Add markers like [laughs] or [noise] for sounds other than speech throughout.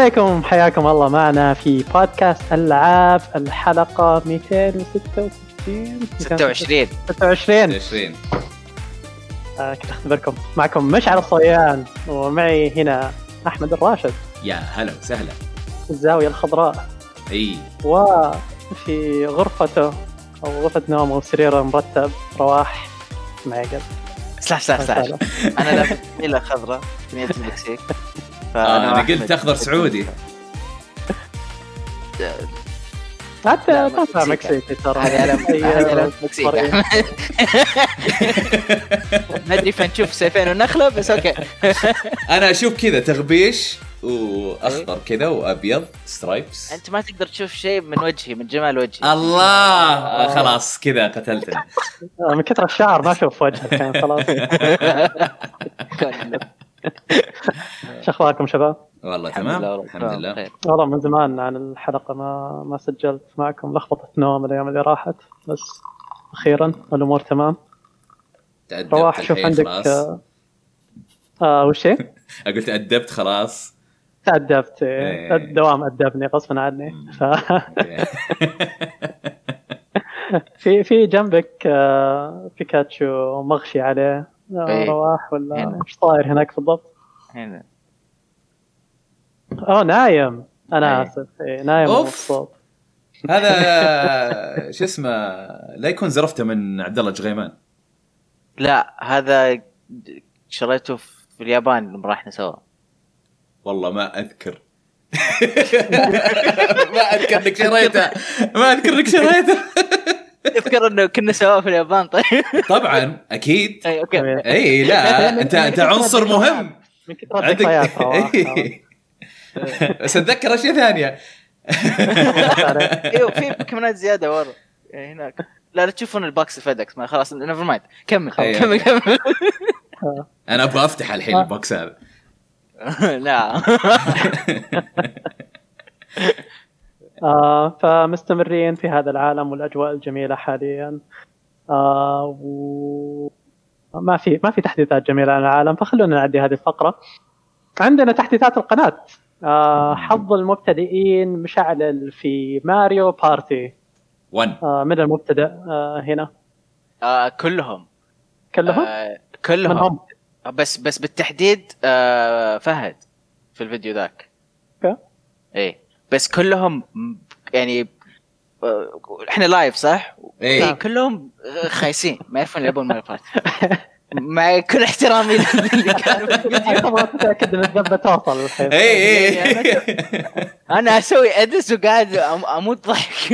السلام عليكم. حياكم الله معنا في بودكاست ألعاب الحلقة 266 26 26 20 آه كنت اختبركم معكم مشعل الصيان ومعي هنا أحمد الراشد. يا هلا وسهلا. الزاوية الخضراء. أي. وفي غرفته أو غرفة نومه وسريره مرتب رواح معي قلب سلاح سلاح. سلاح أنا لابس ميله خضراء تمية المكسيك [laughs] آه أنا قلت اخضر سعودي. [laughs] حتى مكسيكا. مكسيكي ترى هذه. [laughs] ما أدري فين نشوف سيفين ونخله بس okay. [laughs] أنا أشوف كذا تغبيش وأخضر كذا وأبيض stripes أنت ما تقدر تشوف شيء من وجهي من جمال وجهي. الله! آه، خلاص كذا قتلتني. من كثر الشعر ما أشوف وجهك يعني خلاص. شو أخباركم شباب؟ والله الحمد تمام لله والله الحمد لله بخير. والله من زمان عن الحلقة ما ما سجلت معكم لخبطة نوم الأيام اللي راحت بس أخيرا الأمور تمام تأدبت رواح شوف عندك خلاص آه, آه وش هي؟ [laughs] أقول تأدبت خلاص تأدبت إيه. الدوام أدبني غصبا عني. ف... [laughs] [laughs] في في جنبك آه بيكاتشو مغشي عليه. رواح ولا هنا. إيش صاير هناك بالضبط؟ هنا. اوه نايم. أنا إيه. آسف. إيه نايم. ومبسوط هذا [laughs] شو اسمه لا يكون زرفته من عبد الله جغيمان. لا هذا شريته في اليابان لما رحنا سوا. والله ما أذكر. [laughs] ما أذكر إنك شريته. ما أذكر إنك شريته. [laughs] تذكر إنه كنا سوا في اليابان طيب. طبعا أكيد. أي okay. أي لا أنت أنت عنصر مهم. من كثر عندك. [laughs] بس أتذكر أشياء ثانية. [laughs] إيوه في كمان زيادة ورا يعني هناك لا لا تشوفون ال box FedEx ما خلاص never mind كمل. كمل كمل. [laughs] أنا أبغى أفتح الحين ال box هذا. لا. آه فمستمرين في هذا العالم والأجواء الجميلة حاليا. آه و... ما في ما في تحديثات جميلة عن العالم فخلونا نعدي هذه الفقرة. عندنا تحديثات القناة. آه حظ المبتدئين مشعل في ماريو بارتي. 1 آه من المبتدئ آه هنا. آه كلهم. كلهم؟ آه من كلهم. هم بس بس بالتحديد آه فهد في الفيديو ذاك. okay. إيه. بس كلهم يعني إحنا live صح؟ اي إيه كلهم خايسين ما يعرفون يلعبون Mario Party مع كل احترامي للي كانوا [laughs] في الفيديو. أبغى اتاكد ان الذبه توصل الحين. [laughs] اي اي أنا أسوي أدس وقاعد أم- أموت ضحك.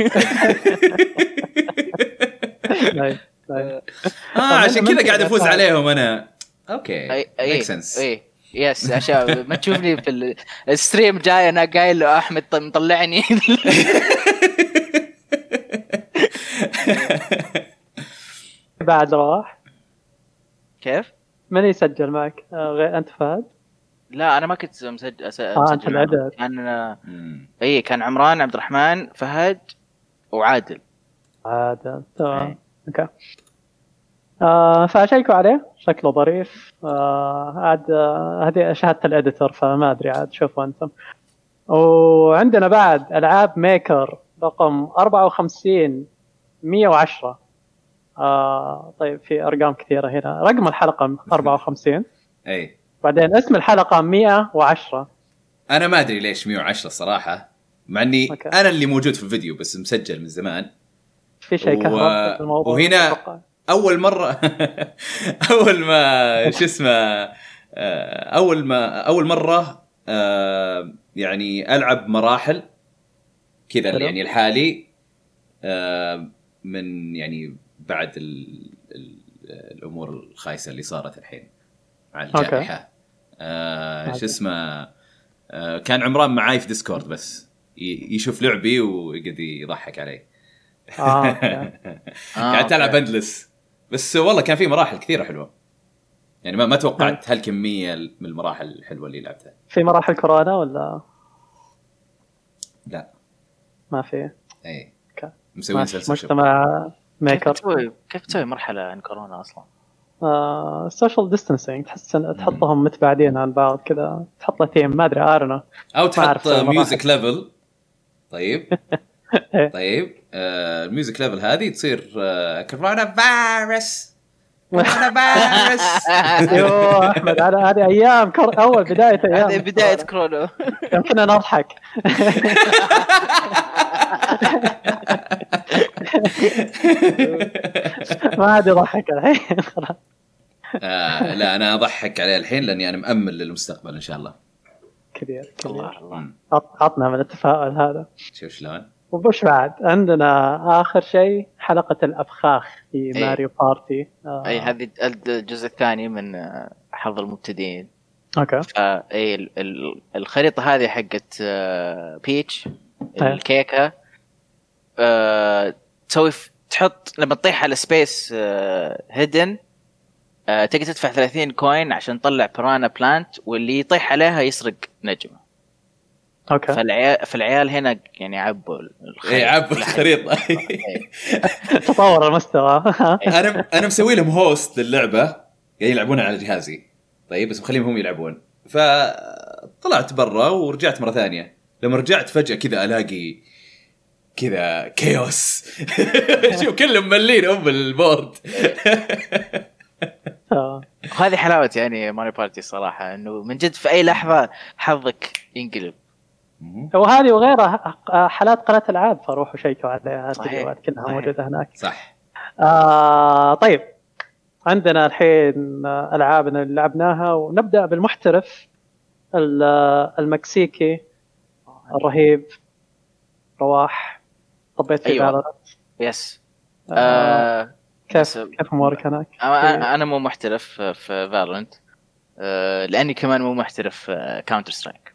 nice، nice. آه عشان كذا قاعد أفوز عليهم أنا. okay make sense إي. yes عشان ما تشوفني في ال- ال stream جاي أنا قايل له أحمد طيب مطلعني [laughs] بعد رواح كيف؟ من يسجل معك؟ آه غير أنت فهد؟ لا أنا ما كنت مسجل أس... آه أنت. العدد كان اي كان عمران عبد الرحمن فهد وعادل عاد تمام إيه. okay آه فأشيكوا عليه شكله ظريف. آه عاد آه هذه شهادة ال editor فما أدري عاد شوفوا أنتم. وعندنا بعد ألعاب maker رقم 54 110 آه طيب في أرقام كثيرة هنا. رقم الحلقة [laughs] 54 أي. بعدين اسم الحلقة 110 أنا ما أدري ليش 110 صراحة مع إني. أنا اللي موجود في الفيديو بس مسجل من زمان. في شيء و- كهرباء في الموضوع وهنا-. أول مرة [laughs] أول ما شو اسمه آه، أول ما أول مرة آه، يعني ألعب مراحل كذا. يعني الحالي آه، من يعني بعد ال ال الأمور الخايسة اللي صارت الحين مع الجائحة. شو اسمه كان عمران معاي في Discord بس ي- يشوف لعبي ويقعد يضحك علي آه [laughs] قاعد تلعب okay. Endless بس والله كان في مراحل كثيرة حلوة. يعني ما ما توقعت هالكمية من المراحل الحلوة اللي لعبتها. في مراحل كورونا ولا؟ لا. ما في؟ اي ماشي، سلسله مجتمع كيف maker تسوي كيف تسوي مرحلة عن كورونا أصلا؟ ال social distancing تحس تحطهم متباعدين عن بعض كذا. تحط له ثيم ما أدري arena أو تحط. ميوزك ليفل طيب. [laughs] [laughs] طيب آه، ال music level هذه تصير آه، كورونا فيروس كورونا فيروس [laughs] أيوه أحمد هذا هذه أيام كر... أول بداية أيام هذه بداية كرونو كان كنا نضحك ما عاد يضحك الحين. خلاص آه، لا أنا أضحك عليه الحين لأني أنا مأمل للمستقبل إن شاء الله. كبير كبير. الله الله. عطنا من التفاؤل هذا. شوف شلون. وبش بعد عندنا آخر شيء حلقة الأفخاخ في إيه. Mario Party آه. أي هذه الجزء الثاني من آه، حظ المبتدئين okay فا اي ال- ال- الخريطة هذه حقت آه، Peach إيه. الكيكة آه، تسوي تحط لما تطيح على space hidden تقدر تدفع 30 coin عشان تطلع piranha plant واللي يطيح عليها يسرق نجمة okay. فالعيال فالعيال هنا يعني عبوا الخريطة. اي عب الخريطة. [laughs] تطور المستوى. أنا أنا مسوي لهم host للعبة قاعدين يلعبونها على جهازي. طيب بس مخليهم هم يلعبون. فطلعت برا ورجعت مرة ثانية. لما رجعت فجأة كذا ألاقي كذا chaos [laughs] شوف كلهم ملين ام ال board. آه. وهذه حلاوة يعني Mario Party الصراحه إنه من جد في أي لحظة حظك ينقلب. وهذه وغيرها حالات قناة العاب فروحوا شيكوا عليها. الفيديوهات كلها صحيح. موجودة هناك. صح. آه طيب. عندنا الحين العابنا اللي لعبناها ونبدأ بالمحترف ال- المكسيكي الرهيب. رواح. طبيت في أيوة. yes آه آه كيف كيف أمورك هناك؟ أنا أنا مو محترف في Valorant آه لأني كمان مو محترف في Counter-Strike okay.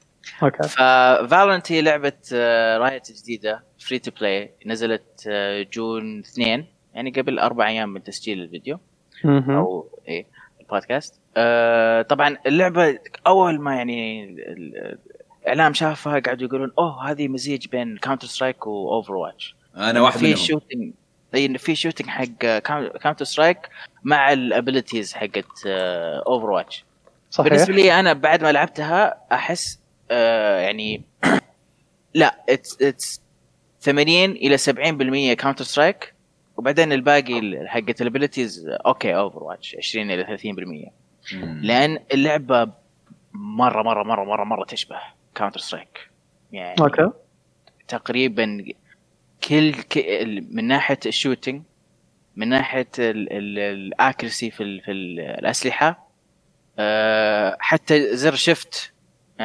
ف Valorant هي لعبة آه Riot جديدة free to play نزلت آه June 2 يعني قبل أربع أيام من تسجيل الفيديو. أو إيه البودكاست. آه طبعا اللعبة أول ما يعني ال- الإعلام شافها قاعدوا يقولون أوه هذه مزيج بين Counter-Strike و Overwatch أنا واحد في shooting إي في shooting حق Counter-Strike مع ال abilities حقت Overwatch صحيح. بالنسبة لي أنا بعد ما لعبتها أحس آه يعني [clears throat] لا it's it's 80 إلى 70% Counter-Strike وبعدين الباقي حقت ال abilities okay Overwatch 20 إلى 30% مم. لأن اللعبة مرة مرة مرة مرة مرة تشبه Counter-Strike يعني okay تقريبا كل ك... ال- من ناحية ال shooting من ناحية ال accuracy في ال... في ال- الأسلحة أه حتى زر shift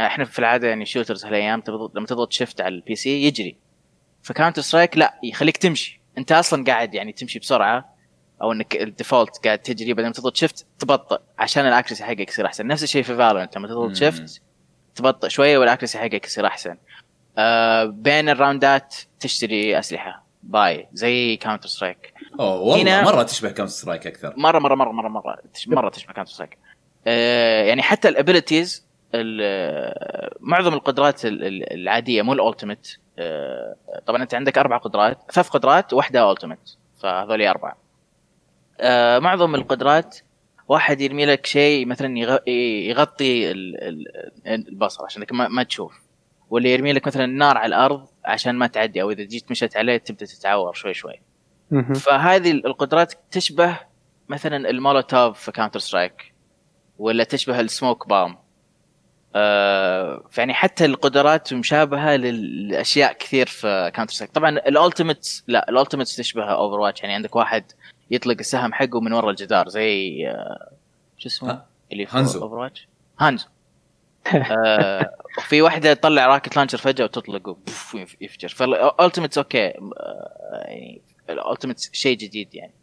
إحنا في العادة يعني shooters هالايام لما تضغط shift على ال PC يجري ف Counter-Strike لا يخليك تمشي. انت أصلا قاعد يعني تمشي بسرعة أو إنك ال default قاعد تجري بعدين تضغط shift تبطئ عشان ال accuracy حقك يصير أحسن. نفس الشيء في Valorant لما. تضغط shift تبطئ شوية وال accuracy حقك يصير أحسن. آه بين ال round ات تشتري أسلحة. buy زي Counter-Strike أوه والله هنا- مرة تشبه Counter-Strike أكثر. مره مره مره مره مرة مرة تشبه Counter-Strike آه يعني حتى ال abilities معظم القدرات ال- ال- العادية مو ال ultimate آه طبعا أنت عندك أربع قدرات ثلاث قدرات واحدة ultimate فهذول أربعة. آه معظم القدرات واحد يرمي لك شيء مثلا يغ- يغطي ال- ال- البصر عشانك ما, ما تشوف. واللي يرمي لك مثلا نار على الأرض عشان ما تعدي أو إذا جيت مشت عليه تبدأ تتعور شوي شوي. فهذه القدرات تشبه مثلا المولوتوف في Counter-Strike ولا تشبه ال smoke bomb. يعني حتى القدرات مشابهة للأشياء كثير في Counter Strike طبعا ال ultimates لا ال ultimates تشبه Overwatch يعني عندك واحد يطلق السهم حقه من ورا الجدار زي آه شو اسمه؟ اللي في Hanzo. Overwatch Hanzo. [laughs] آه وفي واحدة تطلع rocket launcher فجأة وتطلق وبوف يفجر. فال ultimates okay. آه يعني ال ultimates شيء جديد يعني.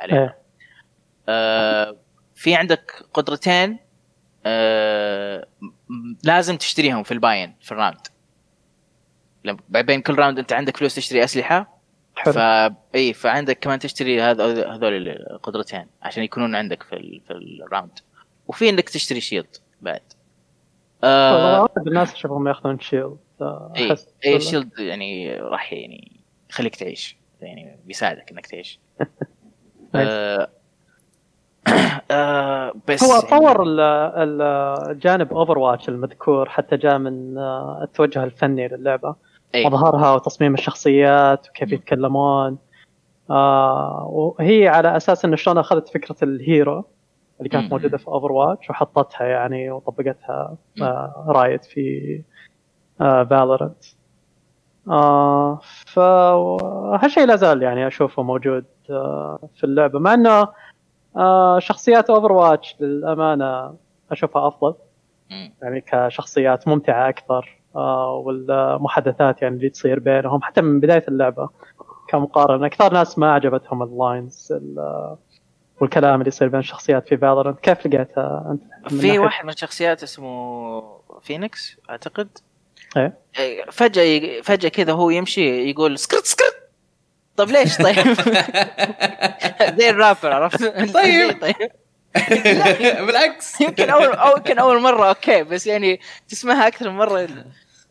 علينا إيه. آه في عندك قدرتين آه لازم تشتريهم في ال buying في ال round بين كل round أنت عندك فلوس تشتري أسلحة حلو. فا إي فعندك كمان تشتري هذا هذول القدرتين عشان يكونون عندك في ال... في ال round وفي إنك تشتري shield بعد. آه الناس اشوفهم يأخذون shield إي إي ال shield يعني راح يعني يخليك تعيش يعني بيساعدك إنك تعيش. [laughs] آه آه بس هو طور ال- ال- الجانب Overwatch المذكور حتى جاء من آه، التوجه الفني للعبة إيه. مظهرها وتصميم الشخصيات وكيف. يتكلمون آه وهي على أساس إنه شلون أخذت فكرة ال hero اللي كانت. موجودة في Overwatch وحطتها يعني وطبقتها. آه right في آه Valorant آه فهالشيء لا زال يعني أشوفه موجود آه في اللعبة مع إنه آه شخصيات Overwatch للأمانة أشوفها أفضل. يعني كشخصيات ممتعة أكثر آه والمحادثات يعني اللي تصير بينهم حتى من بداية اللعبة كمقارنة. أكثر ناس ما عجبتهم ال lines ال- والكلام اللي يصير بين الشخصيات في Valorant كيف لقيتها أنت؟ في ناحية- واحد من الشخصيات اسمه فينيكس أعتقد. إيه. إيه، فجأة فجأة كذا هو يمشي يقول skrt skrt. طب ليش طيب؟ [laughs] زي الرابر عرفت؟ طيب. طيب. [laughs] بالعكس. يمكن اول أو يمكن أول مرة okay بس يعني تسمعها أكثر من مرة.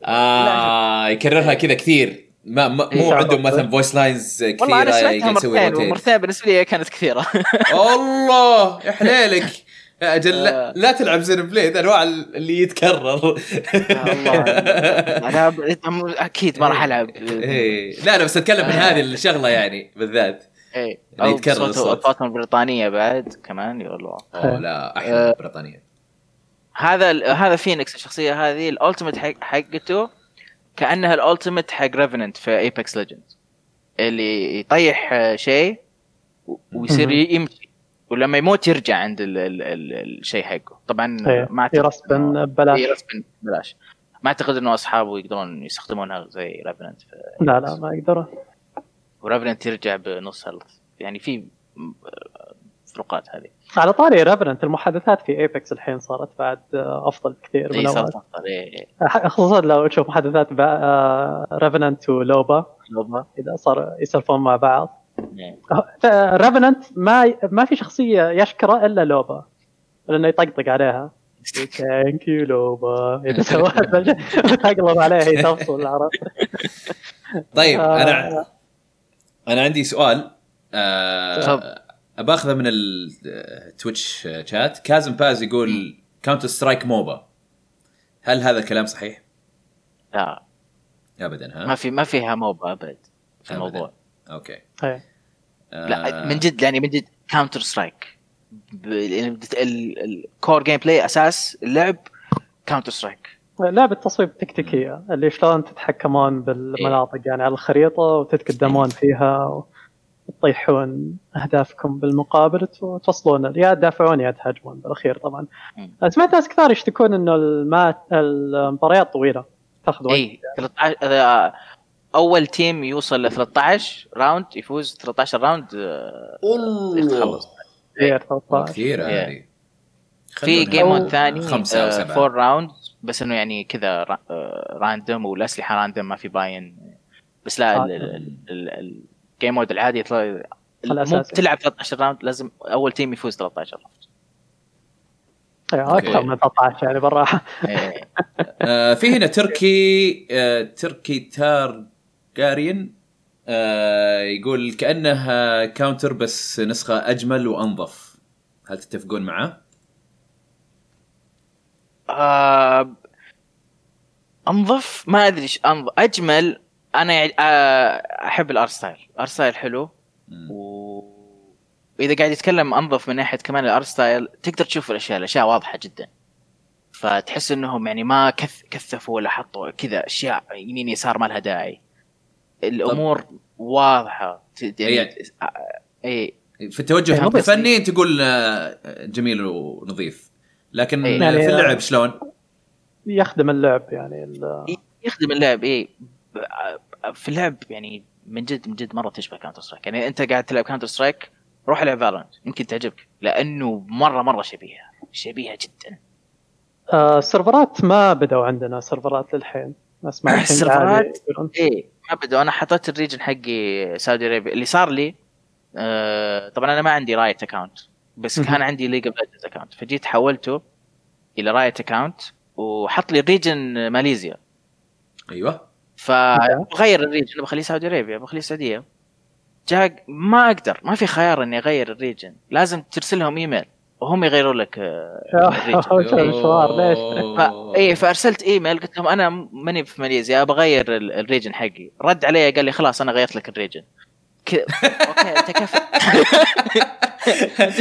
آه يكررها كذا كثير. ما ما مو إيه. عندهم مثلا voice lines والله أنا كثيرة سمعتها مرتين ومرتين بالنسبة لي كانت كثيرة. الله يا [laughs] حليلك. أجل لا, آه. لا تلعب Xenoblade أنواع اللي يتكرر. الله. أنا أكيد ما راح ألعب. إيه. لا لا بس أتكلم من هذه الشغلة يعني بالذات. إيه. اللي يتكرر صوت الصوت. اصوات البريطانيه بعد كمان يا الله. أوه لا آه. أحلى بريطانيا هذا ال- هذا فينيكس الشخصية هذه ال ultimate حق حقته كأنها ال ultimate حق Revenant في Apex Legends اللي يطيح آه، شيء ويصير. يمشي. ولما يموت يرجع عند ال ال ال الشيء حقه طبعا إيه، ما أعتقد ي respawn ببلاش إيه، respawn ببلاش ما أعتقد إنه أصحابه يقدرون يستخدمونها زي Revenant لا لا ما يقدرون و Revenant يرجع بنص health يعني في فروقات هذه على طاري Revenant المحادثات في Apex الحين صارت بعد آه، أفضل كثير اي من أول. إيه، إيه. خصوصا لو تشوف محادثات Revenant و Loba Loba. إذا صار يسولفون مع بعض إيه. Revenant ما ما في شخصية يشكره إلا Loba لأنه يطقطق عليها [laughs] thank you Loba إذا سوت [laughs] تقلب عليها هي تفصل عرفت [laughs] طيب آه. أنا أنا عندي سؤال تفضل. باخذه من ال Twitch chat كازم باز يقول Counter Strike MOBA هل هذا الكلام صحيح؟ لا ابدا ها؟ ما في ما فيها MOBA أبد في. الموضوع okay إيه. آه. لا من جد يعني من جد Counter Strike ال core gameplay أساس اللعب Counter Strike لعبة تصويب تكتيكية اللي شلون تتحكمون بالمناطق يعني على الخريطة وتتقدمون فيها وتطيحون أهدافكم بالمقابل وتوصلون. يا تدافعون يا تهاجمون بالأخير طبعا. مم. سمعت ناس كثار يشتكون إنه ال mat المباريات طويلة تاخذ وقت. اي 13 آه، أول team يوصل ل 13 round يفوز 13 round آه، يتخلص كثير 13 كثيرة إيه. هذه في game ثاني خمسة أو سبعة. 4 round بس إنه يعني كذا را- آه، random والاسلحه random ما في buying بس لا آه. ال- ال- ال- ال game mode العادي يطلع مو الأساسي. تلعب 13 round لازم أول team يفوز 13 round إيه، أكثر okay. من 13 يعني بالراحة إيه. [laughs] آه في هنا تركي آه تركي تارجاريان آه يقول كأنها Counter بس نسخة أجمل وأنظف. هل تتفقون معه؟ آه، أنظف؟ ما أدري إيش انظف أجمل أنا يعني أحب ال art style style حلو. و واذا قاعد يتكلم أنظف من ناحية كمان ال art style تقدر تشوف الأشياء الأشياء واضحة جدا. فتحس إنهم يعني ما كث كثفوا ولا حطوا كذا أشياء يمين يسار ما لها داعي. الأمور واضحة. يعني يعني- أي. في التوجه يعني. الفني تقول آه، جميل ونظيف. لكن إيه. يعني- في اللعب شلون؟ يخدم اللعب يعني ال- يخدم اللعب إي. في اللعب يعني من جد من جد مرة تشبه Counter-Strike يعني أنت قاعد تلعب كاونتر سترايك روح العب Valorant يمكن تعجبك لأنه مرة مرة شبيهة. شبيهة جدا. آه، ال servers ما بدأوا عندنا servers للحين. اسمع ال servers؟ عادي بدوا أنا حطيت ال region حقي Saudi Arabia. اللي صار لي آه طبعا أنا ما عندي Riot account بس. كان عندي League of Legends account فجيت حولته إلى Riot account وحط لي ال region ماليزيا. أيوه. فبغير ال region بخليه Saudi Arabia بخليه السعوديه جاء ما أقدر ما في خيار إني أغير ال region. لازم ترسل لهم ايميل وهم يغيرون لك آه،. وش المشوار [laughs] ليش؟ ف... إيه فأرسلت إيميل قلت لهم أنا ماني في ماليزيا أبغى أغير ال- ال region حقي. رد علي قال لي خلاص أنا غيرت لك ال region. ك... okay أنت كيف؟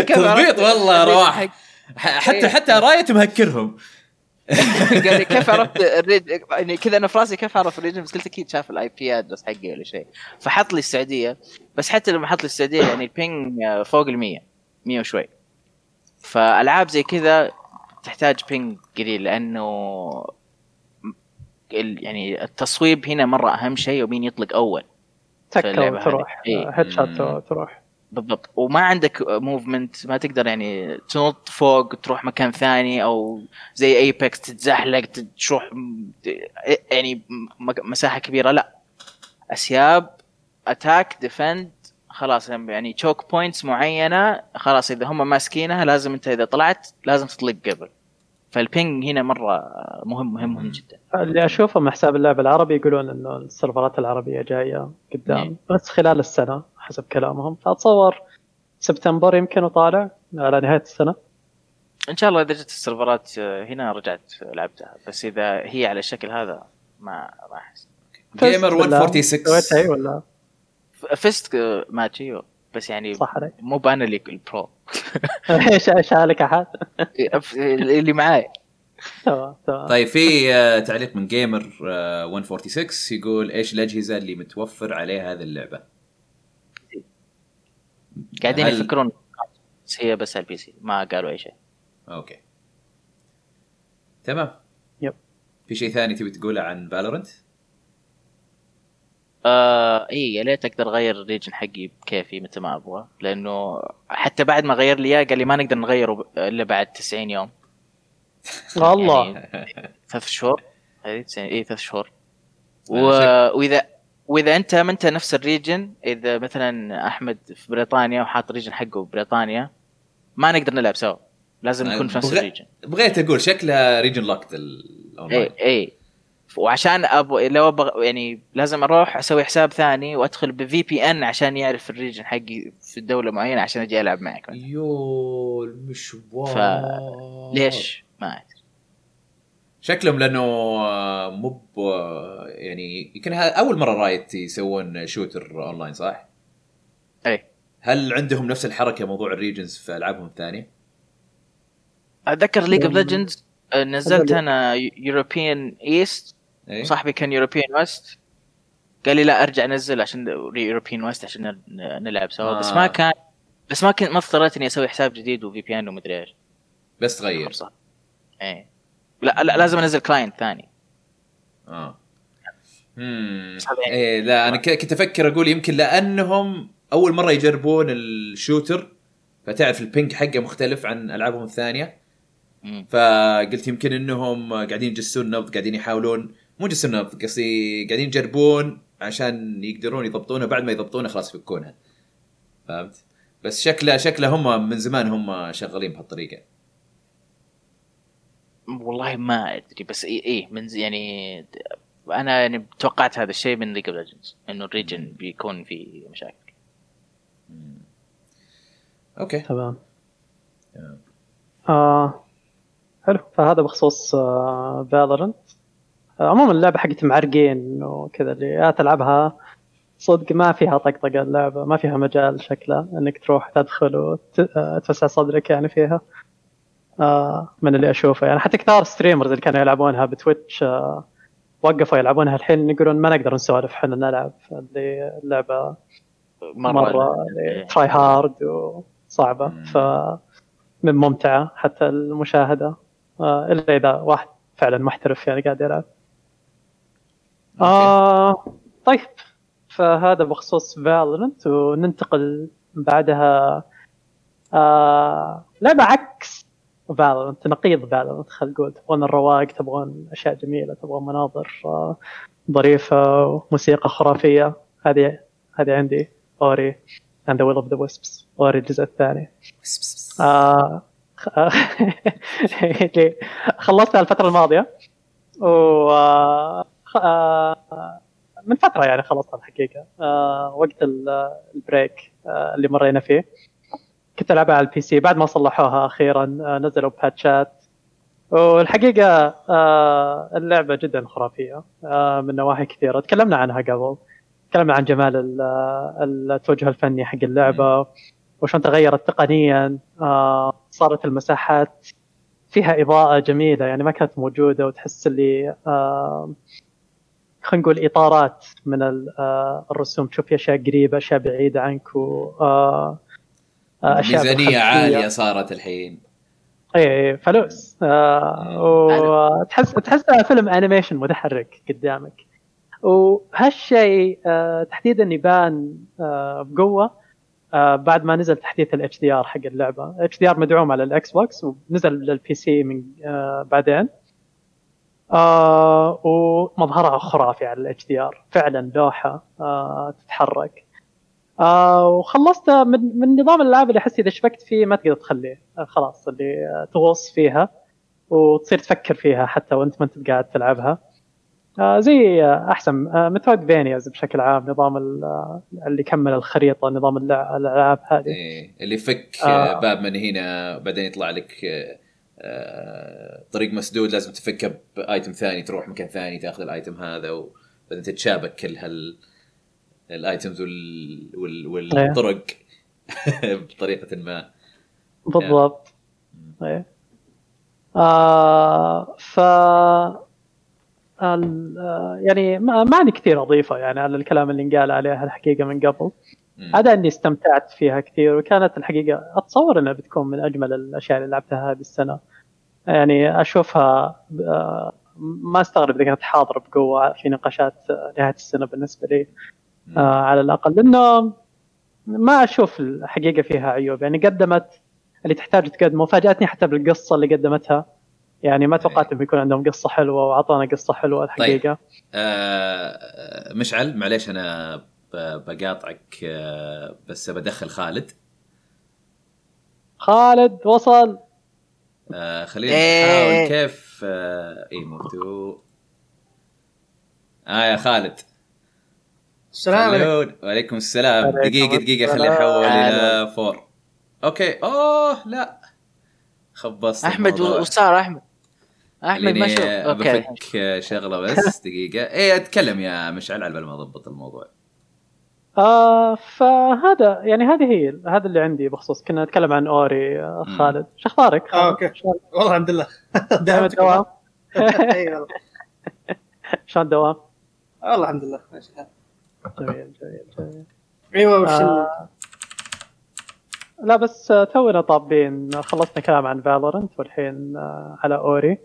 [laughs] تضبيط والله رواح حتى إيه. حتى Riot مهكرهم. [laughs] قال لي كيف عرفت ال region يعني كذا أنا في راسي كيف اعرف ال region بس قلت أكيد شاف ال IP address حقي ولا شيء. فحط لي السعودية بس حتى لما حط لي السعودية يعني ال ping فوق ال 100 100 وشوي. فألعاب زي كذا تحتاج ping قليل لأنه ال- يعني التصويب هنا مرة أهم شيء ومين يطلق أول تكه. إيه. headshot مم. تروح بالضبط وما عندك movement ما تقدر يعني تنط فوق تروح مكان ثاني أو زي Apex تتزحلق تروح يعني م- مساحة كبيرة لا أسباب attack defend خلاص يعني choke points معينة خلاص إذا هم ماسكينها لازم أنت إذا طلعت لازم تطلق قبل. فالبينج هنا مرة مهم مهم مهم جدا. اللي اشوفه من حساب اللعبة العربي يقولون إنه السيرفرات العربية جاية قدام. إيه. بس خلال السنة حسب كلامهم. فأتصور سبتمبر يمكن وطالع على نهاية السنة. إن شاء الله إذا جت السيرفرات آه، هنا رجعت لعبتها. بس إذا هي على الشكل هذا ما ما أحس. جيمر فزت ولا 146 سويتها اي ولا؟ فزت آه، ماتش أيوه بس يعني صح عليك. مو بانا اللي البرو. [laughs] إيش شالك احد [laughs] اللي معاي. تمام تمام. طيب في آه، تعليق من gamer آه، 146 يقول إيش الأجهزة اللي متوفر عليها هذه اللعبة؟ قاعدين هل- يفكرون بس هي بس على ال PC ما قالوا أي شيء. okay. تمام. yep. في شيء ثاني تبي تقوله عن Valorant؟ آه اي يا ليت أقدر أغير ال region حقي بكيفي متى ما أبغى لأنه حتى بعد ما غير لي إياه قال لي ما نقدر نغيره إلا بعد 90 يوم. والله. يعني ثلاث شهور. اي اي ثلاث شهور. و... واذا وإذا أنت ما أنت نفس ال region إذا مثلا أحمد في بريطانيا وحاط region حقه ببريطانيا ما نقدر نلعب سوا. لازم نكون في نفس بغ- ال region. بغيت أقول شكلها region locked ال online اي اي وعشان أبغى لو أبغى يعني لازم أروح أسوي حساب ثاني وأدخل ب VPN عشان يعرف ال region حقي في دولة معينة عشان أجي ألعب معك يو المشوار ف- ليش؟ ما أدري شكلهم لأنه مو يعني يمكن أول مرة Riot يسوون shooter online صح؟ اي هل عندهم نفس الحركة موضوع ال regions في ألعابهم الثانية؟ أتذكر League of Legends نزلت أنا European East إيه؟ صاحبي كان European West قال لي لا أرجع أنزل عشان European West عشان نلعب سوا. آه. بس ما كان بس ما كنت ما اضطريت إني أسوي حساب جديد و VPN ومدري إيش. بس تغير. إيه. لا, لا لازم أنزل client ثاني. آه. امم. إيه لا أنا كنت أفكر أقول يمكن لأنهم أول مرة يجربون ال shooter فتعرف ال ping حقه مختلف عن ألعابهم الثانية. فقلت يمكن إنهم قاعدين يجسون نبض قاعدين يحاولون مو نبض قصدي قاعدين يجربون عشان يقدرون يضبطونها بعد ما يضبطونها خلاص يفكونها. فهمت؟ بس شكله شكله هم من زمان هم شغالين بهالطريقة. والله ما أدري بس إيه, إيه من يعني أنا يعني توقعت هذا الشيء من League of Legends إنه ال region بيكون في مشاكل. مم. Okay. تمام. تمام. آه حلو. فهذا بخصوص Valorant آه عموما اللعبة حقت معرقين وكذا اللي تلعبها صدق ما فيها طقطقة اللعبة ما فيها مجال شكلها إنك تروح تدخل وتوسع صدرك يعني فيها. آه من اللي أشوفه يعني. حتى كثار streamers اللي كانوا يلعبونها ب Twitch آه وقفوا يلعبونها الحين يقولون ما نقدر نسولف إحنا نلعب اللي اللعبة مرة, إيه. tryhard وصعبة. ف من ممتعة حتى المشاهدة. آه إلا إذا واحد فعلا محترف يعني قاعد يلعب. آه طيب. فهذا بخصوص Valorant وننتقل بعدها. آه لعبه عكس Valorant نقيض Valorant خلينا نقول. تبغون الرواق تبغون أشياء جميلة تبغون مناظر آه ظريفة وموسيقى خرافية. هذه هذه عندي. Ori and the Will of the Wisps. Ori الجزء الثاني. آه [laughs] خلصتها الفترة الماضية. و آه، من فترة يعني خلصتها الحقيقة. آه، وقت ال- break آه، اللي مرينا فيه. كنت ألعبها على ال PC. بعد ما صلحوها أخيرا آه، نزلوا patches والحقيقة آه، اللعبة جدا خرافية آه، من نواحي كثيرة. تكلمنا عنها قبل. تكلمنا عن جمال ال- ال- التوجه الفني حق اللعبة. وشلون تغيرت تقنيا. آه، صارت المساحات فيها إضاءة جميلة يعني ما كانت موجودة وتحس اللي آه، خلينا نقول إطارات من آه، الرسوم. تشوف أشياء قريبة أشياء بعيدة عنك و آه، آه، أشياء ميزانية. عالية صارت الحين. اي اي فلوس. آه وتحس تحسها فيلم animation متحرك قدامك. وهالشيء آه تحديدا يبان آه بقوة آه بعد ما نزل تحديث ال HDR حق اللعبة. ال HDR مدعوم على الاكس بوكس ونزل لل PC من آه بعدين. آه ومظهرها خرافي على ال HDR فعلا لوحة آه تتحرك آه وخلصت من من نظام الألعاب اللي أحس إذا شبكت فيه ما تقدر تخليه آه خلاص اللي آه تغوص فيها وتصير تفكر فيها حتى وأنت ما أنت قاعد تلعبها آه زي آه أحسن آه مترويدفينياز بشكل عام نظام آه، اللي يكمل الخريطة نظام الألعاب هذه إيه اللي يفك آه. آه. باب من هنا بعدين يطلع لك آه، طريق مسدود لازم تفكه بآيتم ثاني تروح مكان ثاني تاخذ الآيتم هذا وبعدين تتشابك كل هال الآيتمز وال... وال... والطرق [laughs] بطريقة ما. بالضبط. إيه آه ف آه، يعني ما ما عندي كثير أضيفه يعني على الكلام اللي انقال عليها الحقيقة من قبل. عدا اني استمتعت فيها كثير وكانت الحقيقة أتصور إنها بتكون من أجمل الأشياء اللي لعبتها هذه السنة. يعني أشوفها آه، ما أستغرب إذا كانت حاضره بقوة في نقاشات نهاية السنة بالنسبة لي. مم. آه على الأقل. لأنه ما أشوف الحقيقة فيها عيوب. يعني قدمت اللي تحتاج تقدمه فاجاتني حتى بالقصة اللي قدمتها. يعني ما توقعت إنه يكون عندهم قصة حلوة وأعطانا قصة حلوة الحقيقة. آه مشعل معليش أنا بقاطعك آه بس بدخل خالد. خالد وصل. آه خلينا إيه. نحاول كيف آه اي موتو آه يا خالد. السلام عليكم. وعليكم السلام. عليكم دقيقة دقيقة خلي السلام. أحول. إلى فور. أوكي. أوه لا. خبصت أحمد. وصار أحمد. أحمد ما خليني شوف أوكي. بفك شغلة بس. دقيقة. إيه أتكلم يا مشعل على بال ما أضبط الموضوع. آه فهذا يعني هذه هي هذا اللي عندي بخصوص. كنا نتكلم عن أوري آه. خالد. شو أخبارك؟ آه، أوكي. والله الحمد لله. [laughs] دائما الدوام [laughs] أي والله. [laughs] شلون الدوام؟ والله الحمد لله. ماشي الحال. جميل جميل جميل. أيوه وش آه لا بس آه، تونا طابين. خلصنا كلام عن فالورنت والحين آه، على أوري.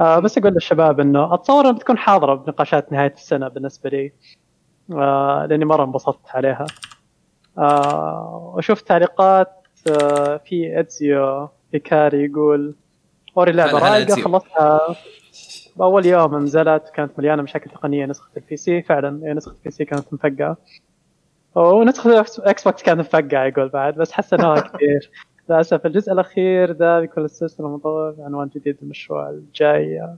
آه بس أقول للشباب إنه أتصور إنها بتكون حاضرة بنقاشات نهاية السنة بالنسبة لي. لأني مرة انبسطت عليها. آه وشفت تعليقات آه في ادزيو هيكاري يقول أوري لعبه رايقه. خلصتها. بأول يوم نزلت كانت مليانة مشاكل تقنية نسخة ال PC فعلا هي نسخة ال PC كانت مفقعة. ونسخة إكس بوكس كانت مفقعة يقول بعد بس حسنوها [laughs] كثير. للأسف الجزء الأخير ما بيكون السلسله مطور عنوان جديد المشروع الجاي.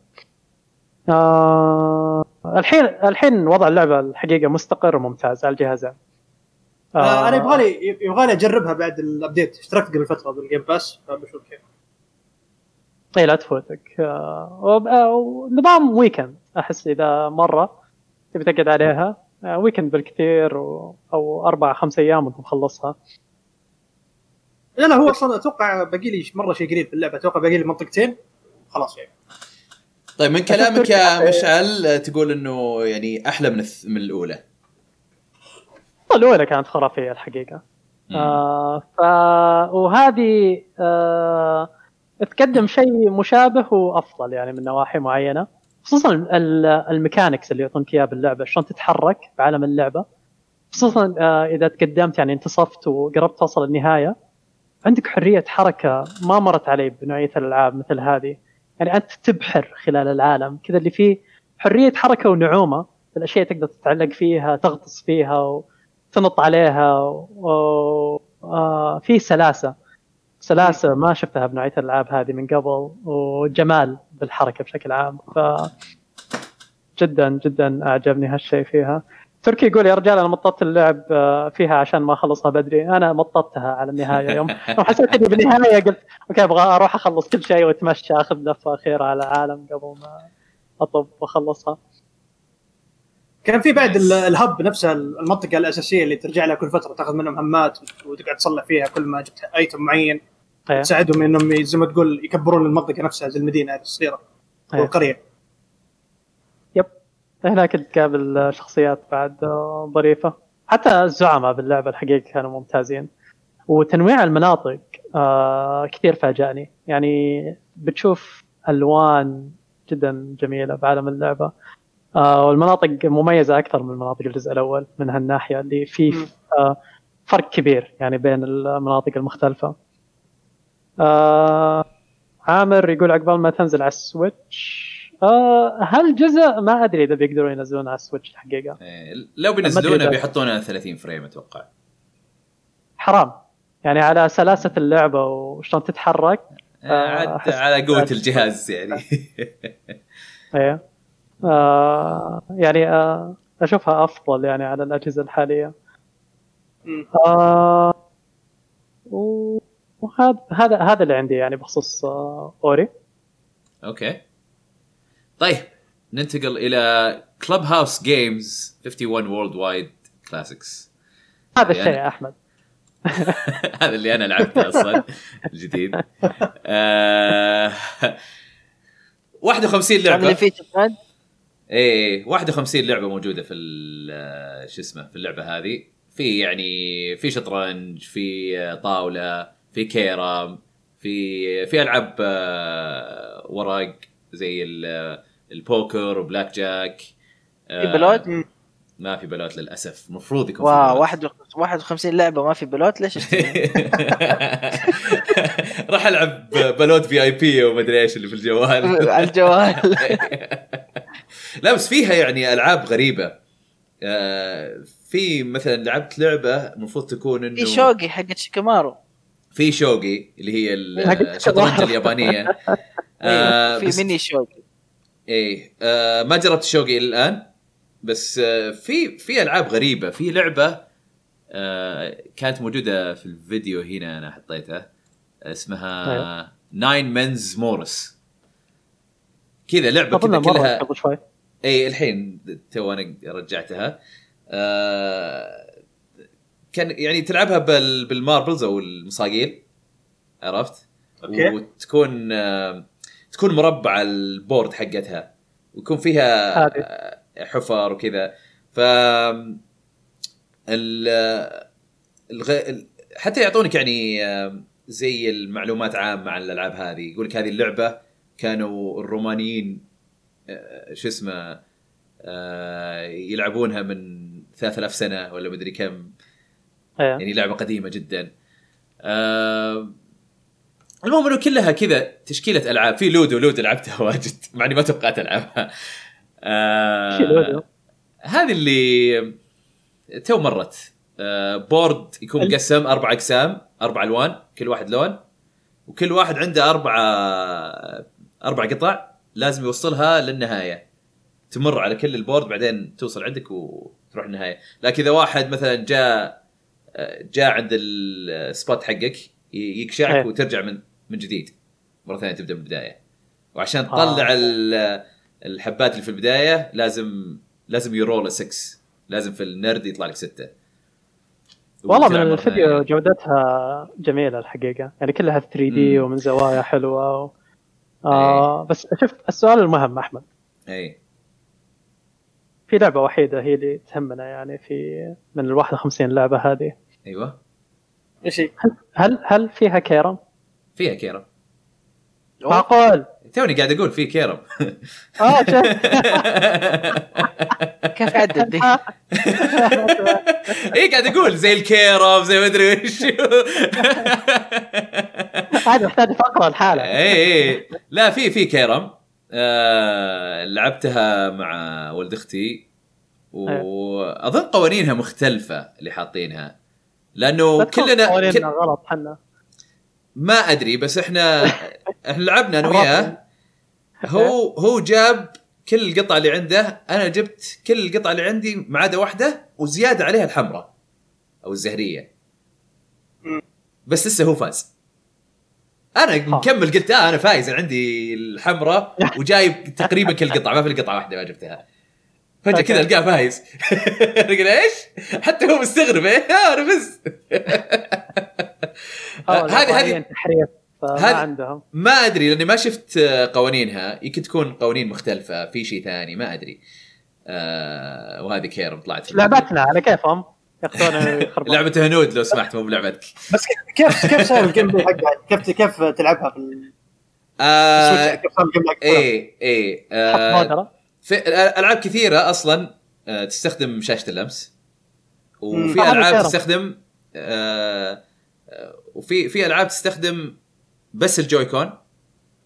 آه الحين الحين وضع اللعبة الحقيقة مستقر وممتاز على الجهازين آه أنا يبغالي يبغالي أجربها بعد ال update اشتركت قبل فترة بال Game Pass فبشوف كيف. إي لا تفوتك. آه آه، ونظام weekend أحس إذا مرة تبي تقعد عليها. آه ويكند بالكثير و... أو أربع خمس أيام وانت مخلصها لا لا هو أصلا أتوقع باقي لي مرة شيء قريب في اللعبة. أتوقع باقي لي منطقتين. خلاص يعني. طيب من كلامك يا مشعل آه، تقول إنه يعني أحلى من الث... من الأولى. الأولى كانت خرافية الحقيقة. مم. آه ف وهذه آه تقدم شيء مشابه وأفضل يعني من نواحي معينة خصوصا ال- الميكانكس اللي يعطونك اياها باللعبه شلون تتحرك بعالم اللعبة. خصوصا آه إذا تقدمت يعني انتصفت وقربت توصل النهاية عندك حرية حركة ما مرت علي بنوعية الألعاب مثل هذه. يعني أنت تبحر خلال العالم. كذا اللي فيه حرية حركة ونعومة. الأشياء تقدر تتعلق فيها تغطس فيها وتنط عليها و... آه سلاسة. سلاسة ما شفتها بنوعية الألعاب هذه من قبل وجمال بالحركة بشكل عام. ف جدا جدا أعجبني هالشيء فيها. تركي يقول يا رجال أنا مططت اللعب آه، فيها عشان ما أخلصها بدري. أنا مططتها على النهاية. يوم [laughs] حسيت إني بالنهاية قلت أوكي أبغى أروح أخلص كل شيء وأتمشى أخذ لفة أخيرة على العالم قبل ما أطب وأخلصها. كان في بعد ال- الهب نفسها المنطقة الأساسية اللي ترجع لها كل فترة تأخذ منهم مهمات وتقعد تصلح فيها كل ما جبت ايتم معين. إيه. تساعدهم إنهم زي ما تقول يكبرون المنطقة نفسها زي المدينة الصغيرة إيه. والقرية. هناك تقابل شخصيات بعد ظريفة. حتى الزعماء باللعبة الحقيقة كانوا ممتازين. وتنويع المناطق آه، كثير فاجأني. يعني بتشوف ألوان جدا جميلة بعالم اللعبة. آه، والمناطق مميزة أكثر من مناطق الجزء الأول من هالناحية اللي. في آه، فرق كبير يعني بين المناطق المختلفة. آه، عامر يقول عقبال ما تنزل على السويتش آه هل جزء ما أدري إذا بيقدروا ينزلون على السويتش الحقيقة. إيه، لو بينزلونه بيحطونه 30 frame أتوقع. حرام. يعني على سلاسة اللعبة وشلون تتحرك. آه، آه، على قوة الجهاز يعني. [laughs] إيه. آه يعني آه أشوفها أفضل يعني على الأجهزة الحالية. آه وهذا هذا هذا اللي عندي يعني بخصوص آه أوري. أوكي. طيب ننتقل إلى Clubhouse Games 51 Worldwide Classics هذا الشيء يا أحمد. [laughs] هذا اللي أنا لعبته أصلا الجديد. آه 51 اللي لعبة. فيه شطرنج إيه 51 لعبة موجودة في ال- شو اسمه في اللعبة هذه. في يعني في شطرنج في طاولة في كيرم في في ألعاب آه، ورق زي البوكر وبلاك جاك في بلوت؟ مم. ما في بلوت للأسف المفروض يكون في واو بلوت. واحد 51 لعبة ما في بلوت ليش؟ [laughs] راح ألعب بلوت في IP ومدري إيش اللي في الجوال [laughs] على الجوال [laughs] لا بس فيها يعني ألعاب غريبة آه، في مثلا لعبت لعبة المفروض تكون إنه في شوقي حقت شيكامارو في شوقي اللي هي الشطرنج. اليابانية آه، في ميني شوقي إيه آه ما جربت شوقي إلى الآن بس آه في في ألعاب غريبة في لعبة آه كانت موجودة في الفيديو هنا أنا حطيتها اسمها. Nine Men's Morris كذا لعبة كذا كلها قبل شوي اي الحين تو أنا رجعتها آه كان يعني تلعبها بال بال marbles أو المصاقيل عرفت؟ أوكي. وتكون آه تكون مربعه ال board حقتها ويكون فيها. آه، حفر وكذا ف ال الغ... ال- حتى يعطونك يعني آه، زي المعلومات عامة عن الألعاب هذه يقول لك هذه اللعبة كانوا الرومانيين آه، شو اسمه يلعبونها من 3000 سنة ولا مدري كم إيه. يعني لعبة قديمة جدا المهم انه كلها كذا تشكيلة ألعاب. في لودو لودو لعبتها [laughs] واجد. مع إني ما توقعت ألعبها. آه،؟ هذه اللي تو مرت. آه، board يكون مقسم أربع أقسام أربع ألوان كل واحد لون. وكل واحد عنده أربع أربع قطع لازم يوصلها للنهاية. تمر على كل ال board بعدين توصل عندك وتروح النهاية. لكن إذا واحد مثلا جاء جاء عند ال spot حقك ي- يقشعك إيه. وترجع من من جديد. مرة ثانية تبدأ من البدايه وعشان آه. تطلع ال- الحبات اللي في البداية لازم لازم يرول 6 لازم في النرد يطلع لك 6 والله من الفيديو جودتها جميلة الحقيقة. يعني كلها 3 دي. ومن زوايا حلوة و... آه بس شوف السؤال المهم أحمد. اي في لعبة وحيدة هي اللي تهمنا يعني في من ال 51 لعبة هذه. أيوه. إيش هي؟ هل هل فيها كيرم؟ فيها كيرم. معقول؟ توني قاعد أقول في كيرم. آه [laughs] كيف عدت دي؟ [laughs] اي قاعد أقول زي الكيرم زي ما أدري وش. هذا محتاج فقرة لحالها اي اي لا في في كيرم. آه لعبتها مع ولد أختي. واظن قوانينها مختلفة اللي حاطينها. لأنه كلنا قوانيننا كل غلط حنا. ما أدري بس إحنا [laughs] إحنا لعبنا أنا وياه. هو هو جاب كل القطع اللي عنده. أنا جبت كل القطع اللي عندي ما عدا واحدة وزيادة عليها الحمراء أو الزهرية. بس لسه هو فاز. أنا مكمل قلت آه أنا فايز. أنا عندي الحمراء [laughs] وجايب تقريبا كل قطعة ما في قطعة واحدة ما جبتها. فجأة كذا. ألقاه فايز. [laughs] إيش؟ حتى هو مستغرب إيه آه، أنا فزت. آه، هذه اليابانيين هذه تحريف فما هذه- عندهم ما أدري لأني ما شفت آه، قوانينها يمكن تكون قوانين مختلفة في شيء ثاني ما أدري آه وهذه كيرم طلعت لعبتنا على كيفهم ياخذون [laughs] لعبة هنود لو سمحت مو بلعبتك بس كيف كيف صار ال gameplay حقها؟ كيف كيف تلعبها في ال Switch؟ آه كيف صار ال gameplay حقها؟ إيه إيه حط آه في ألعاب كثيرة أصلا آه تستخدم شاشة اللمس وفي. ألعاب آه، تستخدم آه آه، وفي في ألعاب تستخدم بس ال Joy-Con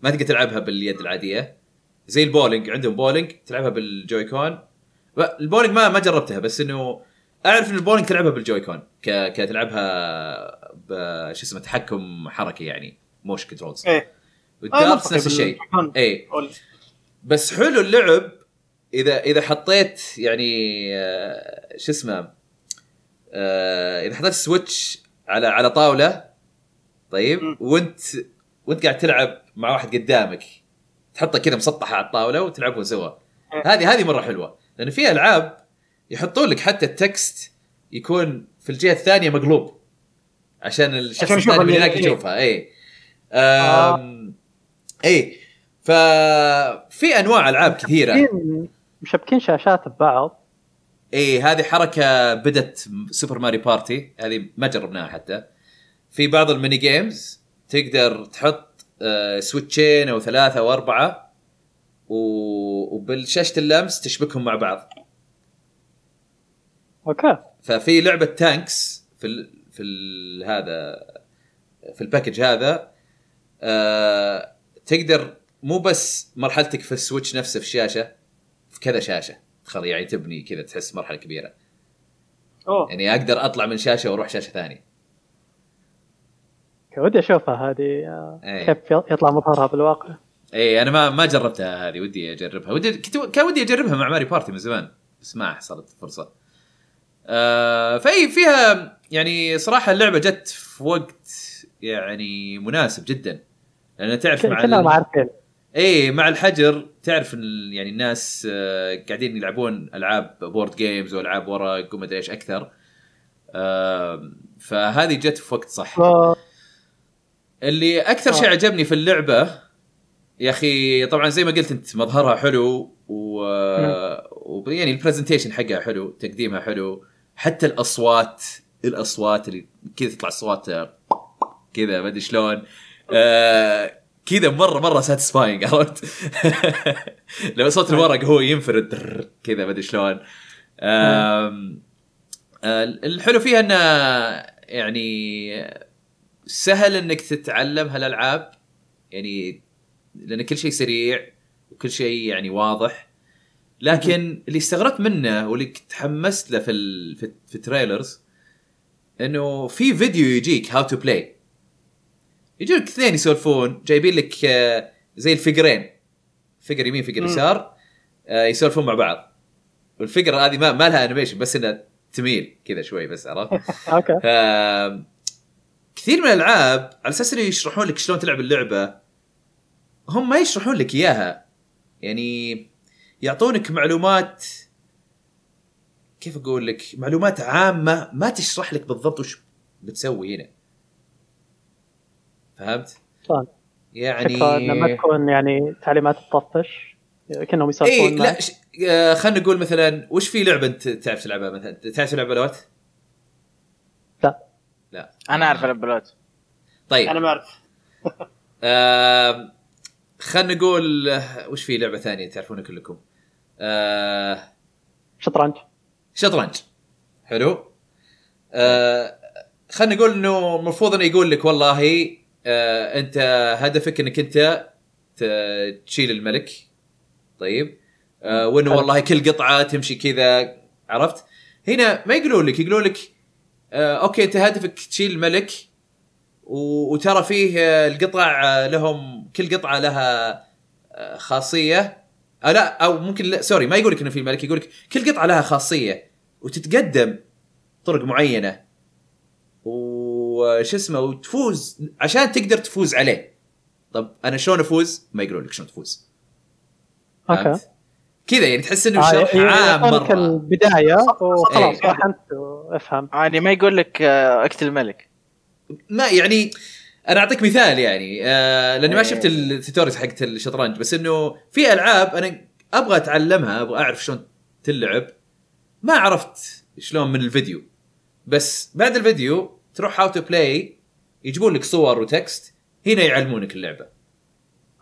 ما تقدر تلعبها باليد العادية. زي البولينج عندهم بولينج تلعبها بال Joy-Con ب- البولينج ما ما جربتها بس إنه أعرف إن البولينج تلعبها بال Joy-Con ك كتلعبها ب شو اسمه تحكم حركي يعني motion controls إيه. وال darts نفس الشيء. بال Joy-Con. اي. بس حلو اللعب إذا إذا حطيت يعني آه، شو اسمه آه، إذا حطيت Switch على على طاولة طيب. وانت وانت قاعد تلعب مع واحد قدامك تحطه كذا مسطحه على الطاولة وتلعبون سوا. هذه هذه مرة حلوة لأن في ألعاب يحطون لك حتى ال text يكون في الجهة الثانية مقلوب عشان الشخص الثاني من اللي- هناك. يشوفها اي آم، اي ففي أنواع ألعاب كثيرة مشبكين- مشبكين شاشات ببعض اي هذه حركة بدت Super Mario Party هذه ما جربناها حتى في بعض ال mini games تقدر تحط آه، سويتشين أو ثلاثة أو أربعة وبالشاشة اللمس تشبكهم مع بعض. okay. ففي لعبة tanks في ال في ال هذا في ال package هذا آه تقدر مو بس مرحلتك في ال Switch نفسه في الشاشه في كذا شاشة تخيل يعني تبني كذا تحس مرحلة كبيرة. أوه. يعني أقدر أطلع من شاشة وأروح شاشة ثانية. okay، ودي أشوفها هذه آه، إيه. كيف يطلع مظهرها بالواقع. اي أنا ما ما جربتها هذه ودي أجربها. ودي كنت كان ودي أجربها مع Mario Party من زمان بس ما حصلت فرصه آه فاي فيها يعني صراحة اللعبة جت في وقت يعني مناسب جدا. لأن تعرف مع كلنا عارفين اي مع الحجر تعرف يعني الناس آه، قاعدين يلعبون ألعاب board games وألعاب ورق وما أدري إيش أكثر. آه، فهذه جت في وقت صح. آه، اللي أكثر شيء آه. عجبني في اللعبة يا أخي طبعا زي ما قلت أنت مظهرها حلو و, و... يعني ال presentation حقها حلو تقديمها حلو حتى الأصوات الأصوات اللي كذا تطلع أصوات كذا ما أدري شلون آه كذا مرة مرة satisfying [laughs] عرفت؟ لما صوت الورق هو ينفرد كذا ما أدري شلون. آه، الحلو فيها إنه يعني سهل إنك تتعلم هالألعاب. يعني لأن كل شيء سريع وكل شيء يعني واضح. لكن اللي استغربت منه واللي تحمست له في ال... في, ال trailers إنه في فيديو يجيك how to play يجيك اثنين يسولفون جايبين لك آه، زي ال figure ين. figure يمين figure. يسار آه، يسولفون مع بعض. وال figure هذه ما, ما لها animation بس إنها تميل كذا شوي بس عرفت؟ [laughs] أوكي. كثير من الألعاب على أساس إنه يشرحون لك شلون تلعب اللعبة هم ما يشرحون لك إياها يعني يعطونك معلومات كيف أقول لك معلومات عامة ما تشرح لك بالضبط وش بتسوي هنا فهمت فاهم. يعني فكرة انها ما تكون يعني تعليمات تطفش كأنهم يسولفون اي لا. ش... آه خلينا نقول مثلا وش في لعبة أنت تعرف تلعبها مثلا تعرف تلعب بلوت؟ لا. أنا أعرف البلوت طيب. أنا ما أعرف. [laughs] آه خلينا نقول وش في لعبة ثانية تعرفونها كلكم؟ آه شطرنج. شطرنج. حلو. آه خلينا نقول إنه المفروض إنه يقول لك والله آه أنت هدفك إنك أنت تشيل الملك. طيب. آه وإنه. والله كل قطعة تمشي كذا. عرفت؟ هنا ما يقولون لك يقولون لك okay أنت هدفك تشيل الملك و- وترى فيه آه، القطع آه، لهم كل قطعة لها آه، خاصية. أو لا أو ممكن لا sorry ما يقول لك إنه في ملك يقول لك كل قطعة لها خاصية وتتقدم طرق معينة. وش اسمه وتفوز عشان تقدر تفوز عليه. طب أنا شلون أفوز؟ ما يقولون لك شلون تفوز. okay؟ كذا يعني تحس إنه آه، شرح ي- عام مرة. البداية وخلاص إيه. روح انت وأفهم. يعني ما يقول لك آه، اقتل الملك. ما يعني أنا أعطيك مثال يعني آه لأني ما إيه. شفت ال tutorials حقت الشطرنج بس إنه في ألعاب أنا أبغى أتعلمها أبغى أعرف شلون تلعب ما عرفت شلون من الفيديو. بس بعد الفيديو تروح how to play يجيبون لك صور و text هنا يعلمونك اللعبة.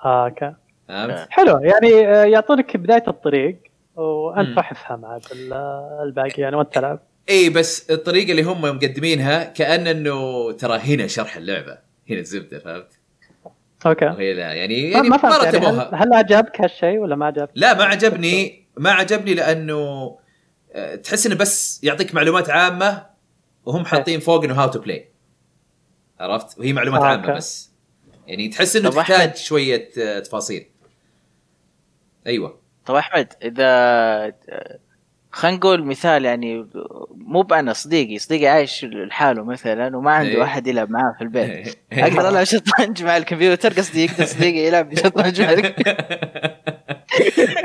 آه، okay. فهمت؟ حلو يعني آه، يعطونك بداية الطريق وأنت مم. روح افهم عاد ال- الباقي يعني وأنت تلعب إي بس الطريقة اللي هم مقدمينها كأن إنه ترى هنا شرح اللعبة هنا الزبدة فهمت؟ okay وهي لا يعني ما- يعني ما يعني هل, هل عجبك هالشيء ولا ما عجبك؟ لا ما عجبني ما عجبني لأنه آه، تحس إنه بس يعطيك معلومات عامة وهم حاطين فوق إنه how to play عرفت وهي معلومات آه، عامة okay. بس يعني تحس إنه تحتاج. شوية تفاصيل أيوه. طب أحمد إذا خلينا نقول مثال يعني مو بأنا صديقي صديقي عايش لحاله مثلا وما عنده إيه. أحد يلعب معاه في البيت. أقدر ألعب شطرنج مع الكمبيوتر؟ قصدي يقدر صديقي يلعب شطرنج مع [laughs]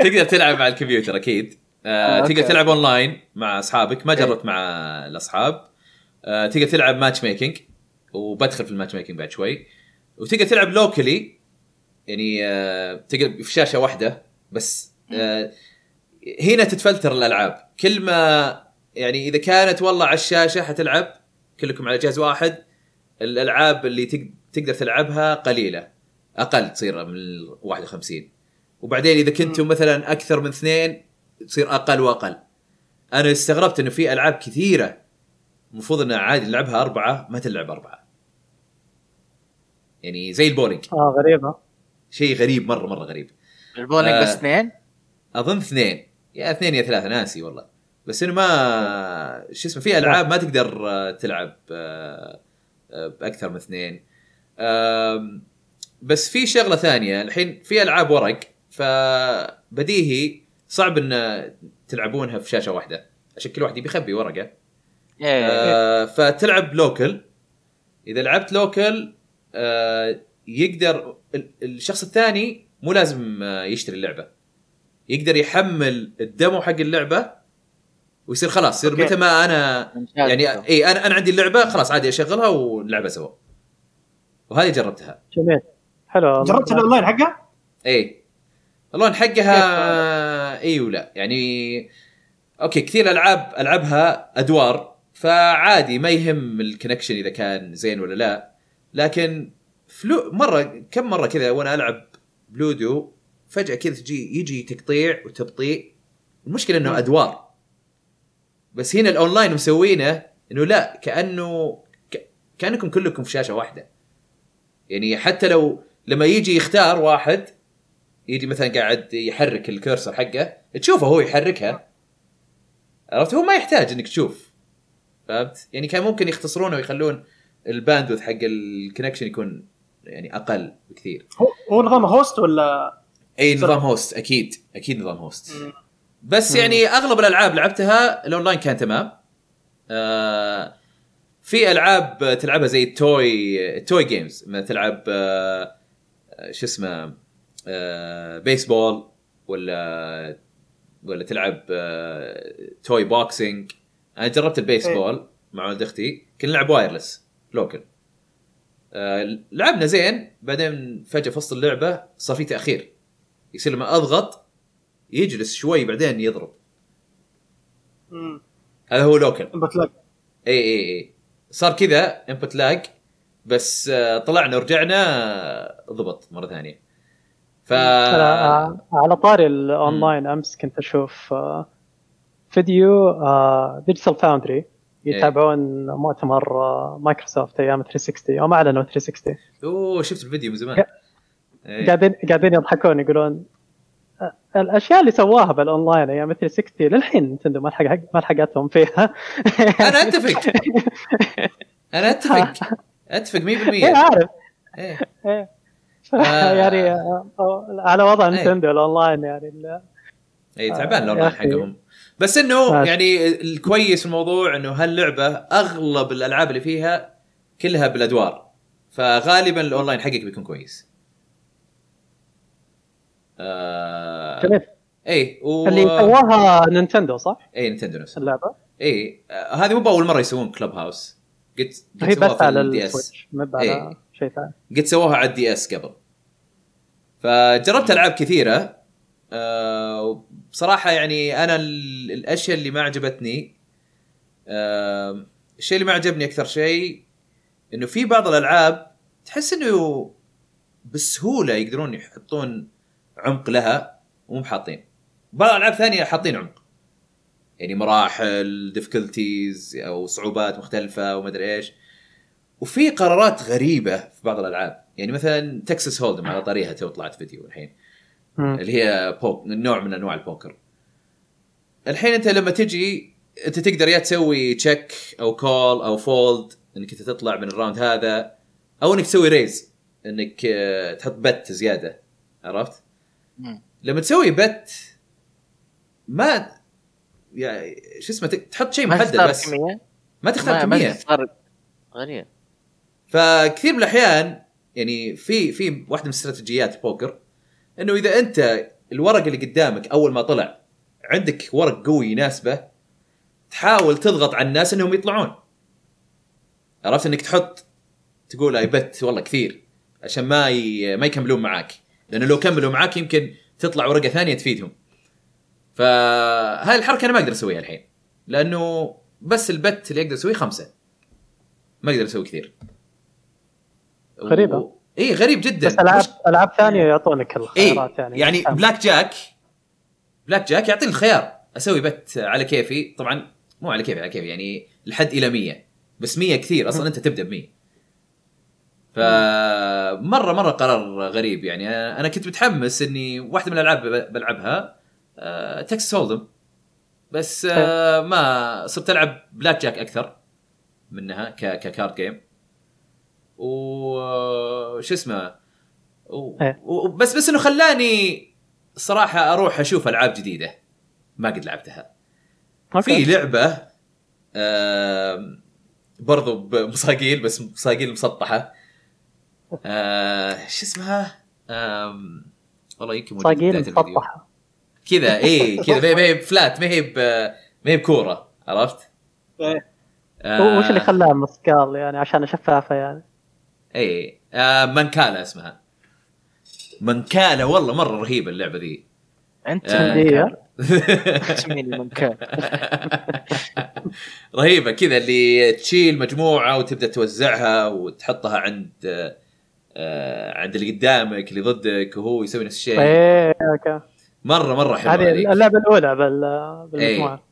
تقدر تلعب مع الكمبيوتر أكيد. آه، آه، تقدر. تلعب أونلاين مع أصحابك ما إيه. جربت مع الأصحاب. آه، تقدر تلعب matchmaking وبدخل في ال matchmaking بعد شوي. وتقدر تلعب locally يعني آه، تقدر في شاشة واحدة. بس آه، هنا تتفلتر الألعاب. كل ما يعني إذا كانت والله على الشاشة حتلعب كلكم على جهاز واحد الألعاب اللي تق- تقدر تلعبها قليلة. أقل تصير من ال 51 وبعدين إذا كنتم مثلا أكثر من اثنين تصير أقل وأقل. أنا استغربت إنه في ألعاب كثيرة المفروض إنها عادي نلعبها أربعة ما تلعب أربعة. يعني زي البولينج. آه غريبة. شيء غريب مرة مرة غريب. البولينج آه. بس اثنين؟ اظن اثنين. يا اثنين يا ثلاثة ناسي والله. بس إنه ما شو اسمه في ألعاب ما تقدر آه، تلعب آه، بأكثر من اثنين. بس في شغلة ثانية. الحين في ألعاب ورق فبديهي صعب إن تلعبونها في شاشة واحدة. عشان كل واحد يبي يخبي ورقة. آه فتلعب لوكل. إذا لعبت لوكل آه يقدر ال- الشخص الثاني مو لازم آه يشتري اللعبة. يقدر يحمل الدمو حق اللعبة ويصير خلاص يصير. متى ما أنا. يعني إي أنا أنا عندي اللعبة خلاص عادي أشغلها ونلعبها سوا. وهذه جربتها. جميل. حلو. جربت الأونلاين حقها؟ إي. اللون حقها إي ولا. يعني okay كثير ألعاب ألعبها أدوار فعادي ما يهم ال connection إذا كان زين ولا لا. لكن فلو مرة كم مرة كذا وأنا ألعب بلودو فجأة كذا تجي يجي تقطيع وتبطيء. المشكلة إنه أدوار. بس هنا الأونلاين مسوينه إنه لا كأنه ك... كأنكم كلكم في شاشة واحدة. يعني حتى لو لما يجي يختار واحد يجي مثلا قاعد يحرك ال cursor حقه تشوفه هو يحركها. عرفت؟ هو ما يحتاج إنك تشوف. فهمت؟ يعني كان ممكن يختصرونه ويخلون ال bandwidth حق ال connection يكون يعني أقل بكثير. هو هو نظام host ولا إي. نظام host أكيد أكيد نظام host. بس يعني أغلب الألعاب لعبتها الأونلاين كان تمام. آه في ألعاب تلعبها زي ال toy ال toy games مثلا تلعب آه شو اسمه آه بيسبول ولا ولا تلعب آه toy boxing أنا جربت البيسبول مع ولد أختي. كنا نلعب wireless local لعبنا زين بعدين فجأة في وسط اللعبة صار في تأخير. يصير لما أضغط يجلس شوي بعدين يضرب. مم. هذا هو local. بتلاقي إي إي إي. صار كذا input lag بس آه، طلعنا ورجعنا آه، ضبط مرة ثانية. ف على طاري الاونلاين أمس كنت أشوف آه، فيديو Digital Foundry يتابعون مؤتمر آه، مايكروسوفت أيام 360 أو ما أعلنوا 360 أوه شفت الفيديو من زمان. إيه. قاعدين قاعدين يضحكون يقولون آه، الأشياء اللي سواها بالأونلاين أيام 360 للحين نتندو ما لحق ما لحقتهم فيها. [laughs] أنا أتفق. [laughs] أنا أتفق. أتفق 100% إيه عارف إيه. إيه. آه. [laughs] يعني على وضع إيه. نتندو الأونلاين يعني اي تعبان الأونلاين. حقهم. بس إنه. يعني الكويس في الموضوع إنه هاللعبة أغلب الألعاب اللي فيها كلها بالأدوار فغالبا الأونلاين حقك بيكون كويس. آه جميل اي و... اللي سواها نينتندو صح؟ اي نينتندو نفسه اللعبة اي آه هذه مو بأول مرة يسوون Clubhouse قد قد هي بس على ال DS ما إيه. على شيء ثاني قد سووها على ال DS قبل فجربت ألعاب كثيرة آه بصراحة يعني أنا ال- الأشياء اللي ما عجبتني الشيء اللي ما عجبني أكثر شيء إنه في بعض الألعاب تحس إنه بسهولة يقدرون يحطون عمق لها ومو بحاطين. بعض الألعاب ثانية حاطين عمق. يعني مراحل difficulties أو صعوبات مختلفة وما أدري إيش. وفي قرارات غريبة في بعض الألعاب. يعني مثلا Texas Hold'em على طاريها تو طلعت فيديو الحين. اللي هي بوك نوع من أنواع البوكر. الحين أنت لما تجي أنت تقدر يا تسوي check أو call أو fold إنك أنت تطلع من ال round هذا أو إنك تسوي raise إنك آه، تحط bet زيادة. عرفت؟ لما تسوي bet ما يعني شو اسمه تحط شيء محدد بس. كمية؟ ما تختار ما- ما كمية. تختار غريب فكثير من الأحيان يعني في في واحدة من استراتيجيات البوكر إنه إذا أنت الورق اللي قدامك أول ما طلع عندك ورق قوي يناسبه تحاول تضغط على الناس إنهم يطلعون. عرفت إنك تحط تقول اي بت والله كثير عشان ما ي... ما يكملون معاك. لأنه لو كملوا معاك يمكن تطلع ورقة ثانية تفيدهم. فهاي الحركة أنا ما أقدر أسويها الحين. لأنه بس ال bet اللي أقدر أسويه خمسة. ما أقدر أسوي كثير. غريبة. و... اي غريب جدا. بس العاب مش- ألعاب ثانية يعطونك الخيارات اي يعني يعني. blackjack blackjack يعطيني الخيار. أسوي bet على كيفي. طبعا مو على كيفي على كيفي يعني لحد إلى 100 بس 100 كثير أصلا أنت تبدأ ب 100 فمره مرة قرار غريب يعني. أنا كنت متحمس إني واحدة من الألعاب بلعبها آه Texas Hold'em بس آه ما صرت ألعب بلاك جاك أكثر منها ك ك card game وش اسمه و... إيه. و... بس بس إنه خلاني صراحة أروح أشوف ألعاب جديدة ما قد لعبتها أوكي. في لعبة آم، برضو بمصاقيل بس مصاقيل مسطحة آه، شو اسمها؟ آم، والله يمكن موجودة في صاقيل بداية الفيديو. مسطحة كذا اي كذا ما هي- فلات ما هي ب- ما هي بكورة عرفت؟ إيه. آه، وش اللي خلاها مسكال يعني عشان شفافه يعني اي آه منكالا اسمها. منكالا والله مرة رهيبة اللعبة ذي. أنت آه. هي تسميني من كان [laughs] رهيبة كذا اللي تشيل مجموعة وتبدأ توزعها وتحطها عند آه عند اللي قدامك اللي ضدك وهو يسوي نفس الشيء. إيه أوكي. مرة مرة حلوة هذه اللعبة الأولى بال- بالمجموعة.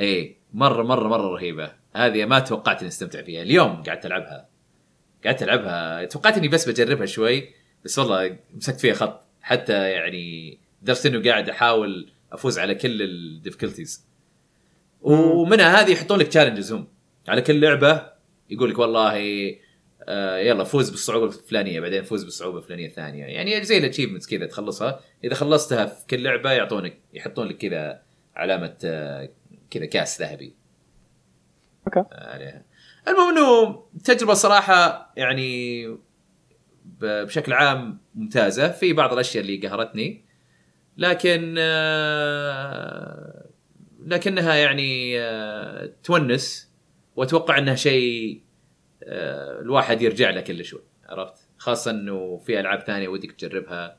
اي مرة مرة مرة رهيبة. هذه ما توقعت إني أستمتع فيها. اليوم قعدت ألعبها. قعدت ألعبها. توقعت إني بس بجربها شوي بس والله مسكت فيها خط. حتى يعني درست إنه قاعد أحاول أفوز على كل ال difficulties. ومنها هذه يحطون لك challenges هم. على كل لعبة يقول لك والله آه يلا فوز بالصعوبة الفلانية بعدين فوز بالصعوبة الفلانية الثانية. يعني زي ال achievements كذا تخلصها. إذا خلصتها في كل لعبة يعطونك يحطون لك كذا علامة آه كذا كاس ذهبي. أوكي. عليها. المهم إنه تجربة صراحة يعني بشكل عام ممتازة. في بعض الأشياء اللي قهرتني لكن آه، لكنها يعني آه، تونس وأتوقع إنها شيء آه، الواحد يرجع له كل شوي عرفت؟ خاصة إنه في ألعاب ثانية ودك تجربها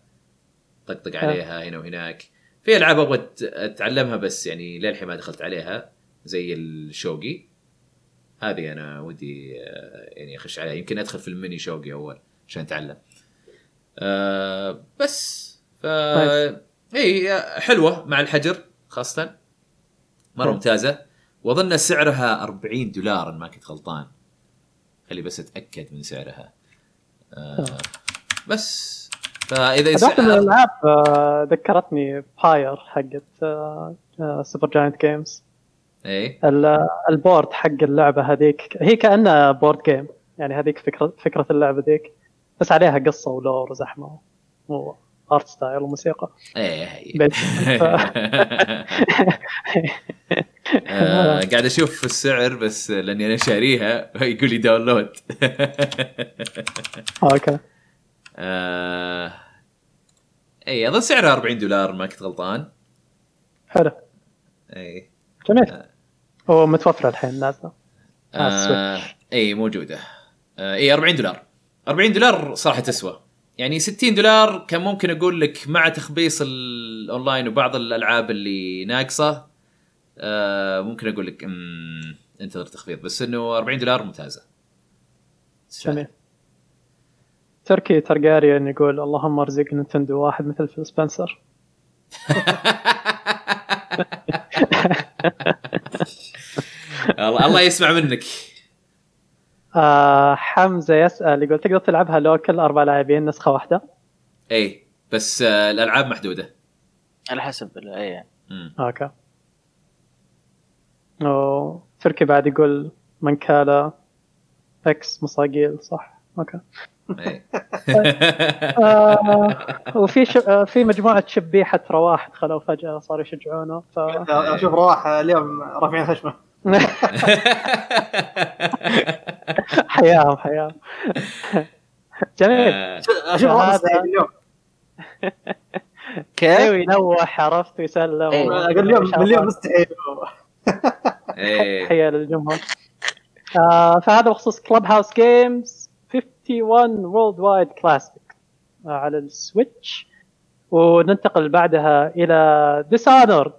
طقطق عليها هنا وهناك. في ألعاب أبغى أتعلمها بس يعني للحين ما دخلت عليها زي الشوقي. هذه أنا ودي آه، يعني أخش عليها. يمكن أدخل في الميني شوقي أول عشان أتعلم. آه بس ف اي حلوة مع الحجر خاصة. مرة حلو. ممتازة. وأظن سعرها 40 دولار إن ما كنت غلطان. خلي بس أتأكد من سعرها. آه بس. فإذا واحدة من الألعاب ذكرتني Pyre حقت Supergiant Games اي ال- ال board حق اللعبة هذيك هي كأنها board game يعني هذيك فكره فكرة اللعبة ذيك. بس عليها قصة و lore وزحمة مو art style وموسيقى. إيه ف... [laughs] آه، قاعد أشوف السعر بس لأني أنا شاريها يقول لي download [laughs] okay. آه، اي أظن سعرها 40 دولار ما كنت غلطان. حلو. اي جميل. ومتوفره الحين نازله آه، آه إي موجودة. آه إي 40 دولار. 40 دولار صراحة تسوى. يعني 60 دولار كان ممكن أقول لك مع تخبيص الأونلاين وبعض الألعاب اللي ناقصة آه ممكن أقول لك انتظر تخفيض بس إنه 40 دولار ممتازة. جميل. تركي ترجاريان يقول اللهم ارزق نينتندو واحد مثل فيل سبنسر. [laughs] [laughs] الله الله يسمع منك. آه حمزة يسأل يقول تقدر تلعبها local؟ أربع لاعبين نسخة واحدة. اي بس آه الألعاب محدودة. على حسب اي. okay. أو تركي بعد يقول Mancala إكس مصاقيل صح. okay. آه وفي ش... آه في مجموعة شبيحة رواح دخلوا فجأة صاروا يشجعونه ف أشوف رواح اليوم رافعين خشمة. [laughs] حياهم حياهم. جميل. آه، أشوف رواح اليوم. [laughs] كيف؟ أيوه ينوح عرفت؟ ويسلم أقول اليوم اليوم مستحيل. تحيه للجمهور. آه فهذا بخصوص كلب هاوس جيمز 51 Worldwide Classics على ال Switch. وننتقل بعدها إلى Dishonored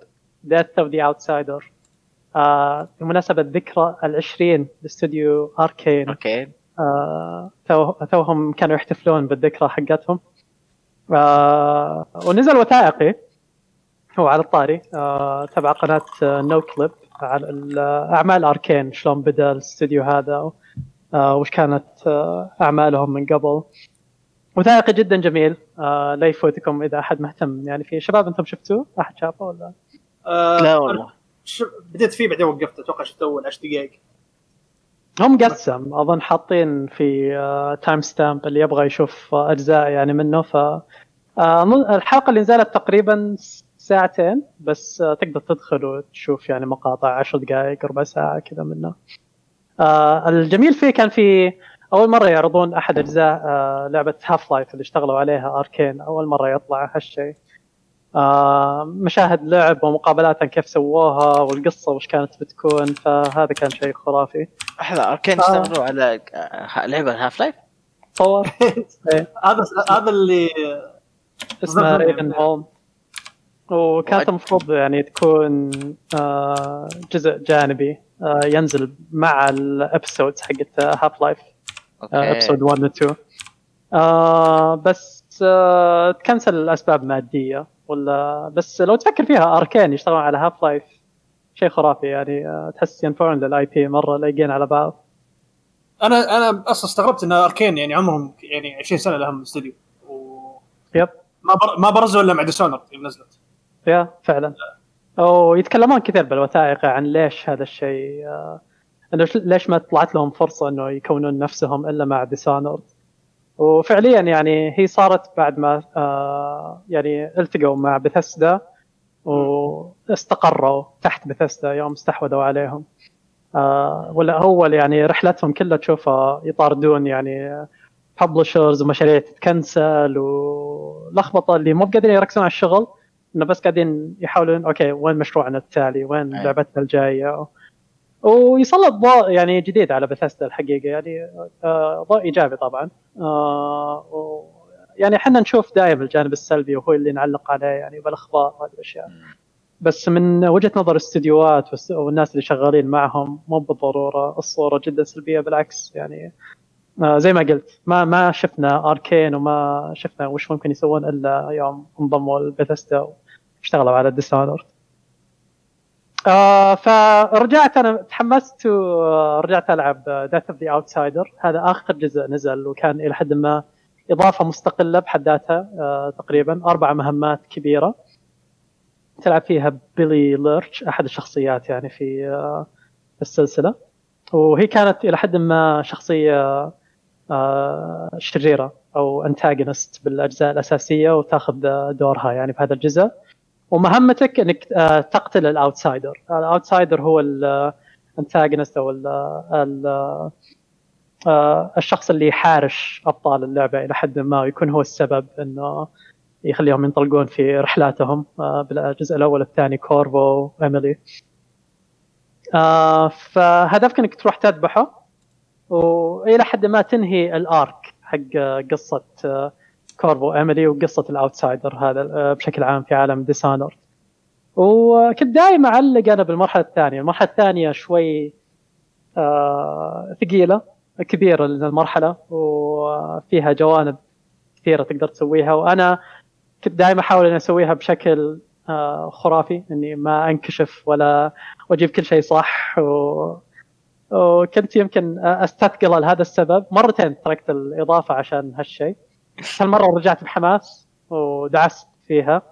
Death of the Outsider بمناسبة ذكرى العشرين لاستوديو Arkane okay. آه، تو توهم كانوا يحتفلون بالذكرى حقتهم. آه، ونزل وثائقي هو على الطاري آه، تبع قناة آه، Noclip على ال- أعمال Arkane شلون بدأ الاستوديو هذا. آه، وش كانت آه، أعمالهم من قبل. وثائقي جدا جميل. آه، لا يفوتكم إذا أحد مهتم. يعني فيه شباب أنتم شفتوه؟ أحد شافه ولا؟ آه، لا والله. ش- بديت فيه بعدين وقفت أتوقع شفت أول 10 دقائق. هم مقسم أظن حاطين في timestamp اللي يبغى يشوف آه، أجزاء يعني منه. ف آه، الحلقة اللي نزلت تقريبا ساعتين بس آه، تقدر تدخل وتشوف يعني مقاطع 10 دقائق ربع ساعة كذا منه. آه، الجميل فيه كان في أول مرة يعرضون أحد أجزاء آه، لعبة Half-Life اللي اشتغلوا عليها Arkane أول مرة يطلع هالشيء. آه، مشاهد لعب ومقابلات عن كيف سووها والقصة وش كانت بتكون فهذا كان شيء خرافي. لحظة Arkane آه. اشتغلوا على آه، لعبة Half-Life صور إيه. هذا هذا اللي اسمها بالضبط. Ravenholm وكانت المفروض يعني تكون آه، جزء جانبي. ينزل مع ال episodes حقت Half-Life okay. episode 1 و 2 آه، بس آه، تكنسل لاسباب مادية ولا؟ بس لو تفكر فيها Arkane يشتغلون على Half-Life شيء خرافي يعني آه، تحس ينفعون لل IP مرة لايقين على بعض. أنا أنا أصلا استغربت إن Arkane يعني عمرهم يعني 20 سنة لهم استوديو وما Yep. بر... ما برزوا إلا مع Dishonored يوم نزلت. يا فعلا. ويتكلمون كثير بالوثائق عن ليش هذا الشيء آه، إنه ليش ما طلعت لهم فرصة إنه يكونون نفسهم إلا مع Dishonored وفعليا يعني هي صارت بعد ما آه، يعني التقوا مع بثسدا واستقروا تحت بثسدا يوم استحوذوا عليهم. آه، ولا اللي يعني رحلتهم كلها تشوفها يطاردون يعني ببلشرز ومشاريع تتكنسل ولخبطه اللي مو قادرين يركزون على الشغل. إنه بس قاعدين يحاولون أوكي وين مشروعنا التالي؟ وين أي. لعبتنا الجاية؟ ويسلط ضوء يعني جديد على بثesda الحقيقة يعني آه، ضوء إيجابي طبعا. آه، و- يعني إحنا نشوف دائما الجانب السلبي وهو اللي نعلق عليه يعني بالأخبار وهذه الأشياء. بس من وجهة نظر الاستديوهات والناس اللي شغالين معهم مو بالضرورة الصورة جدا سلبية بالعكس يعني زي ما قلت ما ما شفنا Arkane وما شفنا وش ممكن يسوون إلا يوم انضموا ل Bethesda واشتغلوا على Dishonored آه فرجعت أنا تحمست ورجعت ألعب Death of the Outsider هذا آخر جزء نزل وكان إلى حد ما إضافة مستقلة بحد ذاتها آه تقريبا أربع مهمات كبيرة. تلعب فيها بيلي ليرك أحد الشخصيات يعني في آه السلسلة. وهي كانت إلى حد ما شخصية آه شريرة أو antagonist بالأجزاء الأساسية وتاخذ دورها يعني في هذا الجزء. ومهمتك إنك آه، تقتل ال Outsider. ال Outsider هو ال antagonist أو ال ال آه، الشخص اللي يحارش أبطال اللعبة إلى حد ما ويكون هو السبب إنه يخليهم ينطلقون في رحلاتهم آه، بالجزء الأول والثاني كورفو وايميلي آه، فهدفك إنك تروح تذبحه. وإلى حد ما تنهي ال arc حق قصة آه، كورفو إيميلي وقصة ال Outsider هذا آه، بشكل عام في عالم Dishonored وكنت دائما أعلق أنا بالمرحلة الثانية، المرحلة الثانية شوي آه، ثقيلة كبيرة المرحلة وفيها جوانب كثيرة تقدر تسويها. وأنا كنت دائما أحاول إني أسويها بشكل خرافي إني ما أنكشف ولا واجيب كل شيء صح. و... وكنت يمكن أستثقل لهذا السبب. مرتين تركت الإضافة عشان هالشيء. هالمره رجعت بحماس ودعست فيها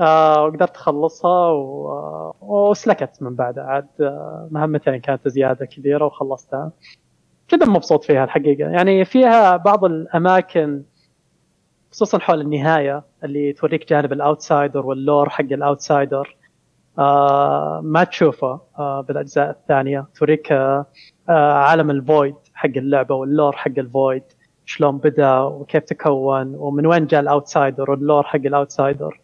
آه وقدرت أخلصها و... وسلكت من بعدها عاد آه، مهمتين كانت زيادة كبيرة وخلصتها. جدا مبسوط فيها الحقيقة. يعني فيها بعض الأماكن خصوصا حول النهاية اللي توريك جانب ال Outsider وال lore حق ال Outsider. آه ما تشوفه آه بالأجزاء الثانية. توريك آه آه عالم ال Void حق اللعبة وال lore حق ال Void شلون بدأ وكيف تكون ومن وين جاء ال Outsider وال lore حق ال Outsider.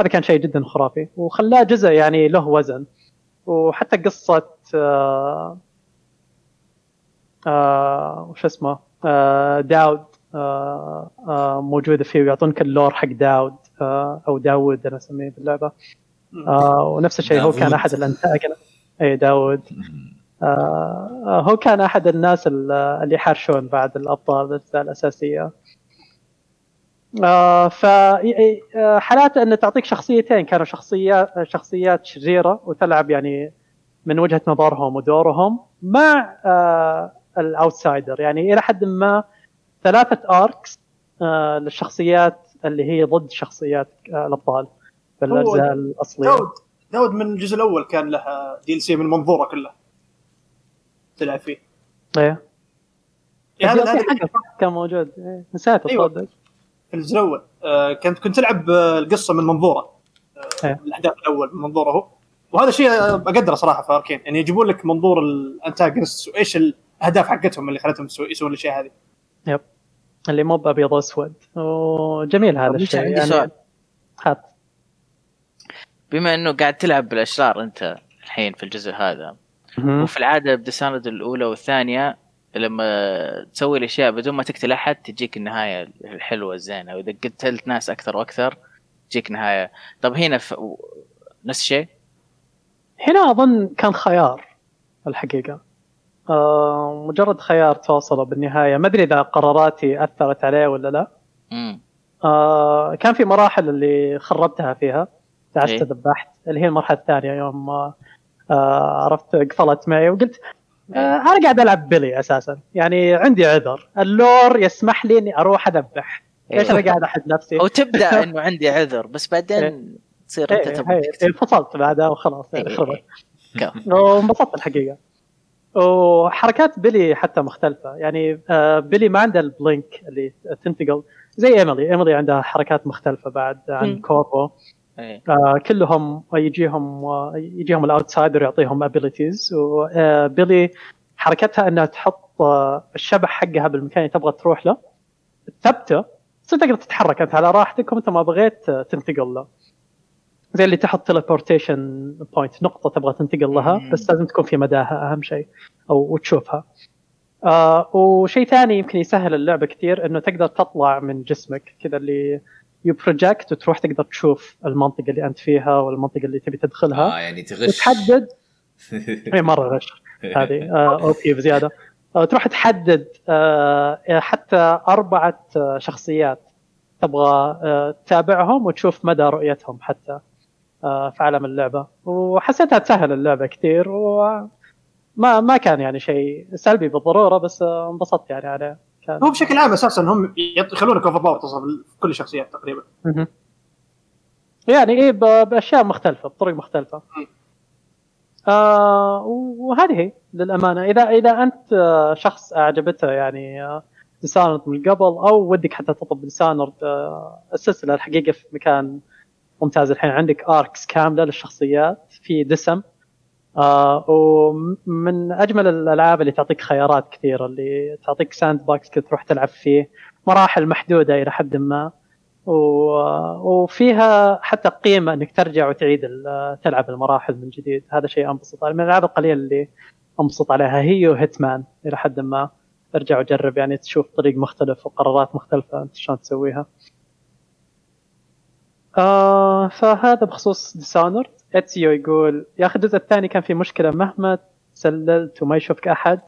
هذا كان شيء جدا خرافي وخلاه جزء يعني له وزن. وحتى قصة آه آه وش اسمه آه داود آه آه موجودة فيه ويعطونك اللور حق داود آه أو داود أنا أسميه باللعبة. آه ونفس الشيء هو كان. أحد الانتاجن اي داود. آه هو كان أحد الناس ال- اللي يحارشون بعد الأبطال الاجزاء الأساسية. آه ف آه، حالات إن تعطيك شخصيتين كانوا شخصيات شخصيات شريرة وتلعب يعني من وجهة نظرهم ودورهم مع آه ال Outsider. يعني إلى حد ما ثلاثة arcs آه للشخصيات اللي هي ضد شخصيات آه الأبطال. في الاجزاء الأصلية. داود داود من الجزء الأول كان له DLC من منظوره كله. تلعب فيه. إيه. إيه، هذا في هذا صح كان موجود. إيه، نسيت أيوة. تصدق في الجزء الأول. آه كنت كنت تلعب القصة من منظوره. آه إيه. الأحداث الأول من منظوره هو. وهذا شيء أقدره صراحة في اركين يعني يجيبون لك منظور الأنتاجنست وإيش الأهداف حقتهم اللي خلتهم يسوون الأشياء هذه. يب. اللي مو بأبيض وأسود. وجميل هذا الشيء. عندي سؤال؟ بما إنه قاعد تلعب بالأشرار أنت الحين في الجزء هذا. وفي العادة بديساند الأولى والثانية لما تسوي الأشياء بدون ما تقتل أحد تجيك النهاية الحلوة الزينة وإذا قتلت ناس أكثر وأكثر تجيك نهاية. طب هنا ف... نفس الشيء؟ هنا أظن كان خيار الحقيقة. آه مجرد خيار توصله بالنهاية. ما أدري إذا قراراتي أثرت عليه ولا لا. امم آه كان في مراحل اللي خربتها فيها. دعست إيه. ذبحت اللي هي المرحلة الثانية يوم آه عرفت قفلت معي وقلت آه أنا قاعد ألعب بيلي أساسا. يعني عندي عذر. ال lore يسمح لي إني أروح أذبح. ليش أنا قاعد أحد نفسي؟ أو تبدأ [laughs] إنه عندي عذر بس بعدين تصير أنت إيه، تبغى إيه،. انفصلت بعدها وخلاص. يعني إيه، إيه. وانبسطت الحقيقة. وحركات بيلي حتى مختلفة. يعني آه، بيلي ما عنده ال Blink اللي تنتقل. زي إيميلي. إيميلي عندها حركات مختلفة بعد عن. كورفو إيه. آه، كلهم يجيهم آه، يجيهم ال Outsider يعطيهم abilities وبيلي حركتها إنها تحط آه، الشبح حقها بالمكان اللي تبغى تروح له. ثبته بس تقدر تتحرك أنت على راحتك وانت ما بغيت آه، تنتقل له. زي اللي تحط teleportation point نقطة تبغى تنتقل لها. بس لازم تكون في مداها أهم شيء أو وتشوفها. آه وشيء ثاني يمكن يسهل اللعبة كثير إنه تقدر تطلع من جسمك. كذا اللي you project وتروح تقدر تشوف المنطقة اللي أنت فيها والمنطقة اللي تبي تدخلها. آه يعني تغش. وتحدد. [laughs] اي مرة غش. هذه [laughs] OP بزيادة. آه، تروح تحدد آه، حتى أربعة آه، شخصيات تبغى آه، تتابعهم وتشوف مدى رؤيتهم حتى آه، في عالم اللعبة. وحسيتها تسهل اللعبة كثير وما ما كان يعني شيء سلبي بالضرورة بس آه، انبسطت يعني عليه هو بشكل عام أساسا هم يخلونك overpower تصل في كل الشخصيات تقريبا. يعني إيه بأشياء مختلفة بطرق مختلفة. آه وهذه هي للأمانة. إذا إذا أنت آه، شخص أعجبته يعني آه، ديسانرد من قبل أو ودك حتى تطلب ديسانرد آه، السلسلة الحقيقة في مكان ممتاز الحين عندك اركس كاملة للشخصيات في دسم. آه ومن أجمل الألعاب اللي تعطيك خيارات كثيرة اللي تعطيك ساند كذا تروح تلعب فيه مراحل محدودة إلى حد ما وفيها حتى قيمة إنك ترجع وتعيد تلعب المراحل من جديد. هذا شيء أنبسط من الألعاب القليلة اللي أنبسط عليها هي و Hitman إلى حد ما. أرجع وجرب يعني تشوف طريق مختلف وقرارات مختلفة أنت شلون تسويها. آه فهذا بخصوص Dishonored أتسيو يقول يا أخي الجزء الثاني كان في مشكلة مهما تسللت وما يشوفك أحد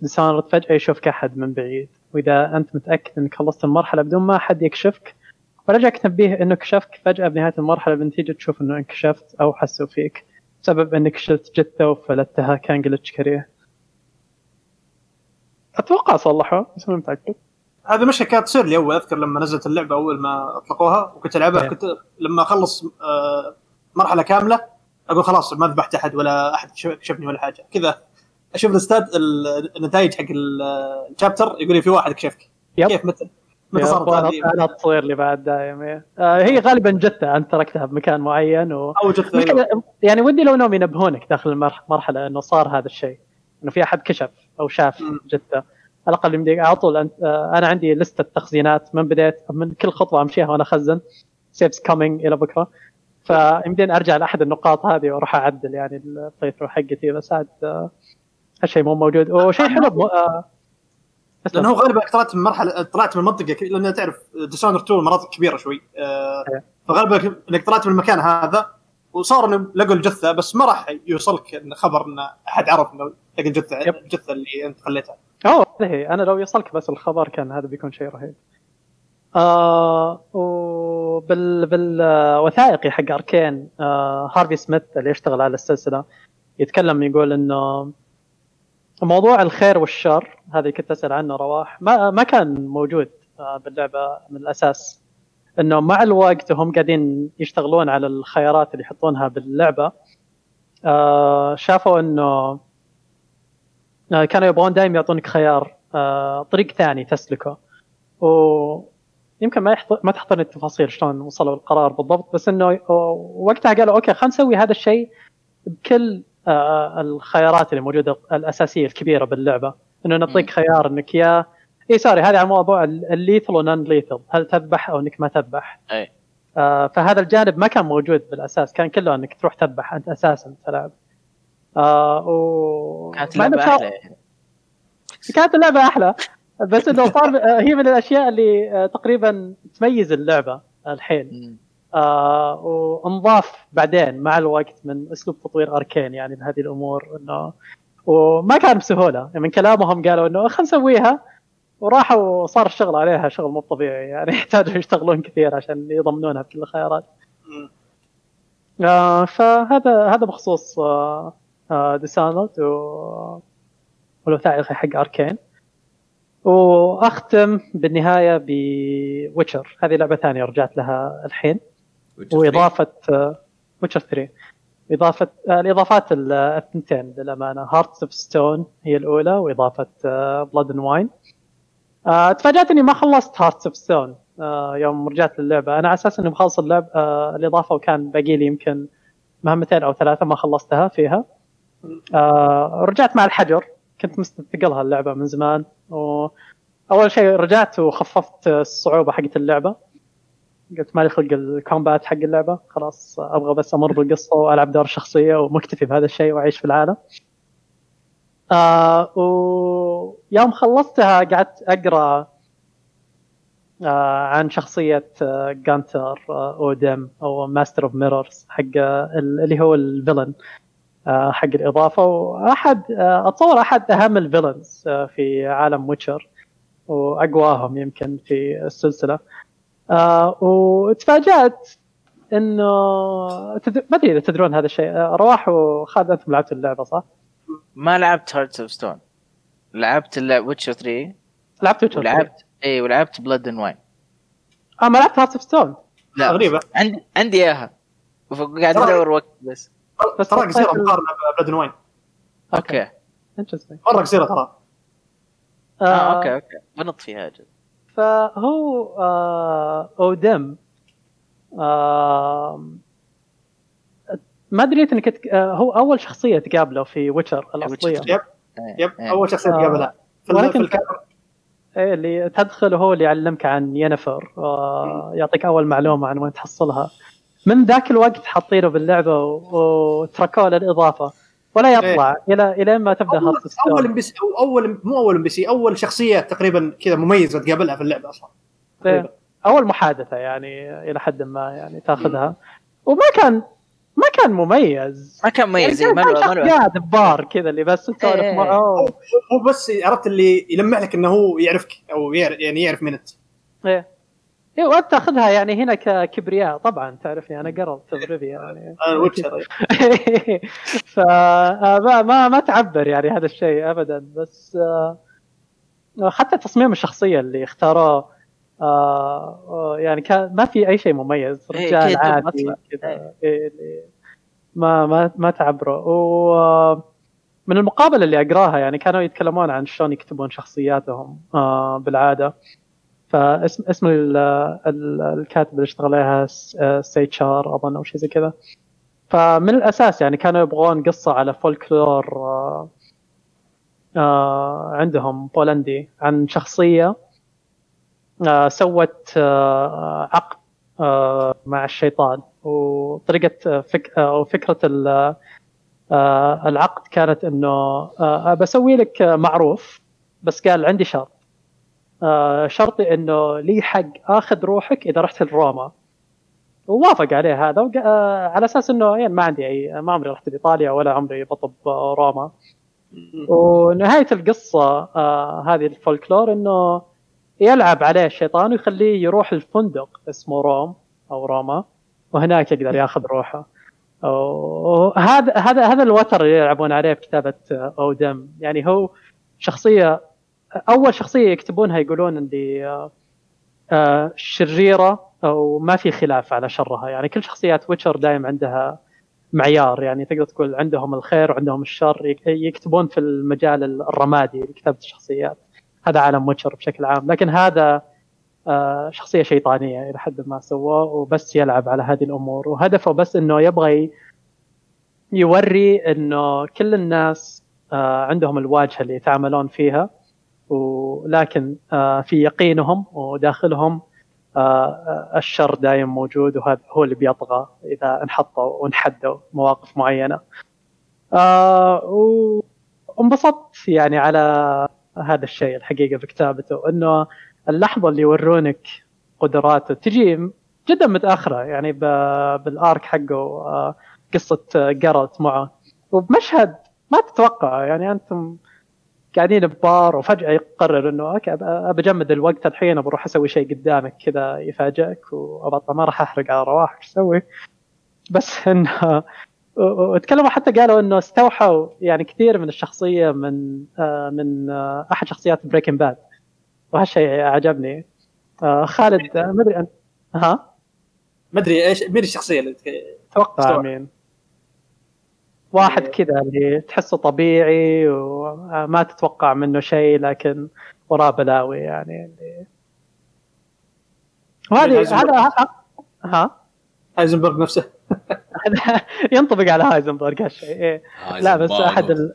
Dishonored فجأة يشوفك أحد من بعيد. وإذا أنت متأكد إنك خلصت المرحلة بدون ما أحد يكشفك ورجعك تنبيه إنه كشفك فجأة بنهاية المرحلة بنتيجة تشوف إنه انكشفت أو حسوا فيك بسبب إنك شلت جثة وفلتها كان جلتش كريه. أتوقع صلحوا بس مو متأكد. هذه المشكلة كانت تصير لي اول أذكر لما نزلت اللعبة أول ما أطلقوها وكنت ألعبها إيه. كنت لما أخلص آه، مرحلة كاملة أقول خلاص ما ذبحت أحد ولا أحد كشف- كشفني ولا حاجة. كذا أشوف الاستاد ال- النتائج حق ال- ال chapter يقول لي في واحد كشفك. يب. كيف متى؟ متى صارت هذه؟ أنا تصير لي بعد دايم. آه هي غالبا جثة أنت تركتها بمكان معين و... أو جثة يعني ودي لو انهم ينبهونك داخل المرحله إنه صار هذا الشيء إنه في أحد كشف أو شاف. جثة. على الأقل يمديك على طول أنت آه، أنا عندي لستة تخزينات من بديت من كل خطوة أمشيها وأنا أخزن. saves coming إلى بكرة. فيمديني أرجع لأحد النقاط هذه وأروح أعدل يعني ال playthrough حقتي بس عاد آه، هالشيء مو موجود وشيء حلو بم- آه، بس لأنه هو غالبا طلعت من مرحلة طلعت من منطقة ك- لأن تعرف ديسونر 2 مناطق كبيرة شوي آه، إيه. فغالبا إنك طلعت من المكان هذا وصار لقوا الجثة بس ما راح يوصلك إن خبر إن أحد عرف إنه لقى الجثة. الجثة اللي أنت خليتها أوه هي أنا لو يوصلك بس الخبر كان هذا بيكون شيء رهيب آه وبال بالوثائقي حق أركين آه هارفي سميث اللي يشتغل على السلسلة يتكلم يقول إنه موضوع الخير والشر هذا كنت أسأل عنه رواح ما ما كان موجود آه باللعبة من الأساس إنه مع الوقت وهم قاعدين يشتغلون على الخيارات اللي يحطونها باللعبة آه شافوا إنه آه، كانوا يبغون دائما يعطونك خيار طريق ثاني تسلكه ويمكن ما يحضر ما تحضرني التفاصيل شلون وصلوا القرار بالضبط بس إنه وقتها قالوا okay خلينا نسوي هذا الشيء بكل آه، الخيارات اللي موجودة الأساسية الكبيرة باللعبة. إنه نعطيك خيار إنك يا اي sorry هذا على موضوع ال lethal و non-lethal هل تذبح أو إنك ما تذبح؟ أي. آه، فهذا الجانب ما كان موجود بالأساس كان كله إنك تروح تذبح أنت أساسا تلعب آه و كانت اللعبة أحلى. كانت اللعبة أحلى. بس إنه صار آه، هي من الأشياء اللي آه، تقريبا تميز اللعبة الحين. آه وانضاف بعدين مع الوقت من أسلوب تطوير أركين يعني بهذه الأمور إنه وما كان بسهولة يعني من كلامهم قالوا إنه خلينا نسويها وراحوا وصار الشغل عليها شغل مو طبيعي يعني [laughs] يحتاجوا يشتغلون كثير عشان يضمنونها بكل الخيارات. آه فهذا هذا بخصوص آه آه ديسانرد و والوثائقي حق أركين وأختم بالنهاية ب Witcher هذه لعبة ثانية رجعت لها الحين. واضافه Witcher 3 اضافه الإضافات ال- الثنتين للأمانة. Hearts of Stone هي الأولى وإضافة Blood and Wine تفاجأت إني ما خلصت Hearts of Stone يوم رجعت للعبة. أنا على أساس إني مخلص اللعبه آه، الإضافة وكان باقي لي يمكن مهمتين أو ثلاثة ما خلصتها فيها. آه، رجعت مع الحجر. كنت مستثقلها اللعبة من زمان. واول شيء رجعت وخففت الصعوبة حقت اللعبة. قلت مالي خلق ال combat حق اللعبة. خلاص أبغى بس أمر بالقصة وألعب دور شخصية ومكتفي بهذا الشيء وأعيش في العالم. آه ويوم خلصتها قعدت أقرأ آه عن شخصية آه Gaunter آه O'Dimm أو Master of Mirrors حق اللي هو ال villain حق الإضافة وأحد آه أتصور أحد أهم ال villains آه في عالم Witcher وأقواهم يمكن في السلسلة. آه وتفاجأت إنه. ما أدري إذا تدرون هذا الشيء آه رواح وخالد أنتم لعبتوا اللعبة صح؟ ما لعبت Hearts of Stone لعبت اللعب Witcher 3 لعبت Witcher ولعبت اي ولعبت Blood and Wine آه ما لعبت Heart of Stone لا غريبة. عندي عندي إياها. قاعد ترى- أدور وقت بس. ترى قصيرة طيب، مقارنة ب Blood Wine okay. interesting مرة قصيرة ترى. آه okay okay. بنط فيها أجل فهو آه O'Dimm آه ما دريت إنك تك... آه هو أول شخصية تقابله في Witcher الأصلية. يب إيه، يب إيه. أول شخصية آه. تقابلها. في في ولكن الكاميرا إيه اللي تدخل هو اللي يعلمك عن Yennefer آه يعطيك أول معلومة عن وين تحصلها. من ذاك الوقت حاطينه باللعبة و- وتركوه للإضافة. ولا يطلع. إلى إلى ما تبدأ اول. أول أم بي سي أو أول مو أول أم بي سي أول شخصية تقريبا كذا مميزة تقابلها في اللعبة أصلا. إيه. أول محادثة يعني إلى حد ما يعني تاخذها. وما كان ما كان مميز. ما كان مميز يعني إيه، ما له- ما له- قاعد ببار كذا اللي بس تسولف إيه. معه هو بس عرفت اللي يلمح لك إنه هو يعرفك أو يعرف يعني يعرف مين انت إيه. إيه وأنت تاخذها يعني هنا ككبرياء طبعا تعرفني أنا قرلت بريفي يعني. [laughs] [laughs] فما ما ما تعبر يعني هذا الشيء ابدا بس آه، حتى تصميم الشخصية اللي اختاروه آه، آه، يعني كان ما في أي شيء مميز إيه، رجال عادي مطلع. كذا إيه. إيه، ما ما ما تعبروا و من المقابله اللي أقراها يعني كانوا يتكلمون عن شلون يكتبون شخصياتهم آه، بالعادة. فاسم اسم ال- ال- الكاتب اللي اشتغل عليها آه، سيتشار أظن أو شيء زي كذا. فمن الأساس يعني كانوا يبغون قصة على فولكلور آه، آه، عندهم بولندي عن شخصية سوت عقد مع الشيطان. وطريقة فك أو فكرة ال- العقد كانت إنه بسوي لك معروف بس قال عندي شرط. آه، شرطي إنه لي حق آخذ روحك إذا رحت لروما. ووافق عليه هذا. آه، على أساس إنه يعني ما عندي أي ما عمري رحت لإيطاليا ولا عمري بطب روما. ونهاية القصة آه هذه الفولكلور إنه يلعب عليه الشيطان ويخليه يروح الفندق اسمه روم أو روما وهناك يقدر ياخذ روحه. وهذا هذا هذا الوتر اللي يلعبون عليه بكتابه آه، O'Dimm يعني هو شخصية أول شخصية يكتبونها يقولون اللي آه، شريرة أو ما في خلاف على شرها. يعني كل شخصيات Witcher دائما عندها معيار. يعني تقدر تقول عندهم الخير وعندهم الشر. يك- يكتبون في المجال الرمادي لكتابة الشخصيات. هذا عالم ويتشر بشكل عام. لكن هذا آه، شخصية شيطانية إلى حد ما سواه وبس يلعب على هذه الأمور. وهدفه بس إنه يبغى يوري إنه كل الناس آه، عندهم الواجهة اللي يتعاملون فيها. ولكن آه، في يقينهم وداخلهم آه، آه، الشر دايم موجود وهذا هو اللي بيطغى إذا انحطوا وانحدوا مواقف معينة. وانبسطت يعني على هذا الشيء الحقيقة بكتابته إنه اللحظة اللي يورونك قدراته تجي جدا متأخرة يعني بالآرك حقه قصة جارلت معه وبمشهد ما تتوقع يعني أنتم قاعدين ببار وفجأة يقرر إنه أوكي ابى أجمد الوقت الحين بروح أسوي شيء قدامك كذا يفاجئك وابطل ما راح أحرق على رواح إيش أسوي؟ بس انه وتكلموا حتى قالوا إنه استوحوا يعني كثير من الشخصية من آه، من آه، أحد شخصيات Breaking Bad وهالشيء عجبني آه، خالد ما أدري ها؟ ما أدري إيش مين الشخصية اللي تك- توقع استوعب. مين؟ واحد إيه. كذا اللي تحسه طبيعي وما تتوقع منه شيء لكن وراه بلاوي يعني اللي وهذه هايزنبرغ. هذا ها- ها؟ هايزنبرغ نفسه. هذا [laughs] ينطبق على هايزنبرغ هالشيء إيه. لا بس أحد ال...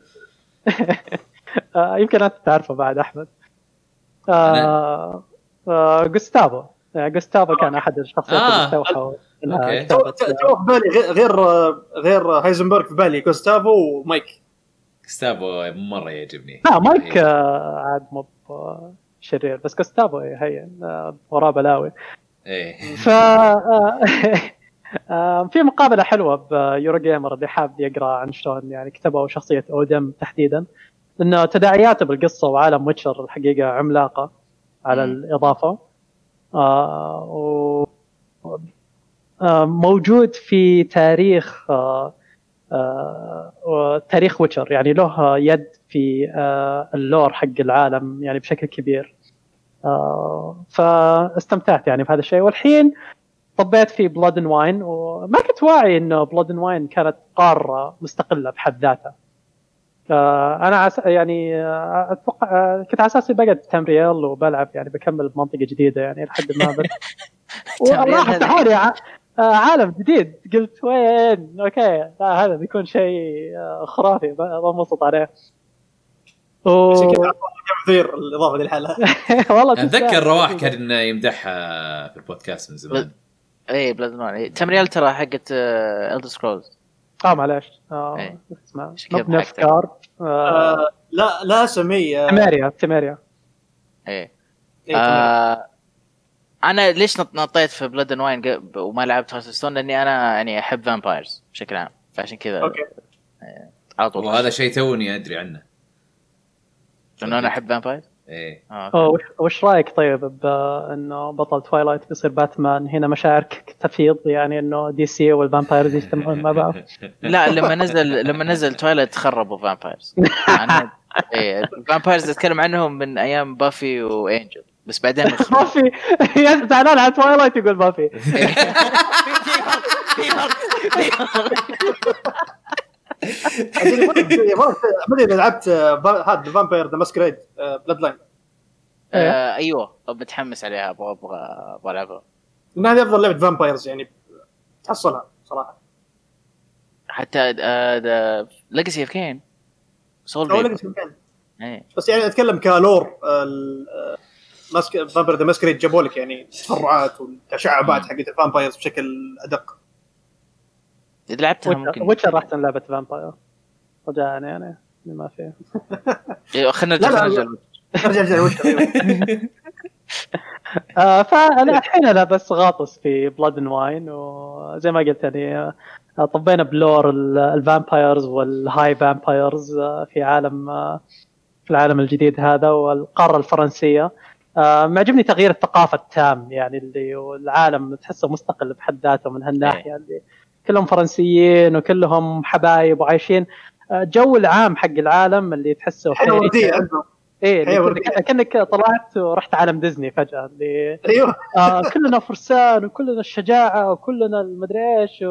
[laughs] آه، يمكن أنت تعرفه بعد أحمد. آه... آه... جوستافو. يعني جوستافو كان أحد الشخصيات اللي آه. استوحوا. تو تو في بالي غير غير غير هايزنبرغ في بالي جوستافو ومايك. ستافو مرة يعجبني. لا مايك آه، عاد مو شرير بس جوستافو هين آه، وراه بلاوي. إيه. ف آه، [laughs] في مقابلة حلوة ب Eurogamer اللي حاب يقرأ عن شلون يعني كتبوا شخصية O'Dimm تحديدا انه تداعياته بالقصة وعالم Witcher الحقيقة عملاقة على. الإضافة. آه و موجود في تاريخ آه آه تاريخ Witcher يعني له يد في آه ال lore حق العالم يعني بشكل كبير. فاستمتعت يعني بهذا الشيء. والحين طبيت في Blood and Wine وما كنت واعي إنه Blood and Wine كانت قارة مستقلة بحد ذاتها. أنا عس... يعني أتوقع كنت على أساس بقعد تمريال وبلعب يعني بكمل بمنطقه جديدة يعني لحد ما بس. [laughs] تمريال وراح آه عالم جديد. قلت وين؟ أوكي. لا هذا بيكون شيء آه خرافي. بنبسط عليه. و... مثير الإضافة دي لحالها [laughs] والله أتذكر. رواح كان يمدحها في البودكاست من زمان. اي Blood and Wine إيه. تمريال ترى حقت Elder Scrolls آه معلش آه إيه. اسمها. افكار آه لا لا سميه تماريا تماريا. اي إيه،. آه أنا ليش نط- نطيت في Blood and Wine وما لعبت Hearts of Stone لأني أنا يعني أحب vampires بشكل عام فعشان كذا أوكي. على طول. والله هذا شيء توني أدري عنه. انه أنا أحب vampires إيه. آه، وش, وش رأيك طيب بانه بطل Twilight بيصير باتمان هنا مشاعرك تفيض يعني إنه DC وال vampires يجتمعون مع بعض. [laughs] لا لما نزل لما نزل Twilight خربوا vampires يعني [laughs] إيه ال vampires أتكلم عنهم من أيام Buffy و Angel بس بعدين [laughs] ما في زعلان على Twilight يقول [laughs] ما في ما أدري إذا لعبت آه، هذا Vampire: The Masquerade Bloodlines أيوه. متحمس عليها أبغى أبغى أبغى العبها هذه أفضل لعبة vampires يعني تحصلها صراحة. حتى Legacy of Kain Soul of Kain. إيه. بس يعني أتكلم ك lore ال- آه، Masq- Vampire: The Masquerade جابوا لك يعني تفرعات والتشعبات حقت ال vampires بشكل أدق. إذا لعبتها ممكن. Witcher أحسن لعبة vampire. رجاء يعني اللي ما في. إيه، خلينا نرجع نرجع ارجع وش أيوه. [laughs] آه فأنا الحين أنا بس غاطس في Blood and Wine وزي ما قلت يعني آه، طبينا ب lore ال- ال vampires وال higher vampires في عالم آه، في العالم الجديد هذا والقارة الفرنسية. معجبني تغيير الثقافة التام يعني اللي والعالم تحسه مستقل بحد ذاته من هالناحية اللي كلهم فرنسيين وكلهم حبايب وعايشين. آه، جو العام حق العالم اللي تحسه عندهم إيه كانك طلعت ورحت عالم ديزني فجأة اللي أيوه. آه كلنا فرسان وكلنا الشجاعة وكلنا المدري إيش.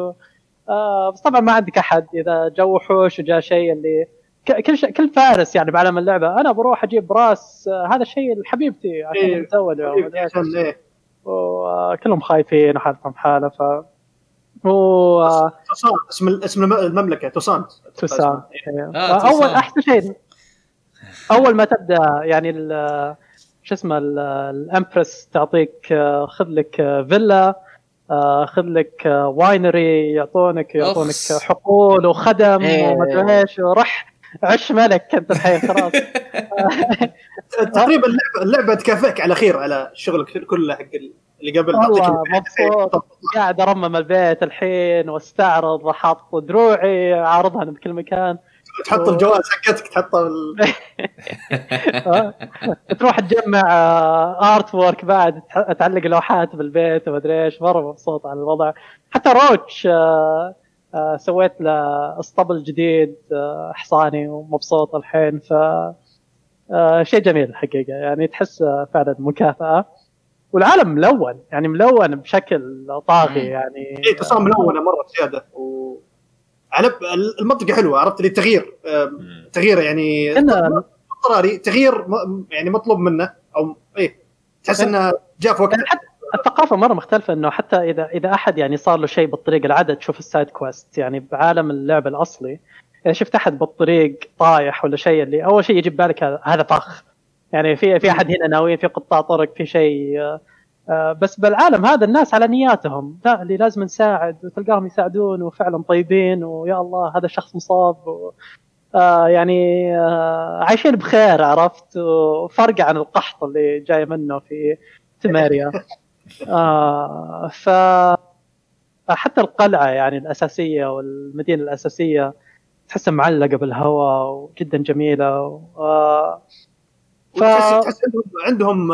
آه بس طبعا ما عندك أحد إذا جو وحوش وجاء شيء اللي كل شيء كل فارس يعني بعالم اللعبة أنا بروح أجيب راس آه هذا الشيء لحبيبتي عشان إيه. متزوجه. عشان إيه وكلهم خايفين وحالتهم حالة ف و آه، توسان اسم اسم الم- المملكة توسان توسان إيه. آه، أول توسان. أحسن شيء أول ما تبدأ يعني ال- شو اسمه ال- ال empress تعطيك آه، خذ لك آه، فيلا آه، خذ لك آه، winery يعطونك يعطونك. حقول وخدم إيه. ومدري إيش ورح عش ملك انت الحين خلاص. [laughs] تقريبا اللعبه اللعبه تكافئك على خير على شغلك كله حق اللي قبل. والله مبسوط. قاعد أرمم البيت الحين وأستعرض وأحط دروعي أعرضها بكل مكان. تحط الجوال حقتك تحطه بال... آه. [laughs] تروح تجمع artwork بعد تعلق لوحات بالبيت ومدري إيش. مرة مبسوط على الوضع. حتى Roach آه، آه، سويت له اسطبل جديد آه، حصاني ومبسوط الحين ف آه، شيء جميل الحقيقة يعني تحس آه، فعلا مكافأة. والعالم ملون يعني ملون بشكل طاغي. يعني اي تصاميم ملونة مرة زيادة. و على المنطقة حلوة عرفت؟ اللي تغيير آه، تغيير يعني اضطراري تغيير م- يعني مطلوب منه أو إيه تحس إنه جاء في وقت يعني حتى الثقافة مرة مختلفة إنه حتى إذا إذا أحد يعني صار له شيء بالطريق العادة تشوف السايد كويست. يعني بعالم اللعب الأصلي إذا شفت أحد بالطريق طايح ولا شيء اللي أول شيء يجي ببالك هذا- فخ يعني في في أحد هنا ناويين في قطاع طرق في شيء آه، آه، بس بالعالم هذا الناس على نياتهم. لا اللي لازم نساعد وتلقاهم يساعدون وفعلا طيبين ويا الله هذا الشخص مصاب و آه يعني آه عايشين بخير عرفت؟ وفرق عن القحط اللي جاي منه في تماريا آه ف حتى القلعة يعني الأساسية والمدينة الأساسية تحسها معلقة بالهواء وجدا جميلة و... آه ف... تحس عندهم عندهم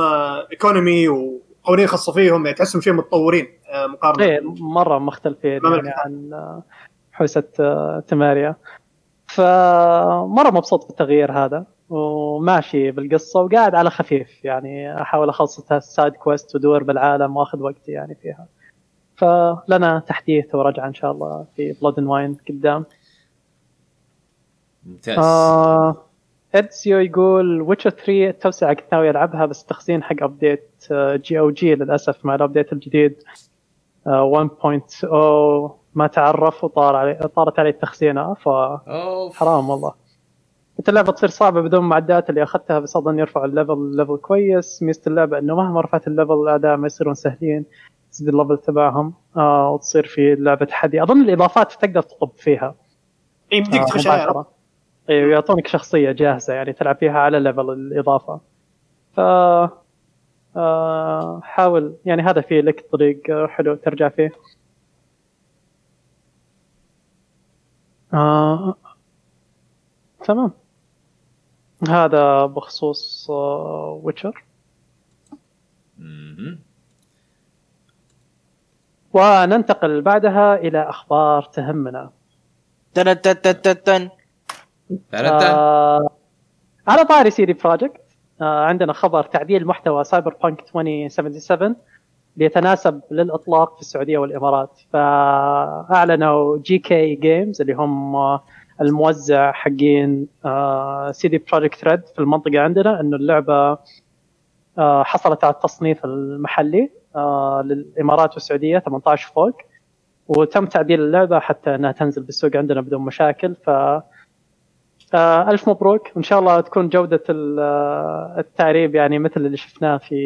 ايكونومي وقوانين خاصة فيهم يعني تحسهم شيء متطورين آه، مقارنة. إيه مرة مختلفين يعني عن آه، حوسة آه، تماريا. فمره مبسوط بالتغيير هذا. وماشي بالقصة وقاعد على خفيف يعني أحاول أخلص السايد كويست ودور بالعالم وأخذ وقتي يعني فيها. فلنا تحديث ورجعة إن شاء الله في Blood Wine قدام. ممتاز. آه ادسيو يقول Witcher 3 التوسعة كنت ناوي العبها بس تخزين حق update GOG للأسف مع ال update الجديد. آه 1.0 ما تعرف وطار علي طارت علي التخزينة فحرام والله. انت اللعبة تصير صعبة بدون معدات اللي أخذتها بس اظن يرفع ال level level كويس. ميزة اللعبة إنه مهما رفعت ال level الاعداء ما يصيرون سهلين تزيد ال level تبعهم آه وتصير في لعبة تحدي. أظن الإضافات تقدر تطب فيها. اي يمديك آه، تخش عليها. مباشرة. أيوه يعطونك شخصية جاهزة يعني تلعب فيها على level الإضافة. ف آه حاول. يعني هذا فيه لك طريق آه، حلو ترجع فيه. آه تمام. هذا بخصوص آه Witcher مهم. وننتقل بعدها إلى أخبار تهمنا. تن تن تن تن تن. آه على طاري CD Projekt آه عندنا خبر تعديل محتوى Cyberpunk 2077 ليتناسب للإطلاق في السعودية والإمارات. فأعلنوا GK Games اللي هم آه، الموزع حقين CD Projekt Red في المنطقة عندنا إنه اللعبة آه حصلت على التصنيف المحلي آه للإمارات والسعودية 18 فوق. وتم تعديل اللعبة حتى إنها تنزل بالسوق عندنا بدون مشاكل. ف آه ألف مبروك. وان شاء الله تكون آه، التعريب يعني مثل اللي شفناه في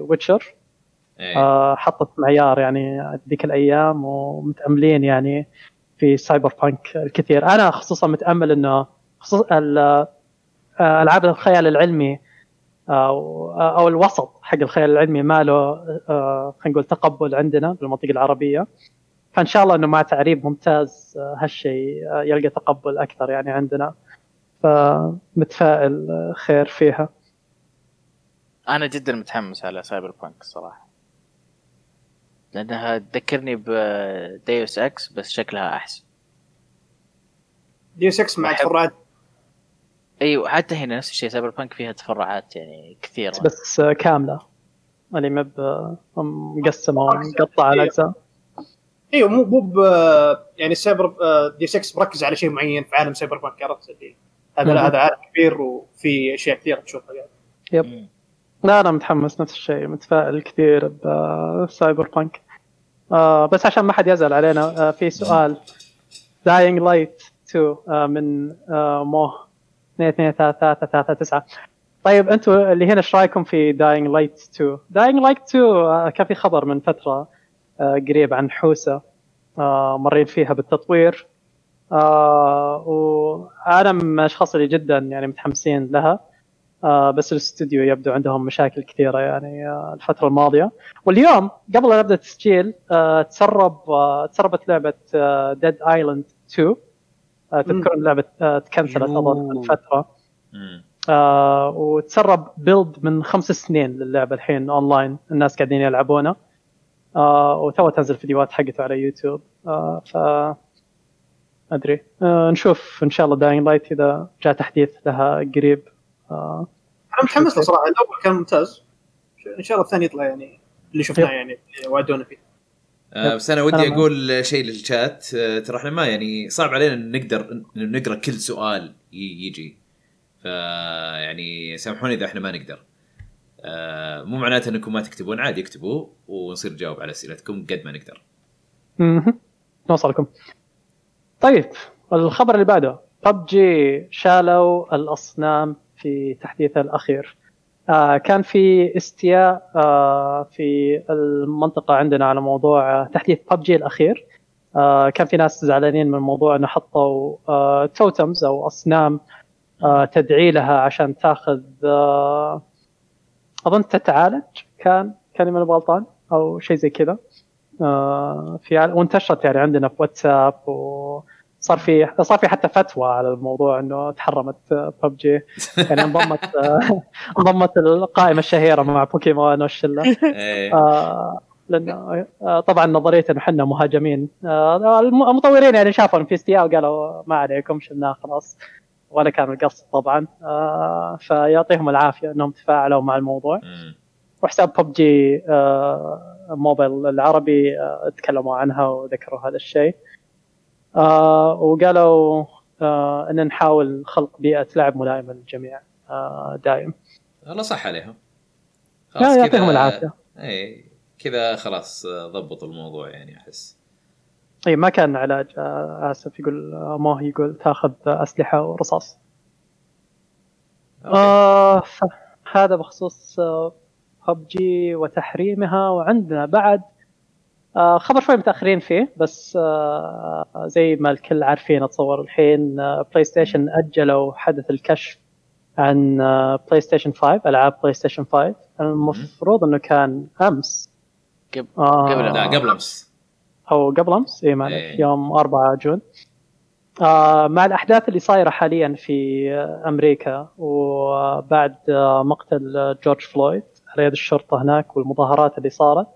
Witcher إيه. حطت معيار يعني ذيك الأيام ومتأملين يعني في Cyberpunk الكثير. أنا خصوصا متأمل إنه خصوص ال- آه، ألعاب الخيال العلمي أو أو الوسط حق الخيال العلمي ما له آه، خلينا نقول تقبل عندنا بالمنطقة العربية. فإن شاء الله إنه مع تعريب ممتاز آه، هالشيء آه، يلقى تقبل أكثر يعني عندنا. فمتفائل آه، خير فيها. أنا جدا متحمس على Cyberpunk الصراحه لأنها تذكرني ب Deus Ex بس شكلها أحسن. Deus Ex مع تفرعات. أيوه حتى هنا نفس الشيء Cyberpunk فيها تفرعات يعني كثيرة. بس آه، كاملة. اللي مب آه، مقسمه ومقطعه على اجزاء أيوه مو مو ب يعني السايبر Deus Ex مركز على شيء معين في عالم Cyberpunk عرفت؟ اللي هذا. لا هذا عالم كبير وفي أشياء كثيرة تشوفها يعني. مم. لا أنا متحمس نفس الشيء متفائل كثير ب Cyberpunk آه بس عشان ما حد يزعل علينا آه في سؤال. Dying Light 2 آه من آه مو 2 2 3 3 3 9 طيب أنتم اللي هنا إيش رأيكم في Dying Light 2 Dying Light 2 آه كان في خبر من فترة آه قريب عن حوسة آه مرين فيها بالتطوير. آه وأنا من الأشخاص اللي جدا يعني متحمسين لها. آه بس الاستوديو يبدو عندهم مشاكل كثيرة يعني آه الفترة الماضية. واليوم قبل لا نبدا التسجيل آه تسرب آه تسربت لعبة Dead Island 2 آه تذكرون لعبة آه تكنسلت أظن من فترة. آه وتسرب build من خمس سنين للعبة الحين اونلاين الناس قاعدين يلعبونه. آه وتو تنزل فيديوهات حقته على يوتيوب. آه ف أدري. آه نشوف إن شاء الله Dying Light إذا جاء تحديث لها قريب. آه أنا متحمس له صراحة. الأول كان ممتاز. إن شاء الله الثاني يطلع يعني اللي شفناه. يعني وعدونا فيه. آه بس أنا ودي أنا أقول شيء للشات. آه ترى إحنا ما يعني صعب علينا إن نقدر نقرأ كل سؤال يجي. ف يعني سامحوني إذا إحنا ما نقدر. آه مو معناته إنكم ما تكتبون عادي اكتبوا ونصير نجاوب على أسئلتكم قد ما نقدر. مهم. نوصلكم. طيب الخبر اللي بعده. ببجي شالوا الأصنام. في تحديثها الأخير. آه كان في استياء آه في المنطقة عندنا على موضوع تحديث ببجي الأخير. آه كان في ناس زعلانين من الموضوع إنه حطوا توتمز أو أصنام تدعي لها عشان تاخذ أظن تتعالج. كان كان من غلطان أو شيء زي كذا. في وانتشرت يعني عندنا في واتساب وصار في صار في حتى فتوى على الموضوع إنه تحرمت ببجي [laughs] يعني انضمت آه، انضمت القائمة الشهيرة مع بوكيمون والشلة. [laughs] إيه. آه، لأن آه، طبعا نظرية إنه إحنا مهاجمين. آه، الم- المطورين يعني شافوا في استياء وقالوا ما عليكم شلناه خلاص. ولا كان القصد طبعا. آه، فيعطيهم العافية إنهم تفاعلوا مع الموضوع. وحساب ببجي موبايل العربي آه، تكلموا عنها وذكروا هذا الشيء. آه، وقالوا آه إن نحاول خلق بيئة لعب ملائمة للجميع آه دايم. والله صح عليهم. لا كذا- يعطيهم العافية. اي كذا خلاص آه، ضبطوا الموضوع يعني أحس. إي ما كان علاج آه آسف يقول آه مو يقول تاخذ أسلحة ورصاص. أوكي. آه هذا بخصوص ببجي وتحريمها وعندنا بعد خبر شوي متأخرين فيه بس آه زي ما الكل عارفين أتصور الحين آه PlayStation أجلوا حدث الكشف عن آه PlayStation 5 ألعاب PlayStation 5 المفروض إنه كان أمس. قبل- آه قبل- لا قبل أمس. أو قبل أمس اي معلش إيه. يوم 4 جون. آه مع الأحداث اللي صايرة حاليا في آه، أمريكا وبعد آه، مقتل آه، جورج فلويد على يد الشرطة هناك والمظاهرات اللي صارت.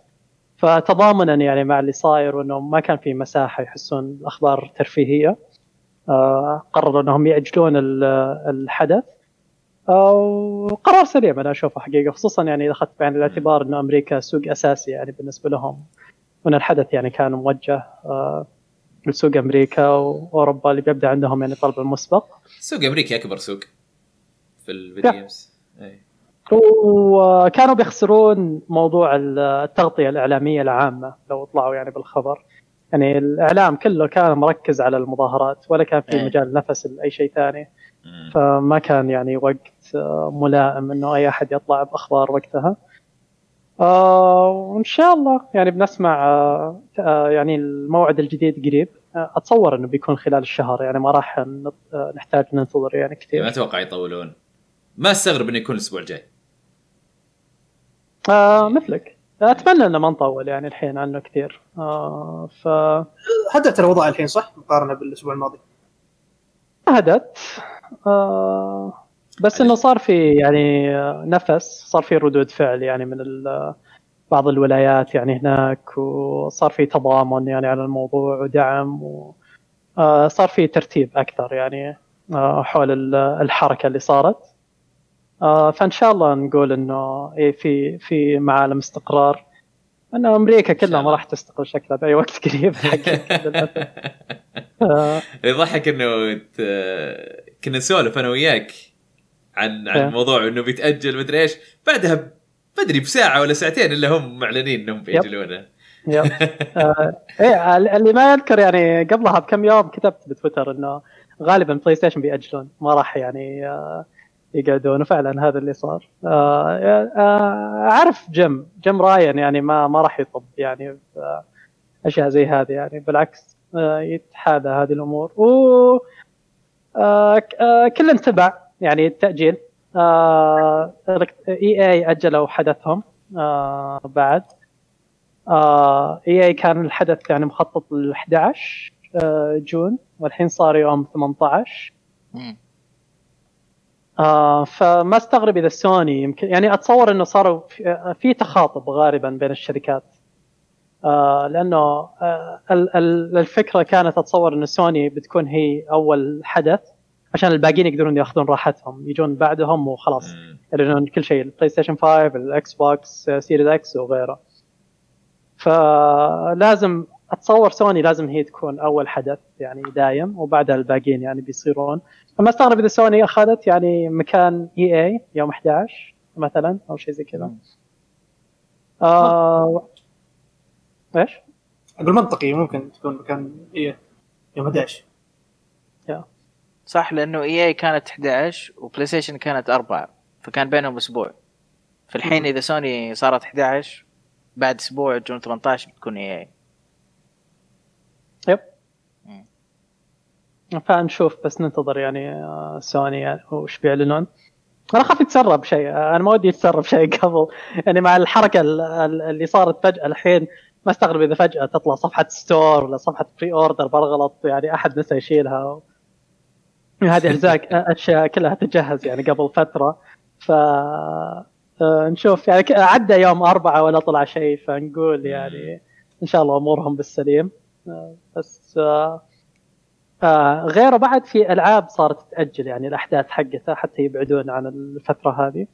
فتضامنا يعني مع اللي صاير وإنه ما كان في مساحة يحسون الأخبار ترفيهية. آه قرروا إنهم ياجلون ال- الحدث. آه، وقرار سليم أنا أشوفه حقيقة خصوصا يعني إذا أخذت بعين الاعتبار إنه أمريكا سوق أساسي يعني بالنسبة لهم. وإن الحدث يعني كان موجه آه، لسوق أمريكا وأوروبا اللي بيبدأ عندهم يعني طلب المسبق. سوق أمريكا أكبر سوق في الفيديو. جيمز. وكانوا بيخسرون موضوع التغطية الإعلامية العامة لو طلعوا يعني بالخبر. يعني الإعلام كله كان مركز على المظاهرات ولا كان في إيه. مجال نفس لاي شيء ثاني. فما كان يعني وقت آه، ملائم إنه أي أحد يطلع بأخبار وقتها. آه وإن شاء الله يعني بنسمع آه يعني الموعد الجديد قريب. أتصور إنه بيكون خلال الشهر يعني ما راح نحتاج ننتظر يعني ما كثير أتوقع يطولون. ما أستغرب إنه يكون الأسبوع الجاي. آه مثلك. أتمنى إنه ما نطول يعني الحين عنه كثير. آه ف هدأت الوضع الحين صح؟ مقارنة بالأسبوع الماضي. هدت آه بس إنه صار في يعني نفس صار في ردود فعل يعني من ال- بعض الولايات يعني هناك وصار في تضامن يعني على الموضوع ودعم و آه، صار في ترتيب أكثر يعني آه، حول ال- الحركة اللي صارت. فإن شاء الله نقول إنه إيه في في معالم استقرار انه أمريكا كلها ما. راح تستقر شكلها بأي وقت [laughs] قريب. [laughs] آه، [laughs] يضحك إنه كنا نسولف أنا وياك عن عن إيه. موضوع إنه بيتأجل مدري إيش بعدها بدري بساعة ولا ساعتين إلا هم معلنين إنهم بيأجلونه yep. آه، إيه اللي ما يذكر يعني قبلها بكم يوم كتبت بتويتر إنه غالبا PlayStation بيأجلون ما راح يعني آه، يقعدون وفعلا هذا اللي صار. آه، آه، أعرف Jim Jim Ryan يعني ما ما راح يطب يعني أشياء زي هذه يعني بالعكس آه، يتحادى هذه الأمور. و آه، آه، كل انتبع يعني التأجيل. EA أجلوا حدثهم آه، بعد. EA كان الحدث يعني مخطط ل 11 آه، جون والحين صار يوم 18 مم. آه فما استغرب إذا سوني يمكن يعني أتصور إنه صاروا في, في تخاطب غالبا بين الشركات. آه لأنه آه ال- ال- الفكرة كانت أتصور انه سوني بتكون هي أول حدث عشان الباقيين يقدرون يأخذون راحتهم يجون بعدهم وخلاص. يعلنون كل شيء ال PlayStation 5 ال Xbox Series X وغيره. فلازم أتصور سوني لازم هي تكون أول حدث يعني دايم وبعدها الباقيين يعني بيصيرون. فما استغرب اذا سوني أخذت يعني مكان EA يوم 11 مثلا أو شيء زي كذا. آه... إيش؟ أقول منطقي ممكن تكون مكان EA يوم 11 صح لأنه EA كانت 11 و PlayStation كانت 4 فكان بينهم أسبوع. في الحين إذا سوني صارت 11 بعد أسبوع جون 18 بتكون EA yep مم. فنشوف بس ننتظر يعني آه، سوني يعني وش بيعلنون. أنا خاف يتسرب شيء أنا ما ودي يتسرب شيء [laughs] قبل. يعني مع الحركة ال- ال- اللي صارت فجأة الحين ما أستغرب إذا فجأة تطلع صفحة store ولا صفحة pre-order بالغلط يعني أحد نسى يشيلها. و... هذه [laughs] أجزاء أشياء كلها تجهز يعني قبل فترة. ف آه، نشوف. يعني عدى يوم أربعة ولا طلع شيء فنقول يعني إن شاء الله أمورهم بالسليم. آه، بس آه، غيره بعد في ألعاب صارت تتأجل يعني الأحداث حقتها حتى يبعدون عن الفترة هذه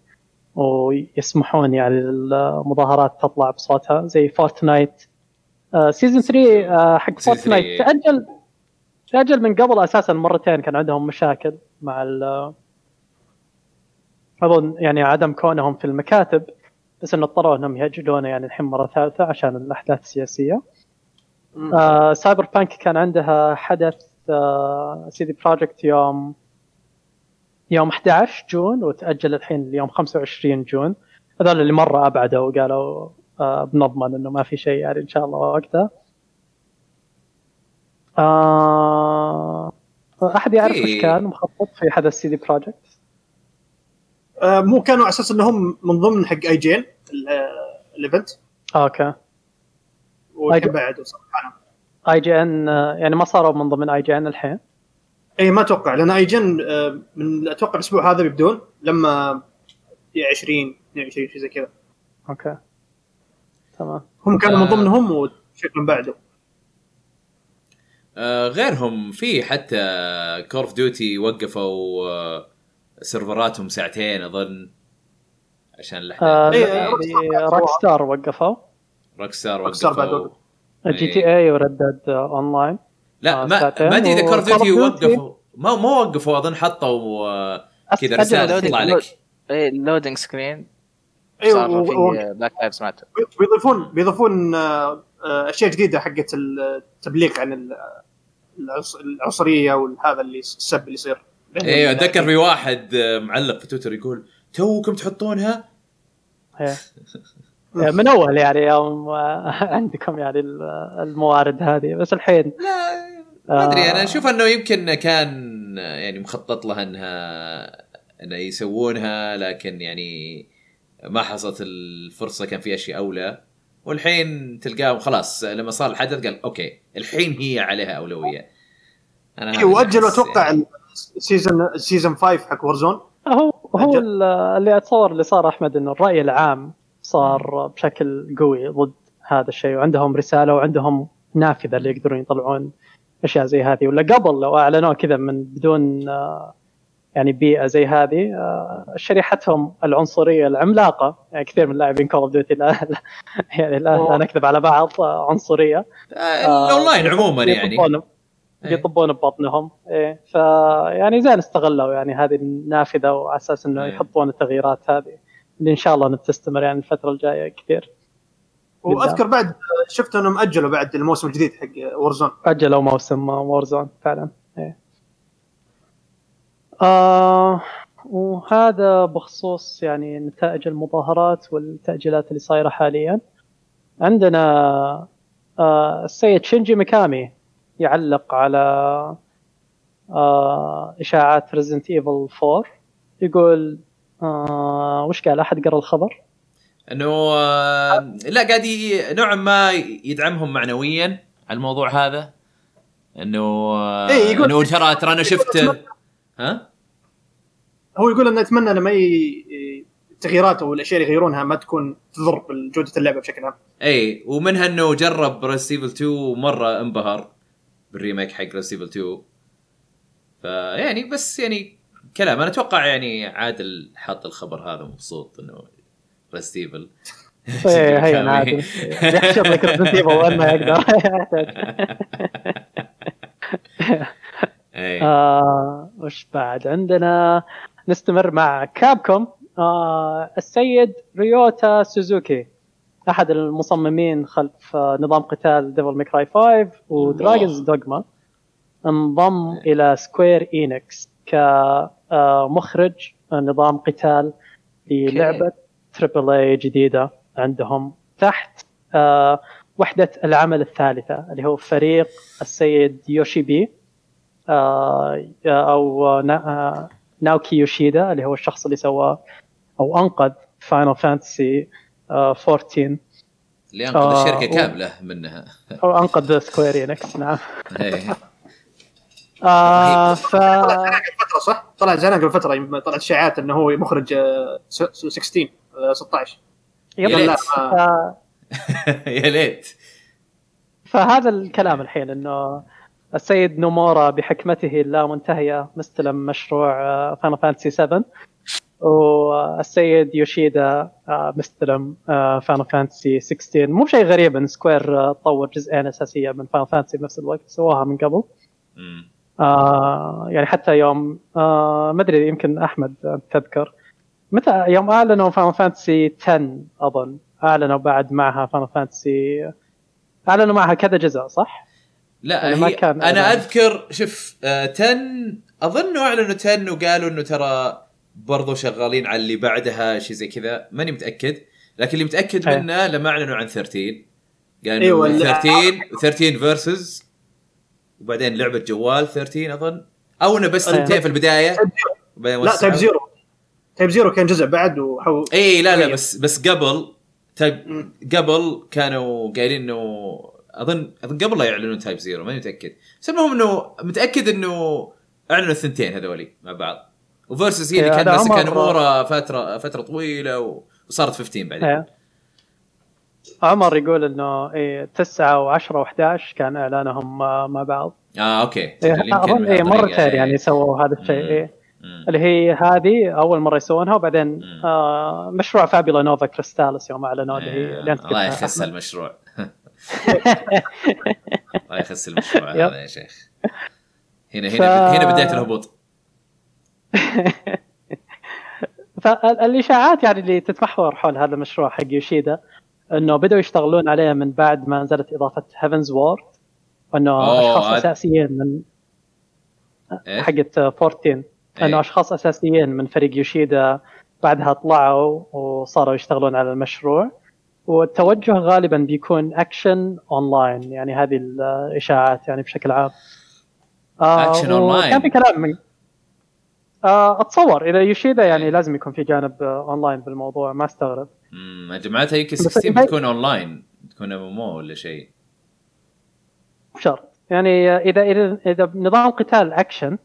ويسمحون يعني للمظاهرات تطلع بصوتها زي Fortnite season 3 آه، حق Fortnite 3. تأجل تأجل من قبل أساسا مرتين كان عندهم مشاكل مع ال أظن يعني عدم كونهم في المكاتب بس إنه اضطروا إنهم يأجلونه يعني الحين مرة ثالثة عشان الأحداث السياسية. آه Cyberpunk كان عندها حدث CD Projekt يوم يوم 11 جون وتأجل الحين ليوم 25 جون هذول اللي مرة أبعدوا وقالوا آه بنضمن إنه ما في شيء يعني إن شاء الله وقتها. آه أحد يعرف إيش كان مخطط في حدث سيدي Projekt؟ آه، مو كانوا على أساس إنهم من ضمن حق IGN ال event أوكي وكان IGN. بعد وصراحة IGN يعني ما صاروا من ضمن IGN الحين. إي ما أتوقع لأن IGN آه، من أتوقع الأسبوع هذا بيبدون لما في 20 22 شيء زي كذا. أوكي. تمام. هم كانوا من آه. ضمنهم وشكلهم بعده آه غيرهم في حتى Call of Duty وقفوا آه سيرفراتهم ساعتين أظن عشان آه الاحداث إيه، Rock Star وقفوا. Rockstar وقفوا. وقف. GTA و Red Dead Online. لا آه، ما ما أدري إذا Call of Duty. وقفوا. ما ما وقفوا أظن حطوا آه كذا رسالة loading. تطلع لك. إيه ال loading screen أيوه Black Lives Matter بيضيفون بيضيفون آه، آه، أشياء جديدة حقت التبليغ عن ال- العنص- العنصريه وهذا اللي السب اللي يصير. أيوه أتذكر في واحد آه، معلق في تويتر يقول توكم تحطونها؟ إيه. [laughs] [laughs] من أول يعني يوم [laughs] عندكم يعني ال- الموارد هذه بس الحين لا ما أدري أنا آه. أشوف أنه يمكن كان يعني مخطط لها أنها أنه يسوونها لكن يعني ما حصلت الفرصة كان في أشياء أولى والحين تلقاهم خلاص لما صار الحدث قال okay الحين هي عليها أولوية أنا اللي واجلوا أتوقع يعني. ال season ال season 5 حق Warzone هو هو اللي أتصور اللي صار أحمد إنه الرأي العام صار بشكل قوي ضد هذا الشيء وعندهم رسالة وعندهم نافذة اللي يقدرون يطلعون أشياء زي هذه. ولا قبل لو اعلنوه كذا من بدون آه، يعني بيئة زي هذه آه، شريحتهم العنصرية العملاقة يعني كثير من لاعبين Call of Duty لا يعني لا, نكذب على بعض آه، عنصرية. الاونلاين عموما يعني. يطبون إيه. ببطنهم. إيه ف يعني زين استغلوا يعني هذه النافذة وعلى أساس إنه إيه. يحطون التغييرات هذه. اللي إن شاء الله انها تستمر يعني الفترة الجاية كثير. وأذكر بعد شفت إنهم أجلوا بعد الموسم الجديد حق Warzone أجلوا موسم Warzone فعلا إيه. آه وهذا بخصوص يعني نتائج المظاهرات والتأجيلات اللي صايرة حاليا. عندنا آه السيد شينجي ميكامي يعلق على آه إشاعات Resident Evil 4 يقول آه وش قال؟ أحد قرأ الخبر؟ إنه آه، لا قاعد نوعا ما يدعمهم معنويا على الموضوع هذا. إنه آه، إيه، يقول- إنه ترى ترى أنا شفت ها؟ هو يقول انه يتمنى لما ي- التغييرات أو الأشياء اللي يغيرونها ما تكون تضر بجوده اللعبة بشكل عام. اي ومنها إنه جرب Resi Evil 2 مرة انبهر بال remake حق Resi Evil 2 فيعني بس يعني كلام. أنا أتوقع يعني عادل حاط الخبر هذا مبسوط إنه Resi Evil [laughs] إيه هي عادي يحشر لك Resident Evil وين ما يقدر. يحتاج اي [laughs] آه وش بعد عندنا؟ نستمر مع Capcom آه السيد ريوتا سوزوكي أحد المصممين خلف نظام قتال Devil May Cry 5 و Dragon's Dogma انضم إلى Square Enix كمخرج نظام قتال للعبه triple A جديدة عندهم تحت آه وحدة العمل الثالثة اللي هو فريق السيد Yoshi-P آه، أو نا- آه، ناوكي يوشيدا اللي هو الشخص اللي سوى أو أنقذ Final Fantasy 14 اللي أنقذ آه، الشركة كاملة منها. أو أنقذ Square Enix نعم. إيه. [laughs] آه ف طلع قبل فترة صح؟ طلع زمان قبل فترة طلعت اشاعات إنه هو مخرج آه، س- س- 16 آه، 16 يب- يا ليت. ما- [laughs] يا ليت. فهذا الكلام الحين إنه السيد نومورا بحكمته اللامنتهيه مستلم مشروع Final Fantasy 7 والسيد يوشيدا آه، مستلم Final Fantasy 16 مو شيء غريب إن Square آه، طور جزئين أساسية من Final Fantasy بنفس الوقت سواها من قبل. مم. آه يعني حتى يوم آه ما أدري يمكن أحمد تذكر متى يوم أعلنوا Final Fantasy 10 أظن أعلنوا بعد معها Final Fantasy أعلنوا معها كذا جزء صح؟ لا يعني ما كان أنا إعلان. أذكر شوف آه 10 أظن أعلنوا 10 وقالوا إنه ترى برضو شغالين على اللي بعدها شيء زي كذا ماني متأكد لكن اللي متأكد أيه. منه لما أعلنوا عن 13 قالوا اللي- 13 13 Versus وبعدين لعبة جوال 13 أظن أو إنه بس أيه. ثنتين في البداية وبعدين لا. Type-0 Type-0 كان جزء بعد وحو إي لا لا. بس بس قبل Type. قبل كانوا قايلين انه اظن أظن قبل لا يعلنون Type-0 ماني متأكد بس المهم إنه متأكد إنه أعلنوا الثنتين هذولي مع بعض و Versus هي اللي كان ماسك فتره فترة طويلة وصارت 15 بعدين. عمر يقول إنه إيه 9 و10 و11 كان إعلانهم مع بعض آه أوكي إيه أظن إيه مرتين إيه. يعني سووا هذا الشيء. إيه. اللي هي هذه أول مرة يسوونها وبعدين مم. آه مشروع Fabula Nova Crystallis يوم اعلنوا اللي هي [laughs] الله يخس. المشروع الله يخس المشروع. هذا يا شيخ هنا ف- هنا هنا بدايه الهبوط [laughs] فالإشاعات يعني اللي تتمحور حول هذا المشروع حق يوشيدا إنه بدأوا يشتغلون عليه من بعد ما نزلت إضافة Heavensward وانه أوه، أشخاص هذا- أساسيين من إيه؟ حقت 14 إنه إيه. أشخاص أساسيين من فريق يوشيدا بعدها طلعوا وصاروا يشتغلون على المشروع والتوجه غالبا بيكون action online يعني هذه الإشاعات يعني بشكل عام action online. كان في كلام من اتصور إذا يوشيدا يعني لازم يكون في جانب آه، اونلاين بالموضوع. ما استغرب. امم جماعتها يمكن بس 16 إذا- بتكون اونلاين تكون MMO ولا شيء؟ مو شرط. يعني آه، إذا إذا إذا نظام قتال اكشن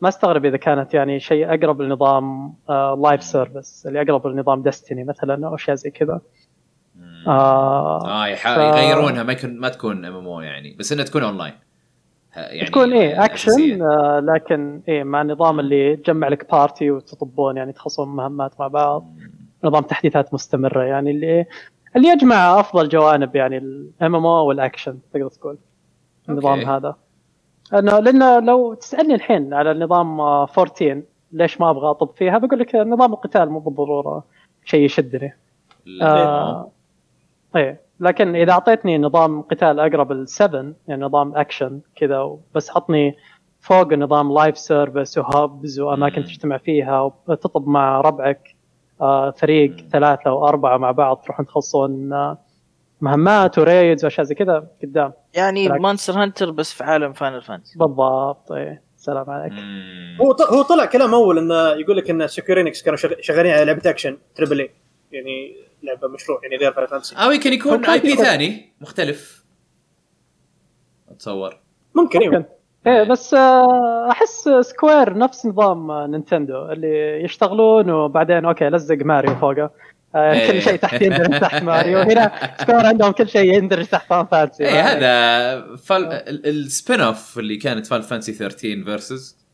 ما استغرب إذا كانت يعني شيء أقرب لنظام live service اللي أقرب لنظام Destiny مثلا أو أشياء زي كذا. آه آه يح... ف- يغيرونها ما يكون ما تكون MMO يعني. بس إنها تكون اونلاين يعني تكون إيه اكشن. آه لكن إيه مع النظام اللي تجمع لك party وتطبون يعني تخلصون مهمات مع بعض. نظام تحديثات مستمرة يعني اللي اللي يجمع أفضل جوانب يعني ال MMO وال action تقدر تقول النظام okay. هذا انه لأنه لو تسألني الحين على النظام آه، 14 ليش ما أبغى أطب فيها بقول لك نظام القتال مو بالضرورة شيء يشدني. آه إيه لكن إذا أعطيتني نظام قتال أقرب ل 7 يعني نظام اكشن كذا بس حطني فوق نظام live service و hubs وأماكن مم. تجتمع فيها وتطب مع ربعك آه فريق مم. ثلاثة أو اربعه مع بعض تروحون تخلصون آه مهمات و raids وأشياء زي كذا قدام يعني. Monster Hunter بس في عالم Final Fantasy بالضبط إيه سلام عليك مم. هو هو طلع كلام أول إنه يقول لك إن Square Enix كانوا شغ- شغالين على لعبة action triple A يعني لعبة مشروع يعني غير Final Fantasy أو يمكن يكون IP. ثاني مختلف. أتصور. ممكن أيوه. ممكن. إيه بس آه، أحس Square نفس نظام آه، Nintendo اللي يشتغلون وبعدين okay لزق ماريو فوقه. آه، إيه. كل شيء تحت يندرج تحت ماريو. هنا Square عندهم كل شيء يندرج تحت Final Fantasy إيه هذا فال... ال- ال spin-off اللي كانت Final Fantasy 13 Versus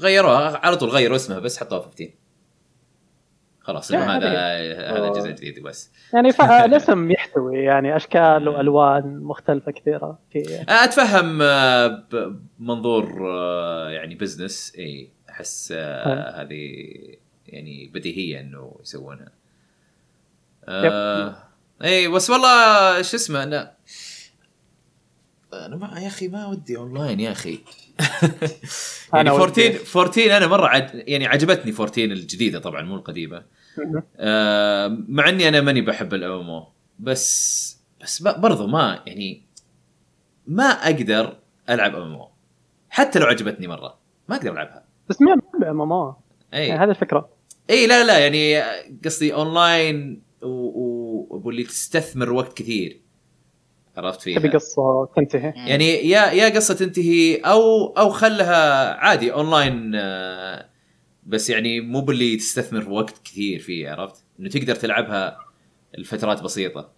غيروها على طول غيروا اسمها بس حطوها 15 خلاص هذا هذا. جزء جديد بس. يعني [laughs] الاسم يحتوي يعني أشكال وألوان مختلفة كثيرة في أتفهم آه، بمنظور آه، يعني business ي أحس آه، هذه يعني بديهية إنه يسوونها. آه، اي بس والله شو اسمه أنا أنا ما يا أخي ما ودي اونلاين يا أخي. يعني أنا 14 ودي. 14 أنا مرة عج... يعني عجبتني 14 الجديدة طبعا مو القديمة. [laughs] آه، مع إني أنا ماني بحب الام بس بس ب- برضو ما يعني ما أقدر ألعب MMO حتى لو عجبتني مرة ما أقدر ألعبها. بس مين MMO إي. يعني هذه الفكرة. إي لا لا يعني قصدي اونلاين واللي تستثمر وقت كثير. عرفت فيها؟ تبي قصة تنتهي؟ يعني يا يا قصة تنتهي أو أو خلها عادي اونلاين آه، بس يعني مو باللي تستثمر وقت كثير فيه عرفت؟ إنه تقدر تلعبها لفترات بسيطة.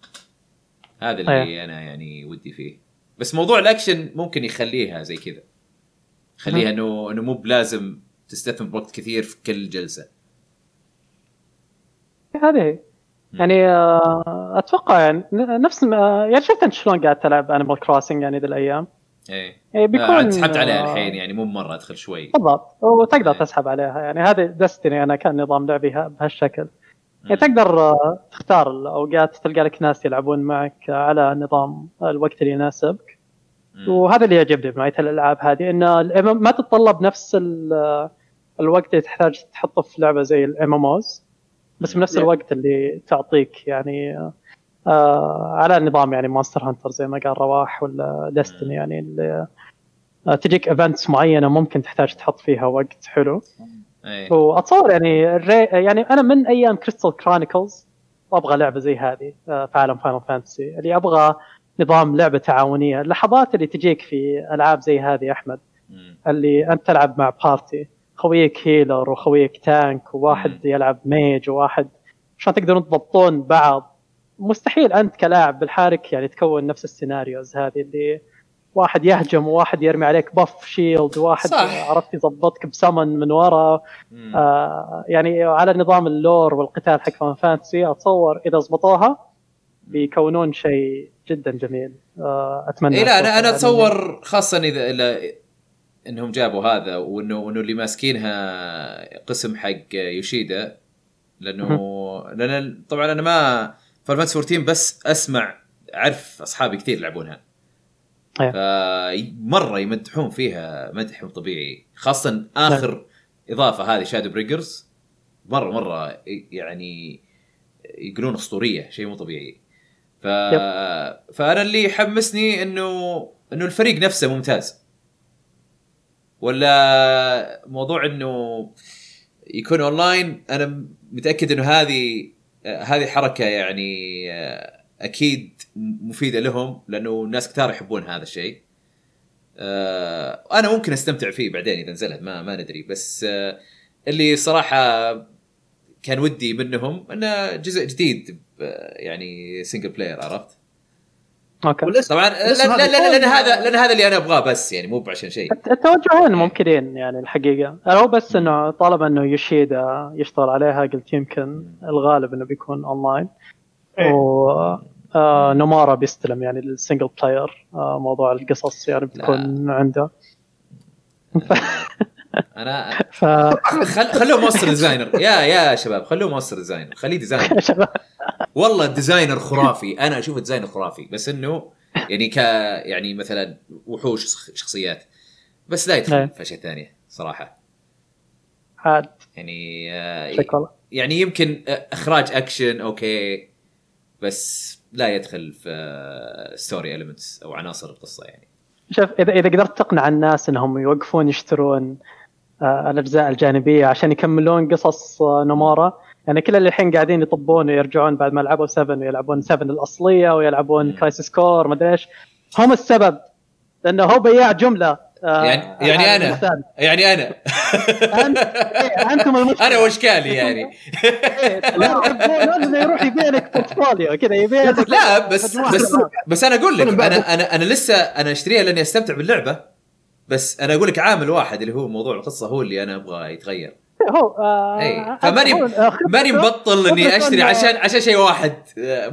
هذا اللي أيه. أنا يعني ودي فيه. بس موضوع الأكشن ممكن يخليها زي كذا. خليها إنه إنه مو بلازم تستثمر وقت كثير في كل جلسة. هذه. هي. يعني آه، أتوقع يعني نفس ما يعني شفت أنت شلون قاعد تلعب Animal Crossing يعني ذي الأيام؟ إيه. بيكون آه، سحبت عليها آه، الحين يعني مو مرة أدخل شوي بالضبط وتقدر إيه. تسحب عليها يعني هذه Destiny أنا كان نظام لعبي ها- بهالشكل يعني. تقدر آه، تختار الأوقات تلقى لك ناس يلعبون معك على نظام الوقت اللي يناسبك. وهذا اللي يعجبني بنوعيه الألعاب هذه إن الام ما تتطلب نفس ال- الوقت اللي تحتاج تحطه في لعبة زي ال MMOs بس بنفس. الوقت اللي تعطيك يعني آه على نظام يعني Monster Hunter زي ما قال رواح ولا Destiny يعني اللي آه تجيك events معينة ممكن تحتاج تحط فيها وقت حلو. إيه. وأتصور يعني الري... يعني أنا من أيام Crystal Chronicles وابغى لعبة زي هذه آه، في عالم Final Fantasy اللي أبغى نظام لعبة تعاونية. اللحظات اللي تجيك في ألعاب زي هذه يا أحمد مم. اللي أنت تلعب مع party خويك healer وخويك tank وواحد مم. يلعب mage وواحد عشان تقدرون تضبطون بعض. مستحيل أنت كلاعب بالحارك يعني تكون نفس ال scenarios هذه اللي واحد يهجم وواحد يرمي عليك buff shield وواحد صح. عرفت يضبطك بسمن من ورا مم. آه يعني على نظام ال lore والقتال حق Final Fantasy أتصور إذا ضبطوها بيكونون شيء جدا جميل آه أتمنى اي لا أنا أنا. أتصور خاصه اذا إنهم جابوا هذا وانه انه اللي ماسكينها قسم حق يوشيدا لأنه لأن طبعا أنا ما Final Fantasy 14 بس أسمع أعرف أصحابي كثير يلعبونها. أيه. فمره يمدحون فيها مدح مو طبيعي خاصة آخر إضافة هذه Shadowbringers مرة مرة يعني يقولون أسطورية شيء مو طبيعي. ف... فأنا اللي يحمسني إنه إنه الفريق نفسه ممتاز. ولا موضوع إنه يكون اونلاين أنا متأكد إنه هذه هذه حركة يعني آه، أكيد مفيدة لهم لأنه ناس كثار يحبون هذا الشيء آه، أنا ممكن أستمتع فيه بعدين إذا نزلت ما ما ندري بس آه، اللي صراحة كان ودي منهم إنه جزء جديد يعني single player عرفت؟ okay. والاسم طبعا لأن, هذا لأن, لأن يكون- هذا لأن هذا اللي أنا أبغاه بس يعني مو عشان شيء. التوجهين ممكنين يعني الحقيقة. هو بس إنه طالما إنه يوشيدا يشتغل عليها قلت يمكن الغالب إنه بيكون أونلاين. إيه. و آه نومورا بيستلم يعني ال single player آه موضوع القصص يعني بتكون عنده. [laughs] أنا ف خل خلوه monster designer. يا يا شباب خلوه monster designer. خليه designer. [laughs] والله ال designer خرافي. أنا أشوف ال designer خرافي. بس إنه يعني ك يعني مثلا وحوش شخصيات. بس لا. يدخل في أشياء ثانية صراحة. عاد. يعني آه، يعني يمكن آه، إخراج أكشن okay. بس لا يدخل في story elements أو عناصر القصة يعني. شوف إذا إذا قدرت تقنع الناس إنهم يوقفون يشترون آه، الأجزاء الجانبية عشان يكملون قصص آه، نومورا يعني كل اللي الحين قاعدين يطبون ويرجعون بعد ما لعبوا 7 ويلعبون 7 الأصلية ويلعبون. Crisis Core ما أدري إيش. هم السبب لأنه هو بياع جملة آه، يعني يعني أنا. المثال. يعني أنا. أنت- إيه، أنتم المشكلة. أنا واشكالي يعني؟ إيه، لا يحبون انه يروح يبيع لك بورتفوليو كذا يبيع لك لا بس بس. بس أنا أقول لك أنا أنا أنا لسه أنا أشتريها لأني أستمتع باللعبة بس أنا أقول لك عامل واحد اللي هو موضوع القصة هو اللي أنا أبغى يتغير. هو آه، اي فماني ماني مبطل إني أشتري عشان عشان شيء واحد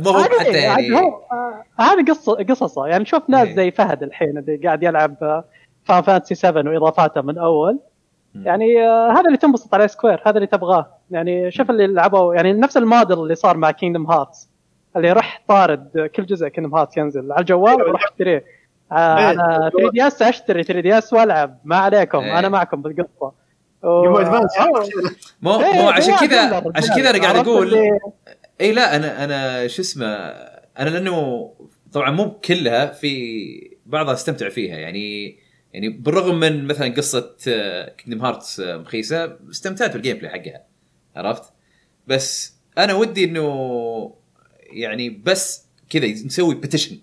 ما هو حتى يعني هو آه، هذه قصه قصصه يعني شوف ناس إيه. زي فهد الحين اللي قاعد يلعب Final Fantasy 7 وإضافاته من أول. يعني آه، هذا اللي تنبسط عليه Square هذا اللي تبغاه يعني شوف اللي لعبوا يعني نفس الموديل اللي صار مع Kingdom Hearts اللي رح طارد كل جزء Kingdom Hearts ينزل على الجوال أيوة. وروح أشتريه آه، إيه. على 3DS أشتري 3DS وألعب ما عليكم إيه. أنا معكم بالقصة Advance مو إيه، مو عشان بياع كذا عشان. كذا أنا قاعد أقول اي لا أنا أنا شو اسمه أنا لأنه طبعا مو كلها في بعضها أستمتع فيها. يعني يعني بالرغم من مثلا قصة Kingdom Hearts مخيسة استمتعت بال gameplay حقها. عرفت؟ بس أنا ودي إنه يعني بس كذا نسوي petition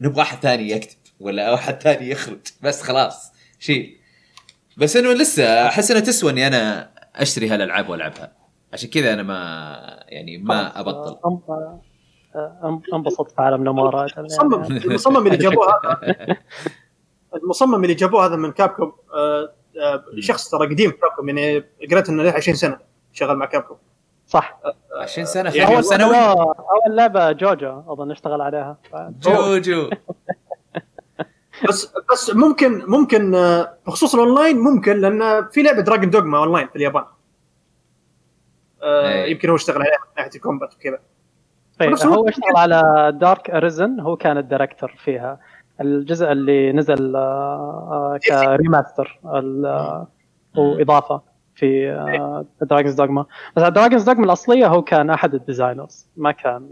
نبغى أحد ثاني يكتب ولا أحد ثاني يخرج. بس خلاص شيل. بس إنه لسه أحس انها تسوى إني أنا أشتري هالألعاب وألعبها. عشان كذا أنا ما يعني ما أبطل. أم- آه، أم- أنبسط في عالم نومورا [laughs] المصمم المصمم اللي جابوه هذا المصمم اللي جابوه هذا من Capcom آه، آه، شخص ترى قديم في Capcom يعني قريت إنه له 20 سنة شغال مع Capcom. صح. 20 سنة يعني خليهم أول سنوي. أول لعبة JoJo أظن اشتغل عليها. ف- JoJo. [laughs] بس بس ممكن ممكن آه، بخصوص الأونلاين ممكن لأن في لعبة Dragon's Dogma Online في اليابان. آه، إيه. يمكن هو اشتغل عليها من ناحية ال combat وكذا. طيب هو اشتغل على Dark Arisen هو كان ال director فيها. الجزء اللي نزل آه، آه، ك remaster ال- آه، هو إضافة في Dragon's Dogma بس Dragon's Dogma الأصلية هو كان أحد ال designers ما كان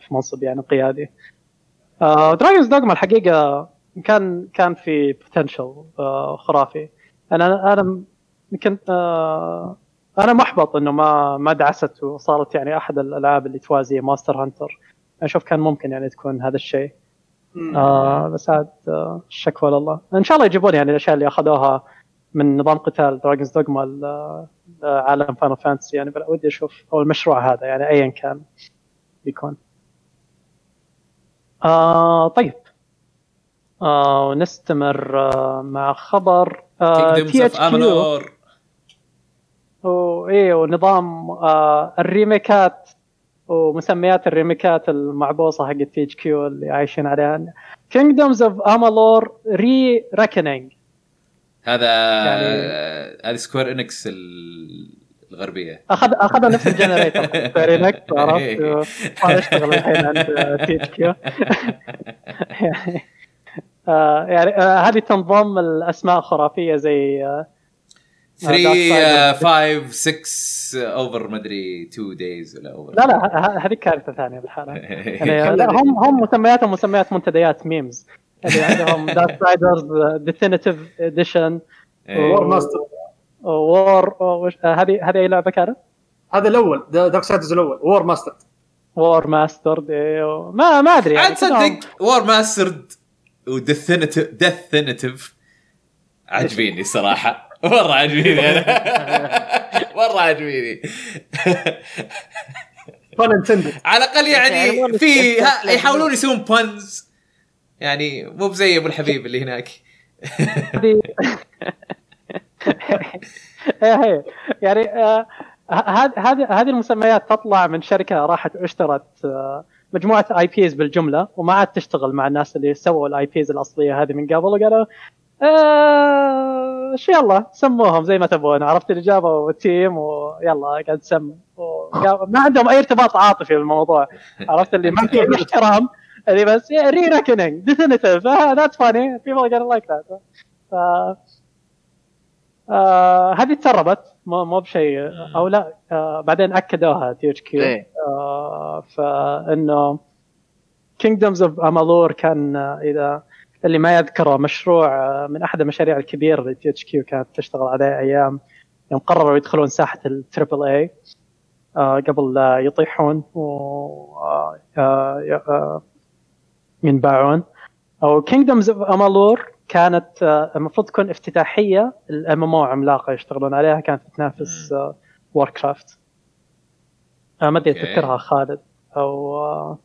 في منصب يعني قيادي. Dragon's Dogma الحقيقة كان كان في potential خرافي. أنا أنا يمكن آه، أنا محبط إنه ما ما دعست وصارت يعني أحد الألعاب اللي توازي Monster Hunter أشوف كان ممكن يعني تكون هذا الشيء. آه بس عاد آه الشكوى لله. إن شاء الله يجيبون يعني الأشياء اللي أخذوها من نظام قتال Dragon's Dogma عالم Final Fantasy يعني ودي أشوف أو المشروع هذا يعني ايا كان بيكون. آه طيب. آه ونستمر آه مع خبر آه اوف THQ. امانور وايه ونظام آه الريميكات ومسميات الريميكات المعبوصة حق تي اتش كيو اللي عايشين عليها. كينجدومز اوف امالور ري ريكنينج هذا يعني- هذه سكوير انكس ال- الغربية. أخذ أخذ نفس [laughs] الجنريتور كويرينكس عرفت؟ [laughs] صار يشتغل الحين عند تي اتش كيو آه يعني آه هذه تنضم الأسماء خرافيه زي آه 3 Darksiders. 5 6 اوفر مدري 2 دايز ولا اوفر لا لا هذه كارثة ثانية بالحالة [laughs] يعني لا هم هم مسمياتهم مسميات منتديات ميمز اللي عندهم دارك سايدرز ديفينيتيف اديشن. وور ماستر وور هذه هذه أي لعبة كانت؟ هذا الأول Darksiders الأول Warmastered Warmastered ما ما أدري يعني عاد تصدق Warmastered و Deathinitive Deathinitive عاجبيني صراحة. مرة عاجبيني أنا [laughs] مره عاجبيني [laughs] على الأقل يعني في. يحاولون يسوون puns يعني مو بزي أبو الحبيب اللي هناك. هذه [laughs] إيه. هي يعني آه، ه- هذه هذه المسميات تطلع من شركة راحت اشترت آه، مجموعة IPs بالجملة وما عاد تشتغل مع الناس اللي سووا ال IPs الأصلية هذه من قبل وقالوا آه شو يلا سموهم زي ما تبون عرفت اللي جابوا team ويلا قاعد تسمي ما عندهم أي ارتباط عاطفي بالموضوع عرفت اللي ما في احترام اللي بس Re-Reckoning Deathinitive that's funny people gonna ف آه هذه تسربت. مو مو بشيء أو لا آه بعدين أكدوها THQ إيه. آه فإنه Kingdoms of Amalur كان آه، إذا اللي ما يذكره مشروع آه، من أحد المشاريع الكبيرة اللي THQ كانت تشتغل عليه أيام يوم قرروا يدخلون ساحة ال triple A قبل لا يطيحون و آه، آه، آه، ينباعون. أو Kingdoms of Amalur كانت آه، المفروض تكون افتتاحية ال MMO عملاقة يشتغلون عليها كانت تنافس Warcraft ما أدري. تذكرها خالد أو آه،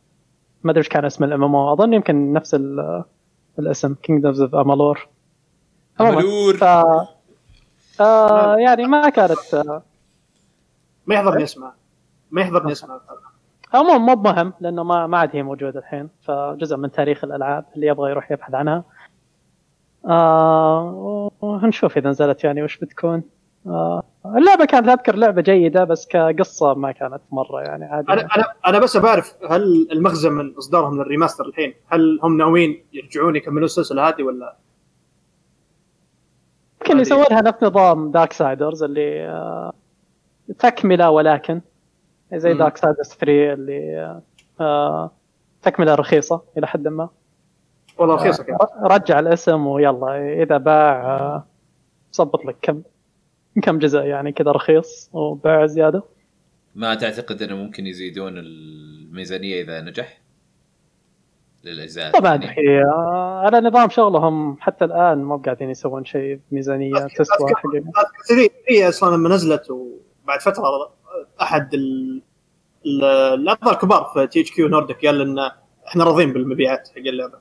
ما أدري إيش كان اسم ال MMO. أظن يمكن نفس ال- الاسم Kingdoms of Amalur Amalur ف آه يعني ما كانت آه، ما يحضرني اسمه ما يحضرني اسمه عموما مو مهم لأنه ما ما عاد هي موجودة الحين فجزء من تاريخ الألعاب اللي يبغى يروح يبحث عنها. آه ونشوف إذا نزلت يعني وش بتكون. آه اللعبة كانت أذكر لعبة جيدة بس كقصة ما كانت مرة يعني عادي أنا أنا أنا بس بعرف هل المغزى من إصدارهم لل remaster الحين هل هم ناويين يرجعون يكملون السلسلة هذه ولا؟ يمكن يسوون لها نفس نظام Darksiders اللي آه تكملة ولكن زي. دارك سايدرز 3 اللي آه تكملة رخيصة إلى حد ما. والله رخيصة كذا رجع الاسم ويلا إذا باع آه، ظبط لك كم كم جزء يعني كذا رخيص وباع زيادة ما تعتقد إنه ممكن يزيدون الميزانية إذا نجح؟ للأجزاء طبعا؟ هي آه، على نظام شغلهم حتى الآن مو قاعدين يسوون شيء بميزانية تسوى أذكر- حقيقة. 3 3 أصلا لما نزلت وبعد فترة أحد ال- ال- الابطال الكبار في THQ Nordic قال ان إحنا راضين بالمبيعات حق اللعبة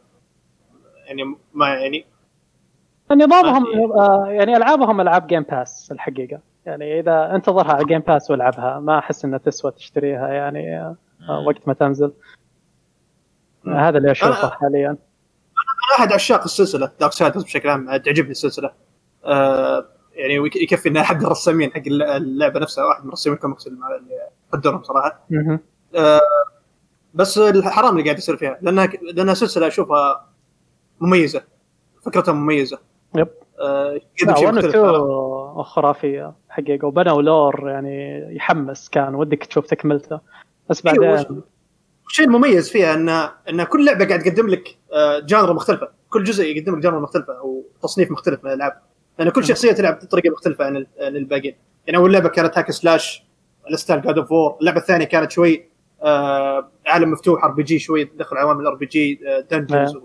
يعني ما يعني نظامهم ما آه، يعني ألعابهم ألعاب Game Pass الحقيقة. يعني إذا انتظرها على Game Pass والعبها ما أحس إنها تسوى تشتريها يعني آه، وقت ما تنزل. هذا اللي أشوفه أنا- حاليا. أحد عشاق السلسلة Darksiders بشكل عام تعجبني السلسلة. آه يعني يكفي ان احد الرسامين حق اللعبة نفسها واحد من رسامين الكوميكس اللي قدرهم صراحة. مهم. بس الحرام اللي قاعد يصير فيها لأنها لأنها سلسلة أشوفها مميزة فكرتها مميزة. yep. آه خرافيه حقيقة. وبنوا lore يعني يحمس كان ودك تشوف تكملته. بس إيه، بعدين الشيء المميز فيها ان إن كل لعبة قاعد تقدم لك آه، genre مختلفة. كل جزء يقدم لك genre مختلفة أو تصنيف مختلف من الألعاب. لأن كل شخصيه تلعب بطريقة مختلفة عن ال- عن الباقيين. يعني أول لعبة كانت hack slash ال style God of War اللعبة الثانية كانت شوي آه، عالم مفتوح RPG شوي تدخل عوامل RPG dungeons.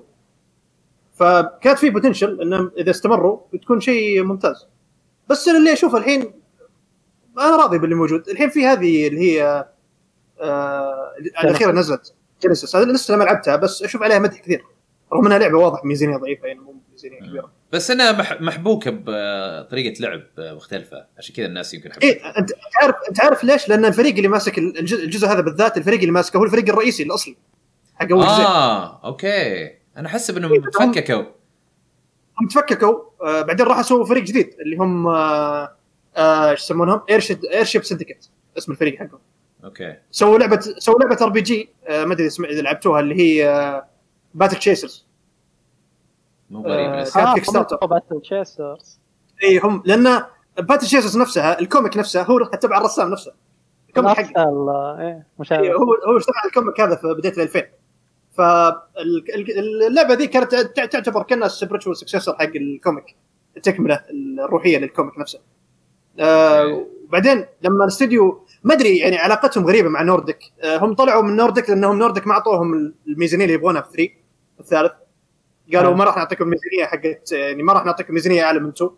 فكانت في potential انهم إذا استمروا بتكون شيء ممتاز. بس أنا اللي أشوفه الحين أنا راضي باللي موجود. الحين في هذه اللي هي آه الأخيرة نزلت. Genesis هذه لسه ما لعبتها بس أشوف عليها مدح كثير. رغم إنها لعبة واضح ميزانية ضعيفة يعني مو ميزانية كبيرة. بس انها مح- محبوكة بطريقة لعب مختلفة. عشان كذا الناس يمكن حبوها إيه أنت أنت عارف أنت عارف ليش؟ لأن الفريق اللي ماسك الجزء, الجزء هذا بالذات الفريق اللي ماسكه هو الفريق الرئيسي الأصلي. حق أول جزء. آه أوكي. أنا احسب انهم إيه، تفككوا. هم تفككوا. آه بعدين راحوا سووا فريق جديد اللي هم آه آه، إيش يسمونهم؟ Airship Airship Syndicate اسم الفريق حقهم. أوكي. سووا لعبه سووا لعبة RPG ما أدري اسم- إذا لعبتوها اللي هي آه Battle Chasers مو غريب آه، Kickstarter. Battle Chasers إي هم لأن Battle Chasers نفسها ال comic نفسه هو تبع الرسام نفسه. ال comic حقه. إيه إيه، مشابه هو هو اشتغل على ال comic هذا في بداية ال 2000 فاللعبة ذي كانت تع- تعتبر كأنها spiritual successor حق ال comic التكملة الروحية لل comic نفسه. آه وبعدين لما الاستديو ما أدري يعني علاقتهم غريبة مع Nordic آه هم طلعوا من نوردك لأنهم Nordic ما أعطوهم الميزانية اللي يبغونها في 3 الثالث. قالوا. ما راح نعطيكم ميزانية حقت يعني ما راح نعطيكم ميزانية أعلى من 2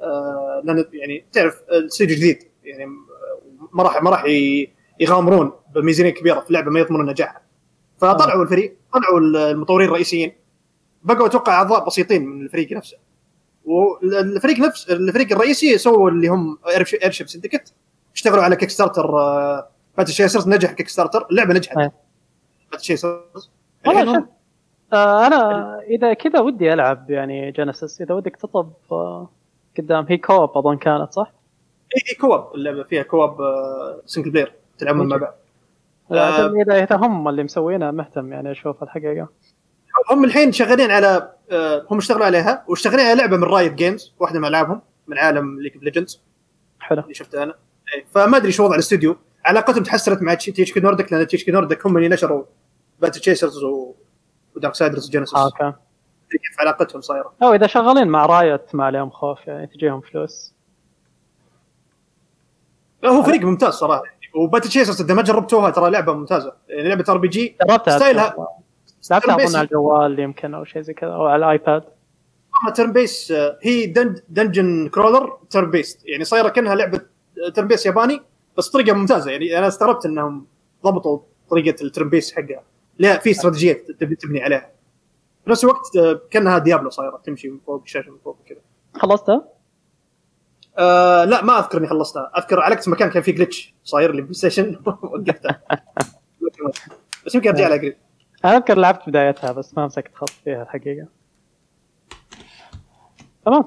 آه لأن يعني تعرف الاستديو جديد يعني ما راح ما راح يغامرون بميزانية كبيرة في لعبه ما يضمنون نجاحها. فطلعوا الفريق طلعوا المطورين الرئيسيين. بقوا أتوقع أعضاء بسيطين من الفريق نفسه. والفريق نفس الفريق الرئيسي سووا اللي هم Airship Syndicate اشتغلوا على Kickstarter Battle Chasers نجح Kickstarter اللعبة نجحت. Battle Chasers والله شوف آه أنا إذا كذا ودي ألعب يعني Genesis إذا ودك تطلب آه قدام. هي co-op أظن كانت صح؟ اي co-op اللعبة فيها co-op single player تلعبون مع بعض. آه. آه. اذا إذا هم اللي مسوينها مهتم يعني أشوف الحقيقة. هم الحين شغالين على آه، هم اشتغلوا عليها واشتغلين على لعبة من Riot Games واحدة من ألعابهم من عالم League of Legends حلو. اللي شفتها أنا. إيه، فما أدري شو وضع الاستوديو. علاقتهم تحسنت مع THQ Nordic لأن THQ Nordic هم اللي نشروا Battle Chasers و... و Darksiders و Genesis آه، أوكي. كيف علاقتهم صايرة. أو إذا شغالين مع Riot ما عليهم خوف يعني تجيهم فلوس. هو فريق ممتاز صراحة. و Battle Chasers إذا ما جربتوها ترى لعبة ممتازة. يعني لعبة RPG جربتها style ها لعبتها اظن على الجوال يمكن أو شيء زي كذا أو على الآيباد. turn-based آه، هي dun... dungeon crawler turn-based يعني صايرة كأنها لعبة turn-based ياباني بس طريقة ممتازة. يعني أنا استغربت إنهم ضبطوا طريقة ال turn-based حقها. لا في استراتيجيه تبني عليها. في نفس الوقت آه، كأنها Diablo صايرة تمشي من فوق الشاشة من فوق كذا. خلصتها؟ آه لا ما أذكر إني خلصتها. أذكر علقت مكان كان فيه glitch صاير لي PlayStation. [laughs] وقفتها بس يمكن أرجع لها قريب. أنا أذكر لعبت بدايتها بس ما مسكت خط فيها الحقيقة. تمام.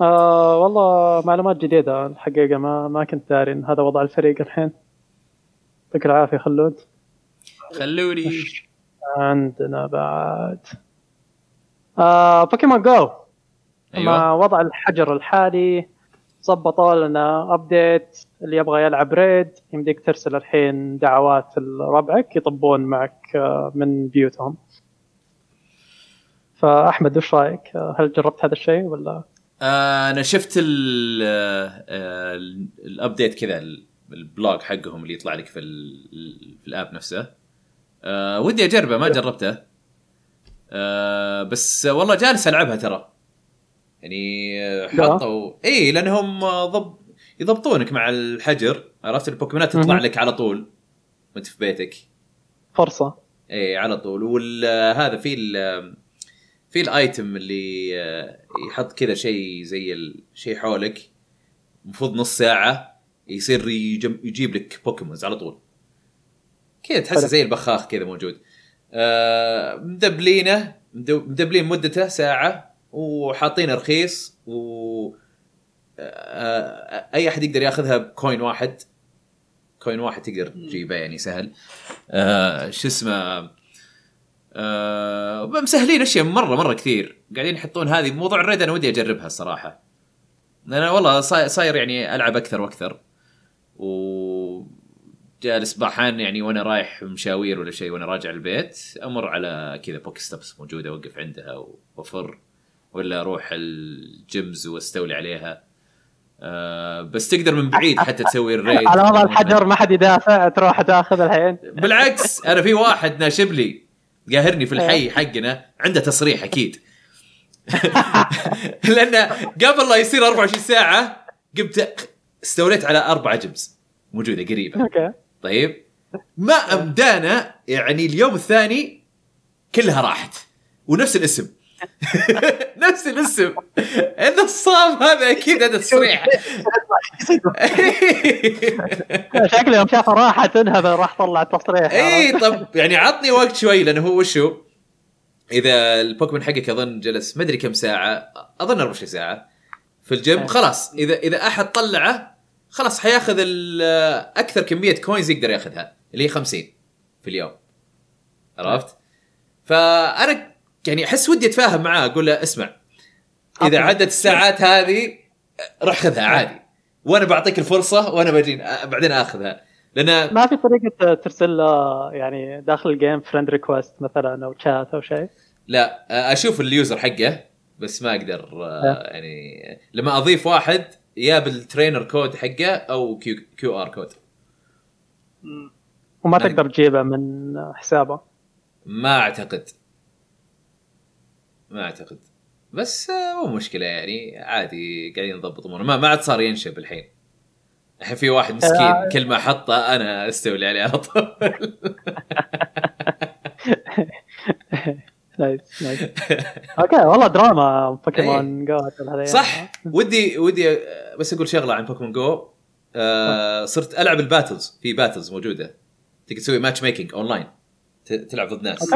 آه والله معلومات جديدة الحقيقة. ما ما كنت داري إن هذا وضع الفريق الحين. يعطيك العافية خلود. خلوني عندنا بعد. آه Pokémon Go مع أيوه وضع الحجر الحالي. ظبطوا لنا update اللي يبغى يلعب raid يمديك ترسل الحين دعوات لربعك يطبون معك آه، من بيوتهم. فأحمد وش رأيك؟ آه، هل جربت هذا الشيء ولا؟ آه أنا شفت ال- ال update كذا ال- ال blog حقهم اللي يطلع لك في في ال app نفسه. آه ودي أجربه ما جربته. آه بس والله جالس ألعبها ترى. يعني. حطوا إي لأنهم ضب يضبطونك مع الحجر عرفت؟ البوكيمونات تطلع. لك على طول. وأنت في بيتك. فرصة. إيه على طول. وهذا في ال في ال item اللي آه، يحط كذا شيء زي شيء حولك. المفروض نص ساعة يصير يجيب لك Pokemons على طول. كذا تحسه. زي البخاخ كذا موجود. آه، مدبلينه مدبلين مدته ساعة. وحاطين رخيص و آه، أي أحد يقدر ياخذها ب coin واحد. coin واحد تقدر تجيبه يعني سهل. آه شو اسمه؟ آه مسهلين أشياء مرة مرة كثير. قاعدين يحطون هذه موضوع ال raid أنا ودي أجربها الصراحة. أنا والله صاير يعني ألعب أكثر وأكثر. و جالس باحان يعني وأنا رايح مشاوير ولا شيء وأنا راجع البيت أمر على كذا PokeStops موجودة أوقف عندها وأفر. ولا أروح ال gyms واستولي عليها. آه بس تقدر من بعيد حتى تسوي ال raid. على وضع الحجر ما حد يدافع تروح تاخذ الحين. بالعكس أنا في واحد ناشب لي قاهرني في الحي حقنا عنده تصريح أكيد. [laughs] لأنه قبل لا يصير 24 ساعة قمت استوليت على أربع جبس موجودة قريبة. أوكي. طيب؟ ما أمدانا يعني اليوم الثاني كلها راحت. ونفس الاسم. [laughs] نفس الاسم. النصاب هذا أكيد هذا تصريح [laughs] شكله يوم شافه راحه تنهب راح طلع التصريح. إي طب يعني عطني وقت شوي لأنه هو وشو؟ إذا البوكيمون حقك أظن جلس ما أدري كم ساعة أظن 24 ساعة في الجيم خلاص. إذا إذا أحد طلعه خلاص حياخذ أكثر كمية coins يقدر ياخذها اللي هي 50 في اليوم. عرفت؟ فأنا يعني أحس ودي أتفاهم معاه أقول له اسمع إذا. عدت الساعات هذه روح خذها عادي وأنا بعطيك الفرصة وأنا بجي بعدين آخذها لأن ما في طريقة ترسل له يعني داخل ال gym friend request مثلا أو شات أو شيء لا أشوف ال user حقه بس ما أقدر آه، يعني لما أضيف واحد يا بال trainer code حقه أو Q, QR code. وما نعم. تقدر تجيبه من حسابه ما أعتقد ما أعتقد. بس آه، مو مشكلة يعني عادي قاعدين نضبط أمورنا. ما ما عاد صار ينشب الحين. الحين في واحد مسكين كل ما حطة أنا أستولي عليه على طول. [laughs] nice nice okay والله دراما Pokemon Go هذا صح. ودي ودي آه، بس أقول شغلة عن Pokemon Go آه صرت ألعب ال battles. في battles موجودة. تقدر تسوي matchmaking online ت- تلعب ضد ناس.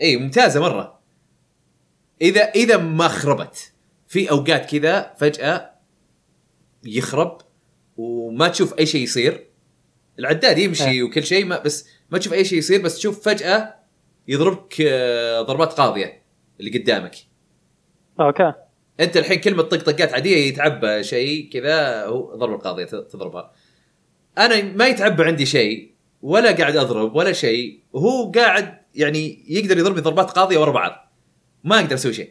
اي ممتازة مرة. إذا إذا ما خربت في أوقات كذا فجأة يخرب وما تشوف أي شيء يصير. العداد يمشي إيه. وكل شيء ما بس ما تشوف أي شيء يصير بس تشوف فجأة يضربك آه، ضربات قاضية اللي قدامك. أوكي. أنت الحين كلمه طق طقات عادية يتعبى شيء كذا هو ضربه القاضية تضربها. أنا ما يتعبى عندي شيء ولا قاعد أضرب ولا شيء وهو قاعد يعني يقدر يضربني ضربات قاضية ورا بعض. ما أقدر أسوي شيء.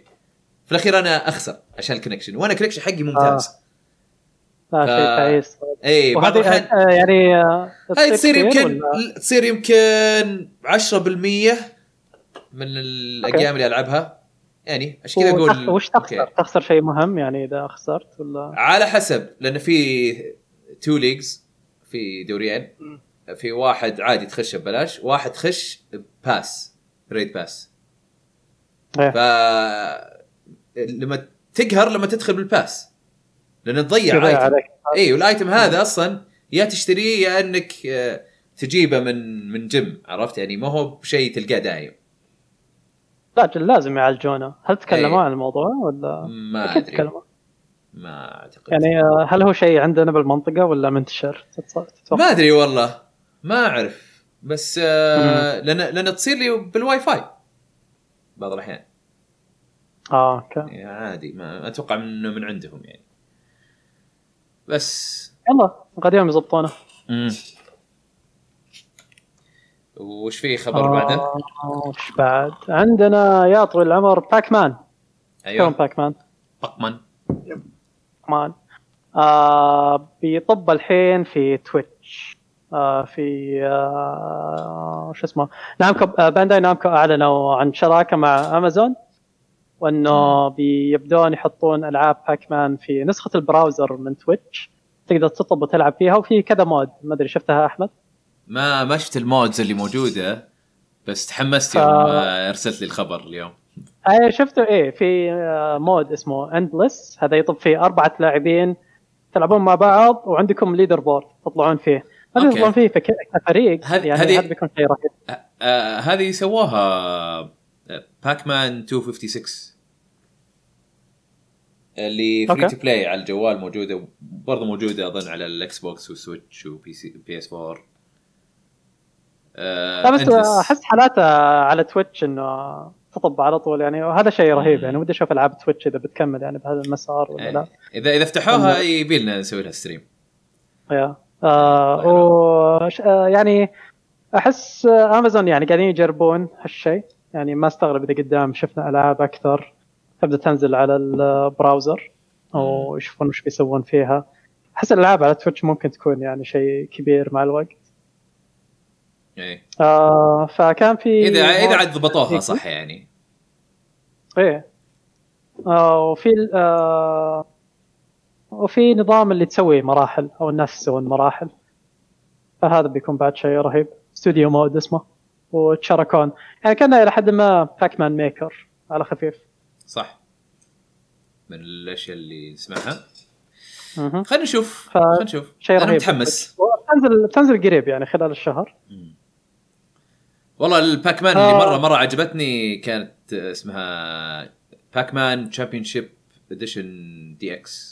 في الأخير أنا أخسر عشان ال connection وأنا ال connection حقي ممتاز. لا ف- شيء تعيس اي بعض الاحيان آه، يعني آه، هاي تصير يمكن ولا- تصير يمكن 10% من الأيام اللي ألعبها. يعني عشان كذا أقول؟ وش okay. تخسر؟ تخسر شيء مهم يعني إذا خسرت ولا؟ على حسب لأن في تو leagues في دوريين. في واحد عادي تخشه ببلاش واحد تخش pass raid pass. ف لما تقهر لما تدخل بال pass. لأن تضيع item اي وال item هذا أصلا يا تشتريه يا إنك آه، تجيبه من من جيم عرفت؟ يعني ما هو بشيء تلقاه دايم. لا لازم يعالجونه هل تكلموا إيه. عن الموضوع ولا؟ ما أدري. تكلموا ما أعتقد. يعني آه، هل هو شيء عندنا بالمنطقة ولا منتشر؟ تتوقع. ما أدري والله. ما أعرف. بس آه لأن لأن تصير لي بالواي فاي. بعض الأحيان. آه okay. يعني عادي ما أتوقع إنه من عندهم يعني. بس. يلا غد يوم يضبطونه وش في خبر بعده؟ آه، وش بعد؟ عندنا يا طويل العمر Pac-Man أيوه. Pac-Man بقمان مان آه بيطب الحين في Twitch في آه شو اسمه؟ Namco آه Bandai Namco أعلنوا عن شراكة مع أمازون وأنه بيبدون يحطون ألعاب Pac-Man في نسخة ال browser من Twitch تقدر تطلب وتلعب فيها وفي كذا mode. ما أدري شفتها أحمد؟ ما ما شفت ال modes اللي موجودة بس تحمست ف- يوم آه، أرسلت لي الخبر اليوم. اي شفته إيه في آه، mode اسمه endless هذا يطب فيه أربعة لاعبين تلعبون مع بعض وعندكم leaderboard تطلعون فيه. هذا. تطلعون فيه كفريق هذه- يعني هذه- بيكون شيء رهيب هذه سووها Pac-Man 256 اللي free. to play على الجوال موجودة برضه موجودة أظن على ال Xbox وال Switch و PC PS 4 آه لا بس. أحس حالاتها على Twitch إنه تطب على طول يعني وهذا شيء رهيب يعني ودي أشوف ألعاب Twitch إذا بتكمل يعني بهذا المسار ولا لا إيه. اذا إذا فتحوها يبي لنا نسوي لها stream آه وش آه يعني أحس أمازون يعني قاعدين يجربون هالشيء يعني ما استغرب إذا قدام شفنا ألعاب أكثر تبدأ تنزل على ال browser أو يشوفون وش بيسوون فيها. أحس الألعاب على Twitch ممكن تكون يعني شيء كبير مع الوقت. إيه. آه فكان في اذا إذا عاد ضبطوها صح يعني. إيه. آه وفي آه وفي نظام اللي تسوي مراحل أو الناس يسوون مراحل. فهذا بيكون بعد شيء رهيب. studio mode اسمه. وتشاركون. يعني كان إلى حد ما Pac-Man Maker على خفيف. صح. من الأشياء اللي نسمعها. خلينا نشوف. خلينا نشوف. شيء أنا رهيب. متحمس. بتنزل بتنزل قريب يعني خلال الشهر. والله ال Pac-Man اللي آه. مرة مرة عجبتني كانت اسمها Pac-Man Championship Edition DX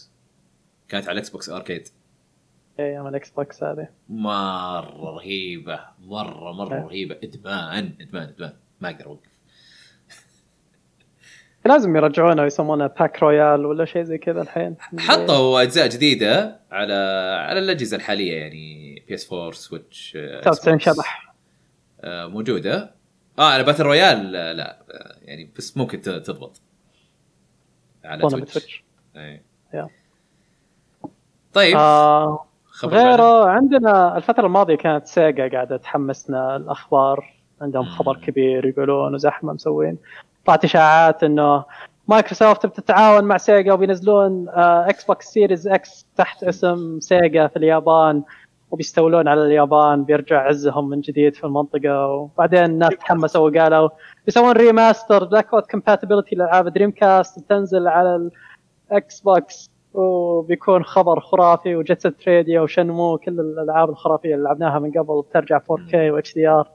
كانت على ال Xbox Arcade أيام ال Xbox هذه. مرة رهيبة مرة مرة إيه. رهيبة. إدمان إدمان إدمان. ما أقدر أوقف. [laughs] لازم يرجعونه ويسمونه Pac Royale ولا شيء زي كذا الحين. حطوا أجزاء جديدة على على الأجهزة الحالية يعني PS 4 Switch 99 شبح. آه، موجودة. آه على battle royale لا, لا. يعني بس ممكن تضبط. على. يا. طيب آه. غيره عندنا الفترة الماضية كانت Sega قاعدة تحمسنا الأخبار عندهم. خبر كبير يقولون وزحمة مسوين طلعت إشاعات إنه مايكروسوفت بتتعاون مع Sega وبينزلون آه Xbox Series X تحت اسم Sega في اليابان وبيستولون على اليابان بيرجع عزهم من جديد في المنطقة وبعدين الناس تحمسوا وقالوا بيسوون remaster backward compatibility لألعاب Dreamcast تنزل على ال Xbox وبيكون خبر خرافي و Jet Set Radio و Shenmue كل الألعاب الخرافية اللي لعبناها من قبل بترجع 4K و HDR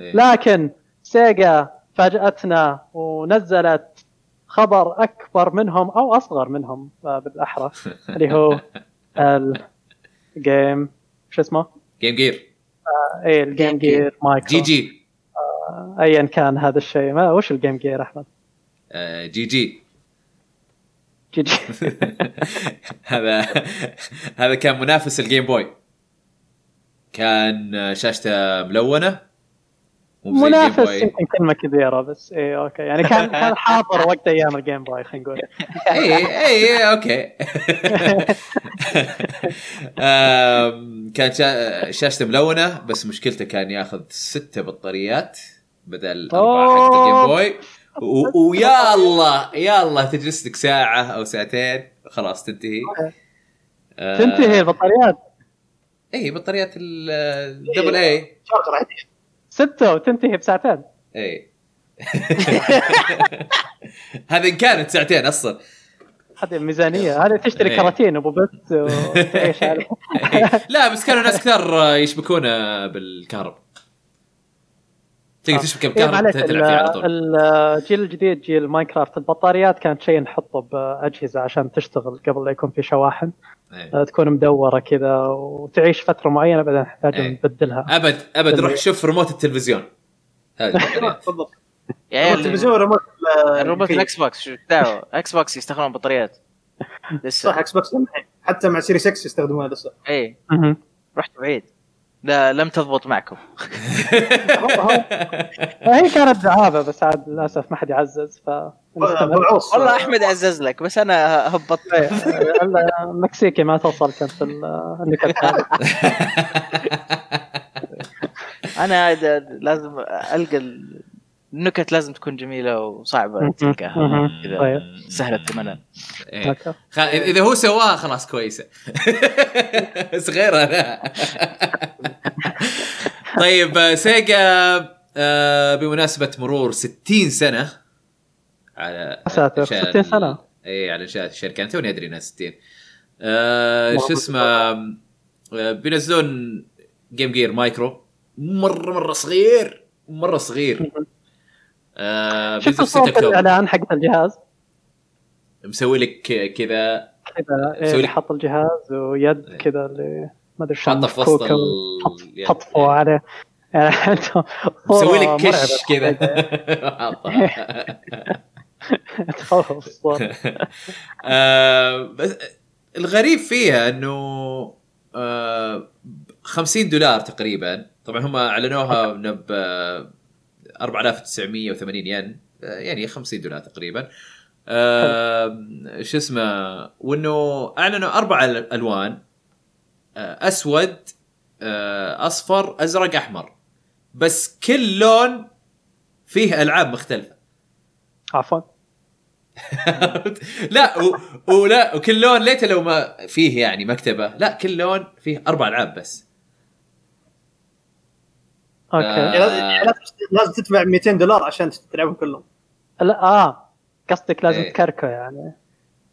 إيه. لكن Sega فاجأتنا ونزلت خبر أكبر منهم أو أصغر منهم آه، بالأحرى [laughs] اللي هو ال Game شو اسمه؟ Game Gear اي ال Game Gear Micro GG. ايا كان هذا الشيء. ما وش ال Game Gear أحمد؟ آه، GG. [laughs] هذا هذا كان منافس ال Game Boy كان شاشته ملونة. منافس. يمكن كلمة كبيره بس اي okay. يعني كان كان حاضر [laughs] وقت أيام ال Game Boy خلينا نقول. اي [laughs] اي okay. آم، كان شا- شاشته ملونة بس مشكلته كان ياخذ ستة بطاريات بدل أربعة حقت ال Game Boy ويا الله يا الله تجلس لك ساعة أو ساعتين خلاص تنتهي. آه، تنتهي البطاريات إي بطاريات ال double A ستة وتنتهي بساعتين. إي. [laughs] هذه إن كانت ساعتين أصلا. هذه الميزانية. هذه تشتري. كراتين أبو بت وتعيش [laughs] لا بس كانوا ناس كثار يشبكونه بالكهرب. تقدر آه. تشبك إيه بالكهرب معليش تلعب فيه على طول ال- الجيل الجديد جيل Minecraft البطاريات كانت شيء نحطه بأجهزة عشان تشتغل قبل لا يكون في شواحن إيه. آه، تكون مدورة كذا وتعيش فترة معينة بعدين نحتاج إيه. نبدلها أبد أبد روح شوف ريموت التلفزيون. بالضبط [laughs] عيال التلفزيون ريموت الكيس. الإكس بوكس شو دعوة إكس بوكس يستخدمون بطاريات صح لسه إكس بوكس حتى مع سيري 6 يستخدمونها لسه اي. رحت بعيد لا لم تضبط معكم. [laughs] هي كانت دعابه بس عاد للأسف ما حد يعزز ف والله أحمد عزز لك بس أنا هبطت إيه، المكسيكي ما توصل كانت في ال- النكت. [laughs] أنا لازم ألقى ال- النكت لازم تكون جميلة وصعبة تلقاها طيب. سهلة ثمنها إيه. خ- اذا هو سواها خلاص كويسة. [laughs] بس غيرها لا [laughs] طيب سيجا آه، بمناسبة مرور 60 سنة على يا ساتر، إنشاء 60 سنة. ال- اي على إنشاء الشركة. أنا توني أدري إنها 60 آه، شو اسمه آه، بينزلون Game Gear Micro مره مرة صغير. مرة صغير. آه شفت بينزل 6 صوت اكتوبر الإعلان حق الجهاز مسوي لك كذا كذا إيه، سوي اللي لك- حط الجهاز ويد إيه. كذا اللي ما أدري حاطه في وسط. يعني تطفو عليه [laughs] [laughs] يعني مسوي لك كش كذا. [laughs] حاطها. تخوف آه، بس الغريب فيها إنه آه، 50 دولار تقريبا طبعا هم أعلنوها ب 4980 ين آه، يعني 50 دولار تقريبا. آه، شو اسمه وإنه أعلنوا أربع ال- ألوان آه، أسود أصفر أزرق أحمر. بس كل لون فيه ألعاب مختلفة. عفوا. [laughs] لا و... ولا وكل لون ليته لو ما فيه يعني مكتبة لا كل لون فيه أربع ألعاب بس. أوكي. يعني لازم- يعني لازم لازم تدفع 200 دولار عشان تلعبهم كلهم. لا آه. قصدك لازم إيه. تكركه يعني.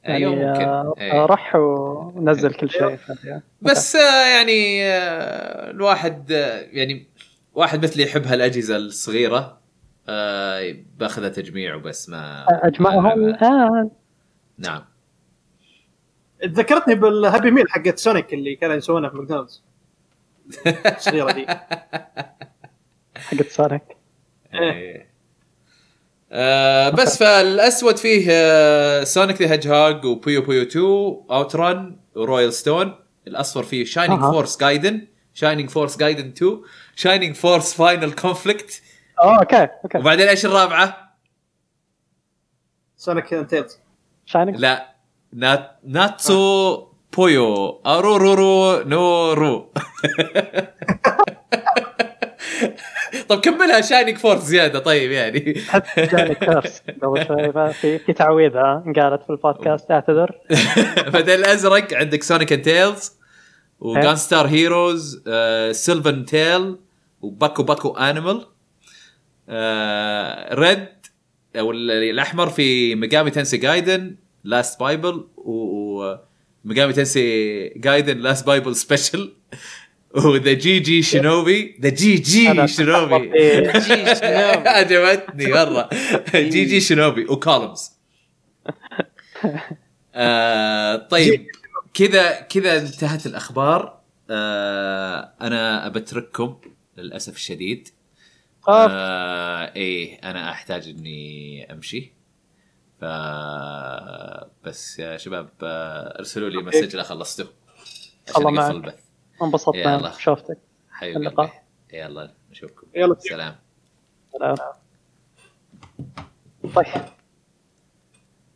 يعني أيوه ممكن. آه، إيه. رح ونزل كل شيء. فيها. بس آه، يعني آه، الواحد آه، يعني واحد مثلي يحب هالأجهزة الصغيرة آه، بأخذها تجميع وبس ما أجمعهم؟ ما- الان نعم. تذكرتني بال Happy Meal حقت Sonic اللي كانوا يسوونها في ماكدونالدز. [laughs] الصغيرة دي. حقت Sonic إيه. آه بس فالأسود فيه آه Sonic the Hedgehog و Puyo Puyo 2 Out Run و Royal Stone الأصفر فيه Shining. Force Gaiden Shining Force Gaiden 2 Shining Force Final Conflict okay okay. وبعدين إيش الرابعة؟ Sonic Tails Shining لا. نات Nazo Puyo Arle no Roux [laughs] طب كملها Shining Force زيادة طيب يعني. حتى curse قبل شوي ما في في تعويذة ها، قالت في البودكاست اعتذر. [laughs] بعدين الأزرق عندك Sonic and Tails و Gunstar Heroes Sylvan Tale و Baku Baku Animal red أو ال- الأحمر في Megami Tensei Gaiden Last Bible و Megami Tensei Gaiden Last Bible Special و The GG Shinobi؟ The GG Shinobi. [laughs] عجبتني مرة. GG Shinobi و Columns. [laughs] آه طيب كذا كذا انتهت الأخبار. آه أنا أبترككم للأسف الشديد. آه، آه إيه أنا أحتاج إني أمشي. ف بس يا شباب آه، ارسلوا لي message لا خلصتوا عشان الله معك. انبسطنا يلا. شوفتك حبيبي اللقاء. قلبي. يلا نشوفكم. يلا. سلام. سلام. طيب.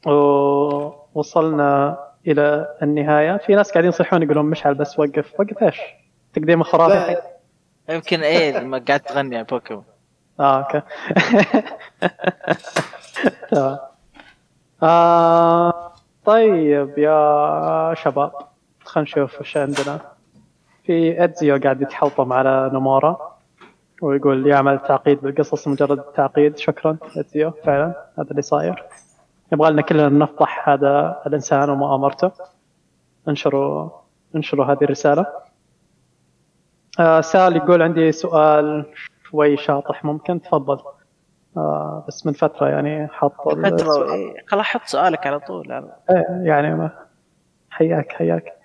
ووصلنا إلى النهاية. في ناس قاعدين يصيحون يقولون مشعل بس وقف. وقف إيش؟ تقديم خرافي يمكن إيه لما قاعد تغني على بوكيمون. آه أوكي. [laughs] تمام. آه طيب يا شباب. خلينا نشوف وش عندنا. في ادزيو قاعد يتحوطم على نومورا ويقول يعمل تعقيد بالقصص مجرد تعقيد شكرا ادزيو فعلا هذا اللي صاير. يبغى لنا كلنا نفضح هذا الإنسان ومؤامرته. انشروا انشروا هذه الرسالة. آه سال يقول عندي سؤال شوي شاطح ممكن تفضل. آه بس من فترة يعني حط فترة السؤال. إيه، خلاص حط سؤالك على طول يعني. إيه، يعني ما حياك حياك.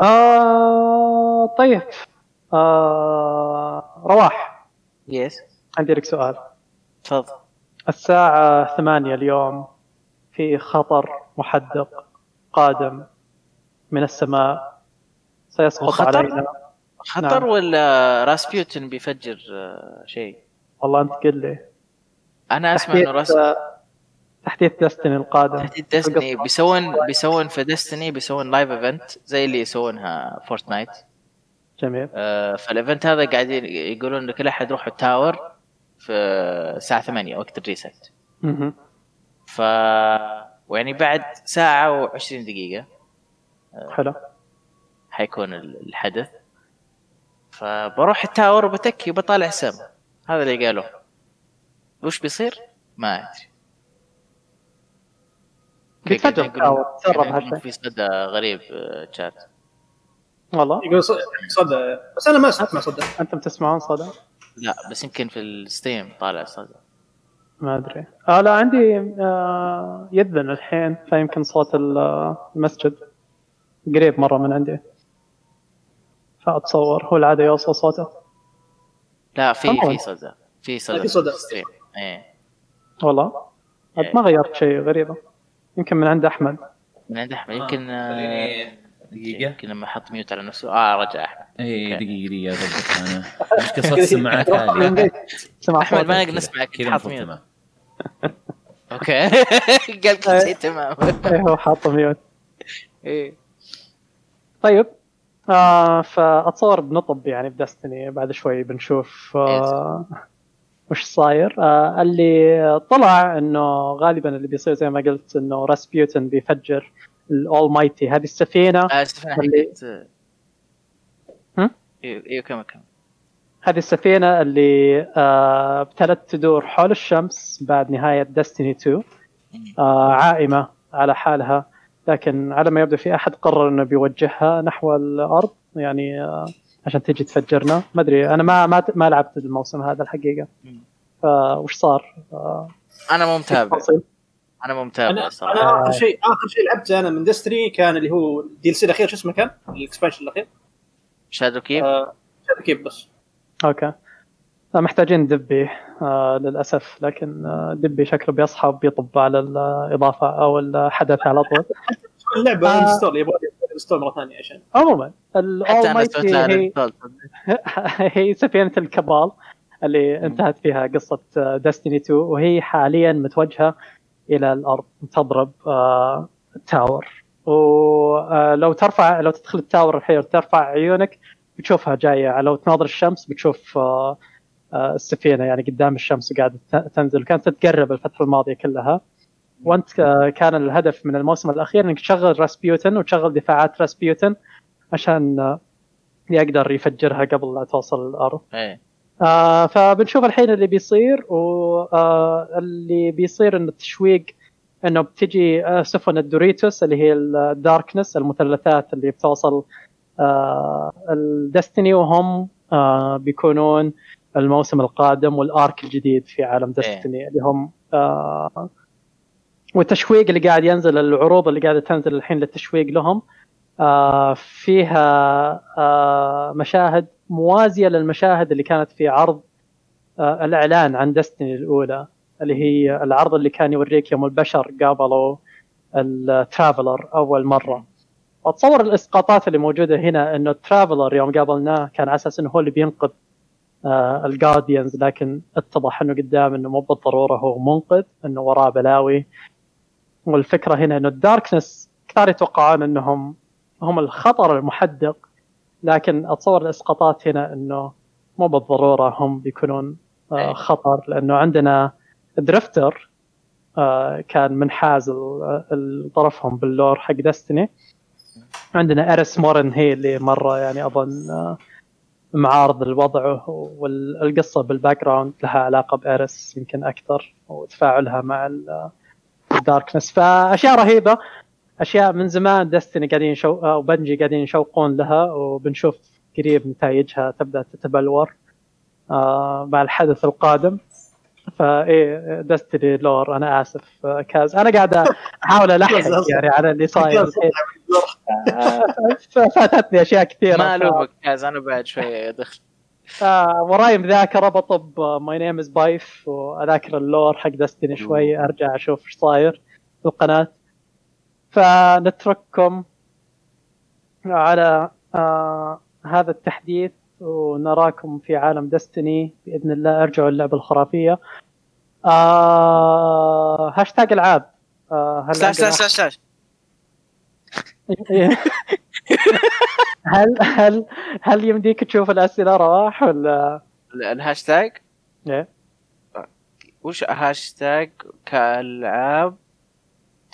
آه طيب. آه رواح. يس عندي لك سؤال. تفضل. الساعة ثمانية اليوم في خطر محدق قادم من السماء. سيسقط وخطر؟ علينا. خطر نعم. ولا Rasputin بيفجر آه، شيء؟ والله أنت قل لي. أنا أسمع إنه راس تحديث Destiny القادم. تحديث Destiny بيسوون بيسوون في Destiny بيسوون live event زي اللي يسوونها Fortnite جميل. آه، فال event هذا قاعدين يقولون ان كل أحد يروح ال tower في الساعة 8 وقت ال reset. مهم. ف ويعني بعد ساعة و20 دقيقة حلو. حيكون ال- الحدث. فبروح ال tower وبتكي وبطالع السما هذا اللي قالوه. وش بيصير؟ ما أدري. تسرب هالشيء. يقولون في صدى غريب آه، شات والله. يقول ص- صدى. بس أنا ما أسمع صدى. أنتم تسمعون صدى؟ لا بس يمكن في ال stream طالع صدى. ما أدري. آه لا عندي آه يذن الحين فيمكن صوت ال- المسجد قريب مرة من عندي. فأتصور هو العادة يوصل صوته. لا في. في صدى. في صدى في صدى. إيه. والله. عاد ما غيرت شيء غريبة. يمكن من عند أحمد. من عند أحمد. يمكن آه، خليني دقيقة. يمكن لما حط mute على نفسه آه رجع أحمد. اي. دقيقة دقيقة اضبط أنا مشكلة صوت السماعات عالية أحمد. ما نقدر نسمعك. كذا حاط المفروض mute. تمام. [laughs] أوكي. [laughs] قال كل شيء تمام. إيه هو حاطه ميوت. إيه. طيب. آه فأتصور بنطب يعني بدستني. بعد شوي بنشوف آه وش صاير؟ آه اللي طلع إنه غالبا اللي بيصير زي ما قلت إنه راسبيوتن بيفجر الأول مايتي هذه السفينة آه، استفنا اللي-؟ أيوه أيوه كمل كمل هذه السفينة اللي آه ابتدت تدور حول الشمس بعد نهاية دستني 2 آه عائمة على حالها. لكن على ما يبدو في أحد قرر إنه بيوجهها نحو الأرض. يعني آه عشان تجي تفجرنا. ما أدري أنا ما ما ما لعبت الموسم هذا الحقيقة. فوش صار؟ آه أنا مو متابع؟ أنا مو متابع أنا الصراحه أنا آخر شيء آخر شيء لعبته أنا من Destiny كان اللي هو ال DLC الأخير شو اسمه كان؟ ال expansion الأخير. Shadowkeep آه keep بس. أوكي. لا، محتاجين دبي آه للأسف. لكن آه دبي شكله بيصحى وبيطب على الإضافة أو الحدث على طول. [laughs] اللعبه آه. انستول يبغى انستول مرة ثانية عشان. عموما حتى الأول أنا سويت ال Almighty هي. [laughs] هي سفينة ال Cabal اللي انتهت فيها قصة Destiny 2 وهي حاليا متوجهة إلى الأرض تضرب آه، ال tower ولو ترفع لو تدخل ال tower الحين وترفع عيونك بتشوفها جاية. لو تناظر الشمس بتشوف آه، آه، السفينة يعني قدام الشمس وقاعدة تنزل. كانت تتقرب الفترة الماضية كلها. وانت آه، كان الهدف من الموسم الأخير إنك تشغل راسبيوتن وتشغل دفاعات راسبيوتن عشان آه، يقدر يفجرها قبل لا توصل الأرض. إيه. آه فبنشوف الحين اللي بيصير واللي بيصير انه التشويق إنه بتجي آه، سفن الدوريتوس اللي هي الداركنس المثلثات اللي بتوصل آه الدستني وهم آه بيكونون الموسم القادم والأرك الجديد في عالم دستني اللي هم آه والتشويق اللي قاعد ينزل العروض اللي قاعدة تنزل الحين للتشويق لهم آه فيها آه مشاهد موازية للمشاهد اللي كانت في عرض آه الإعلان عن دستني الأولى اللي هي العرض اللي كان يوريك يوم البشر قابلوا ال Traveler أول مرة. واتصور الإسقاطات اللي موجودة هنا إنه ال Traveler يوم قابلناه كان على أساس إنه هو اللي بينقذ آه ال Guardians لكن اتضح إنه قدام إنه مو بالضرورة هو منقذ إنه وراه بلاوي. والفكرة هنا إنه ال Darkness كثار يتوقعون إنهم هم الخطر المحدق لكن أتصور الإسقاطات هنا إنه مو بالضرورة هم بيكونون آه أي. خطر لأنه عندنا Drifter آه كان منحاز ال- ال- طرفهم بال lore حق Destiny عندنا Eris Morn هي اللي مرة يعني أظن آه معارض الوضع والقصة بال background لها علاقة ب Eris يمكن أكثر وتفاعلها مع ال- Darkness فأشياء رهيبة. أشياء من زمان Destiny قاعدين شو أو Bungie قاعدين يشوقون لها وبنشوف قريب نتائجها تبدأ تتبلور آه مع الحدث القادم. فإيه Destiny lore. أنا آسف آه، كاز. أنا قاعد أحاول ألحق [laughs] يعني على اللي صاير. الحين. [laughs] آه، فاتتني أشياء كثيرة. ما ألومك كاز أنا بعد شوية دخل. آه وراي مذاكرة بطب My Name is Byf وأذاكر ال lore حق Destiny شوي أرجع أشوف إيش صاير في القناة. فنترككم على آه هذا التحديث ونراكم في عالم Destiny بإذن الله. ارجعوا اللعبه الخرافية. آه هاشتاج العاب. آه هل slash slash slash. [laughs] هل هل هل يمديك تشوف الأسئلة رواح ولا؟ ال- الهاشتاج؟ إيه؟ وش هاشتاج كالعاب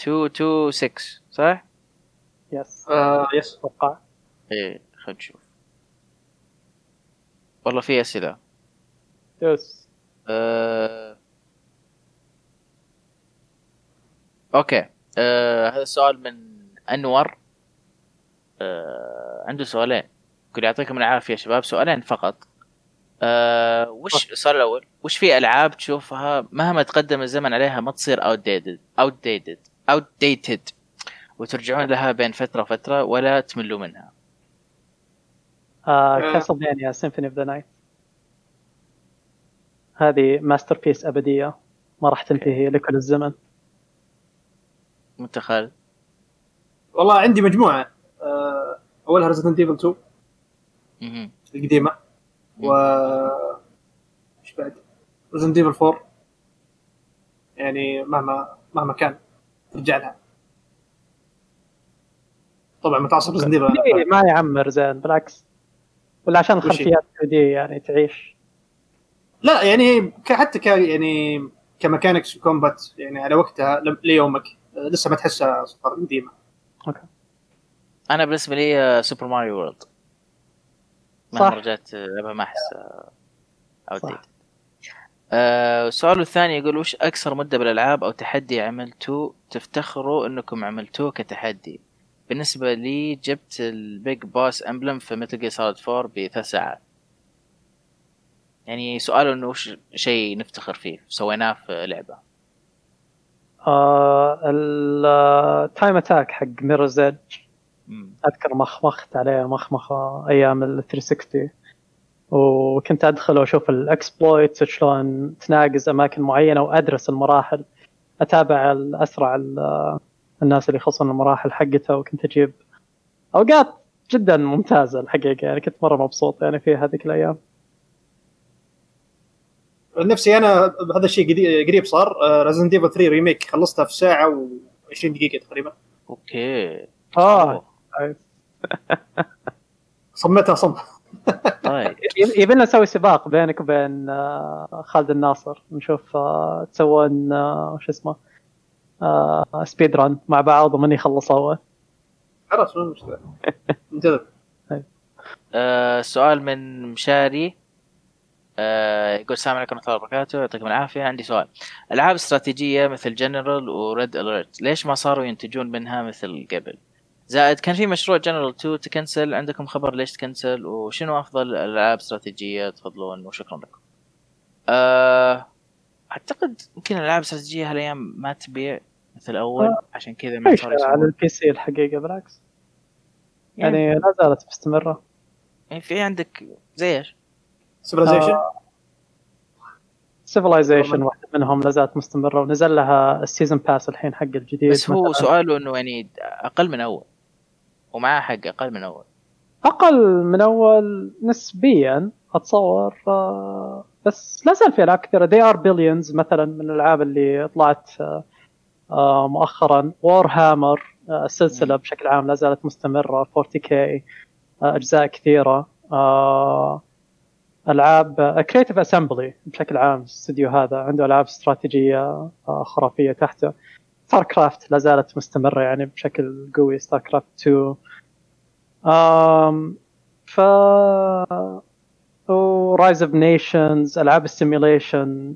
226 صح؟ Yes. آه yes. أتوقع. إيه خلينا نشوف. والله في أسئلة. دوس أه... أوكي. أه... هذا السؤال من أنور. أه... عنده سؤالين. يقول يعطيكم العافية يا شباب. سؤالين فقط. آه وش السؤال الأول؟ وش في ألعاب تشوفها مهما تقدم الزمن عليها ما تصير outdated outdated outdated وترجعون لها بين فترة وفترة ولا تملوا منها؟ آه آه. كاسلفينيا Symphony of the Night هذه masterpiece أبدية ما راح تنتهي لكل الزمن. خالد والله عندي مجموعة. آه، اولها ريزدنت ايفل 2 مهم. القديمة. و إيش بعد؟ ريزدنت ايفل 4 يعني مهما مهما كان ترجع لها. طبعا متعصب ريزدنت ايفل ما يعمر زين بالعكس. ولا عشان؟ الخلفيات 2 دي يعني تعيش. لا يعني ك- حتى ك يعني كميكانكس وكومبات يعني على وقتها لم- ليومك آه، لسه ما تحسها صفر قديمة. أنا بالنسبة لي آه، سوبر ماريو وورلد صح. مهما رجعت آه، العبها ما أحس. dated آه السؤال الثاني يقول وش أكثر مدة بالألعاب أو تحدي عملتوه تفتخروا إنكم عملتوه كتحدي بالنسبة لي جبت ال Big Boss Emblem في متل جير سوليد 4 بثلاث ساعات يعني سؤاله إنه وش شيء نفتخر فيه سويناه في لعبة آه ال time attack حق ميرورز ايدج مم. أذكر مخمخت عليه مخمخة أيام ال 360 وكنت أدخل وأشوف ال exploits شلون تناقز أماكن معينة وأدرس المراحل أتابع الاسرع ال- الناس اللي يخلصون المراحل حقتها وكنت أجيب أوقات جدا ممتازة الحقيقة يعني كنت مرة مبسوط يعني في هذيك الأيام. نفسي أنا هذا الشيء قريب صار ريزدنت ايفل 3 remake خلصتها في ساعة و20 دقيقة تقريبا. أوكي. آه. [laughs] صميتها صم [laughs] طيب. يبي لنا نسوي سباق بينك وبين آه، خالد الناصر. نشوف آه، تسوون آه، وش اسمه speedrun مع بعض ومن يخلص اول خلاص مو مشكلة. [laughs] انتظر. آه سؤال من مشاري. آه يقول السلام عليكم ورحمة الله وبركاته. يعطيكم العافية. عندي سؤال. ألعاب استراتيجية مثل جنرالز وريد اليرت ليش ما صاروا ينتجون منها مثل قبل؟ زائد كان في مشروع جنرالز 2 تكنسل عندكم خبر ليش تكنسل وشنو أفضل الألعاب استراتيجية تفضلون؟ وشكرا لكم. آه أعتقد يمكن الألعاب الاستراتيجيه هالأيام ما تبيع مثل أول آه. عشان كذا ما على ال PC الحقيقة بالعكس. يعني لا زالت مستمرة. يعني في عندك زي إيش؟ سيفلايزيشن سيفلايزيشن واحدة منهم لا زالت مستمرة ونزل لها ال season pass الحين حق الجديد. بس هو. سؤاله إنه يعني أقل من أول. ومعاه حق أقل من أول. أقل من أول نسبيا أتصور آه، بس لا زال في ألعاب كثيرة. They Are Billions مثلا من الألعاب اللي طلعت آه، آه، مؤخرا. وور هامر السلسلة بشكل عام لا زالت مستمرة. 40k آه، أجزاء كثيرة. ألعاب كريتيف اسمبلي بشكل عام الاستوديو هذا عنده ألعاب استراتيجية خرافية تحته. ستار كرافت لا زالت مستمرة يعني بشكل قوي ستار كرافت 2 آم ورايز اوف نيشنز ألعاب ال simulation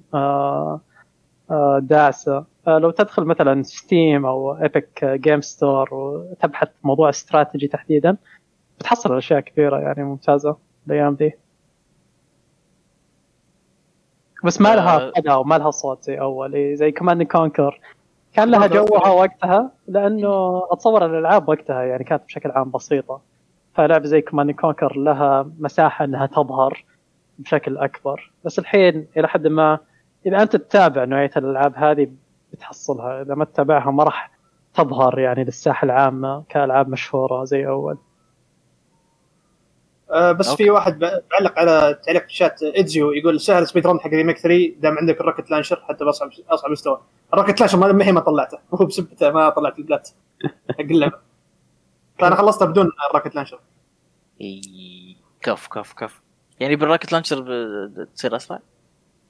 داعسه لو تدخل مثلا ستيم أو ايبك جيمز ستور وتبحث موضوع استراتيجي تحديدا بتحصل أشياء كثيره يعني ممتازة الأيام دي. بس ما لها آه. صدى وما لها صوت زي أول زي كمان كونكر كان لها جوها. وقتها لأنه أتصور الألعاب وقتها يعني كانت بشكل عام بسيطة. فلعبه زي كمان كونكر لها مساحة إنها تظهر بشكل أكبر. بس الحين إلى حد ما إذا أنت تتابع نوعية الألعاب هذه بتحصلها. إذا ما تتابعها ما راح تظهر يعني للساحة العامة كألعاب مشهورة زي أول. آه بس أوكي. في واحد بعلق على تعليق في الشات ايدزيو يقول سهل speedrun حق remake 3 دام عندك ال rocket launcher حتى باصعب أصعب مستوى. ال rocket launcher ما هي ما طلعته. [laughs] هو بسبته ما طلعت ال plat. [laughs] حق اللعبة. فانا خلصتها بدون ال rocket launcher. كف كف كف. يعني بال rocket launcher تصير أسرع؟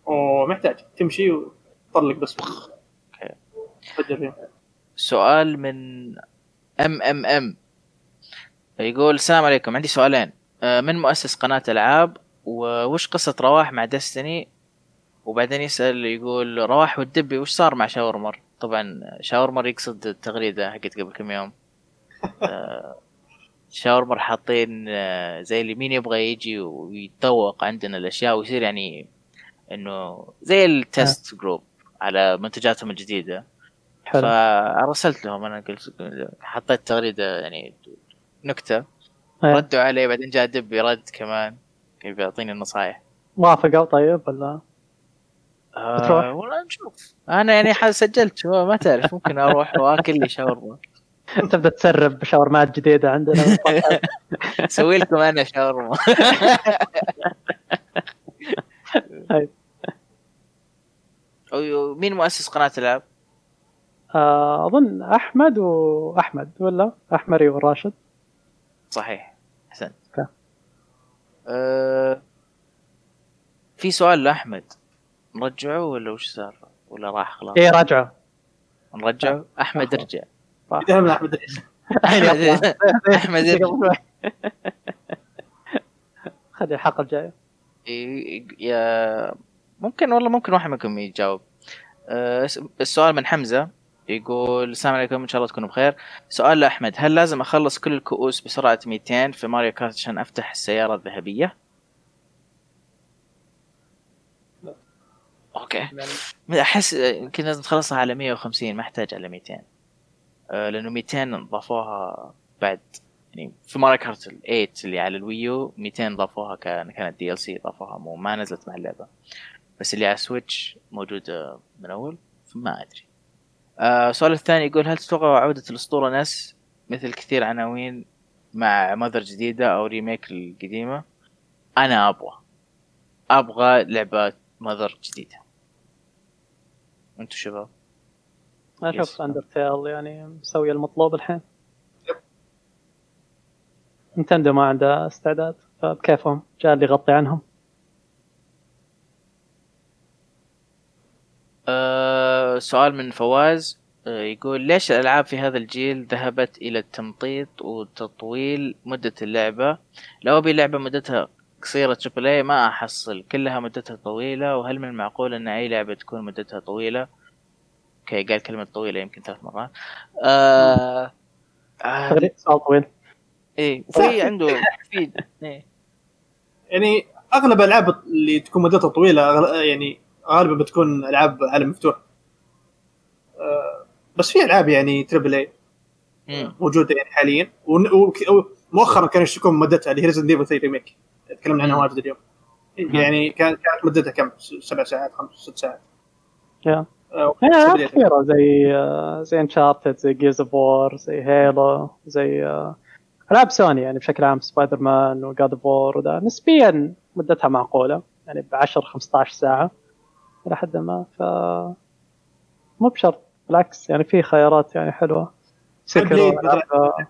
ومحتاج تمشي وتطلق بس. فيه سؤال من ام ام ام يقول السلام عليكم. عندي سؤالين. من مؤسس قناة ألعاب وش قصة رواح مع دستني وبعدين يسأل يقول رواح والدبي وش صار مع شاورمر؟ طبعا شاورمر يقصد التغريدة حقت قبل كم يوم. [laughs] آه، شاورما حاطين آه، زي اللي مين يبغى يجي ويتذوق عندنا الأشياء ويصير يعني إنه زي ال test group على منتجاتهم الجديدة. حلو. فأرسلت لهم أنا قلت حطيت تغريدة يعني نكتة. ردوا علي بعدين جاء دبي رد كمان كان بيعطيني النصائح وافقوا طيب ولا؟ آه والله نشوف. أنا يعني حال سجلت شو ما تعرف ممكن أروح وأكل لي شاورما. [laughs] تبدا تسرب شاورمات جديدة عندنا. [laughs] أسوي لكم أنا شاورما. [laughs] طيب. مين مؤسس قناة العاب؟ آه، أظن أحمد وأحمد ولا؟ أحمري والراشد صحيح. احسنت. أه في سؤال لأحمد. نرجعه ولا وش صار؟ ولا راح خلاص؟ إيه راجعه. نرجعه؟ أحمد دائما أحمد العيسى. أحمد [laughs] خلي الحلقة الجاية. إيه، يا ممكن والله ممكن واحد منكم يجاوب. أه، السؤال من حمزة. يقول السلام عليكم إن شاء الله تكونوا بخير. سؤال لأحمد هل لازم أخلص كل الكؤوس بسرعة 200 في ماريو كارت عشان أفتح السيارة الذهبية؟ أوكي. يعني أحس يمكن لازم تخلصها على 150 ما أحتاج على 200 أه، لأنه 200 ضافوها بعد. يعني في Mario Kart 8 اللي على ال Wii U 200 ضافوها كان كانت DLC ضافوها. مو ما نزلت مع اللعبة. بس اللي على Switch موجودة من أول فما أدري. آه، السؤال الثاني يقول هل تتوقع عودة الأسطورة Ness مثل كثير عناوين مع Mother جديدة أو remake القديمة؟ أنا أبغى. أبغى لعبة Mother جديدة. أنتوا شباب. أنا أشوف yes. Undertale يعني مسوي المطلوب الحين. Nintendo ما عنده استعداد فبكيفهم جاء اللي يغطي عنهم. أه سؤال من فواز أه يقول ليش الألعاب في هذا الجيل ذهبت إلى التمطيط وتطويل مدة اللعبة؟ لو أبي لعبة مدتها قصيرة triple A ما أحصل كلها مدتها طويلة وهل من المعقول أن أي لعبة تكون مدتها طويلة؟ okay قال كلمة طويلة يمكن ثلاث مرات. آه آه سؤال طويل. إيه وفي عنده [laughs] في إيه. يعني أغلب الالعاب اللي تكون مدتها طويلة يعني غالبا بتكون ألعاب عالم مفتوح. آه، بس في ألعاب يعني triple A. موجودة يعني حاليا ومؤخرا كانوا يشتكون من مدتها اللي هي Resident Evil 3 remake تكلمنا عنها. واجد اليوم يعني كانت كانت مدتها كم؟ سبع ساعات خمس ست ساعات يا آه، A. كثيره زي آه، زي Uncharted زي Gears of War زي Halo زي آه، ألعاب سوني يعني بشكل عام Spider-Man و God of War وذا نسبيا مدتها معقولة يعني ب 10 15 ساعة إلى حد ما ف مو بشرط بالعكس يعني في خيارات يعني حلوة. مثلاً.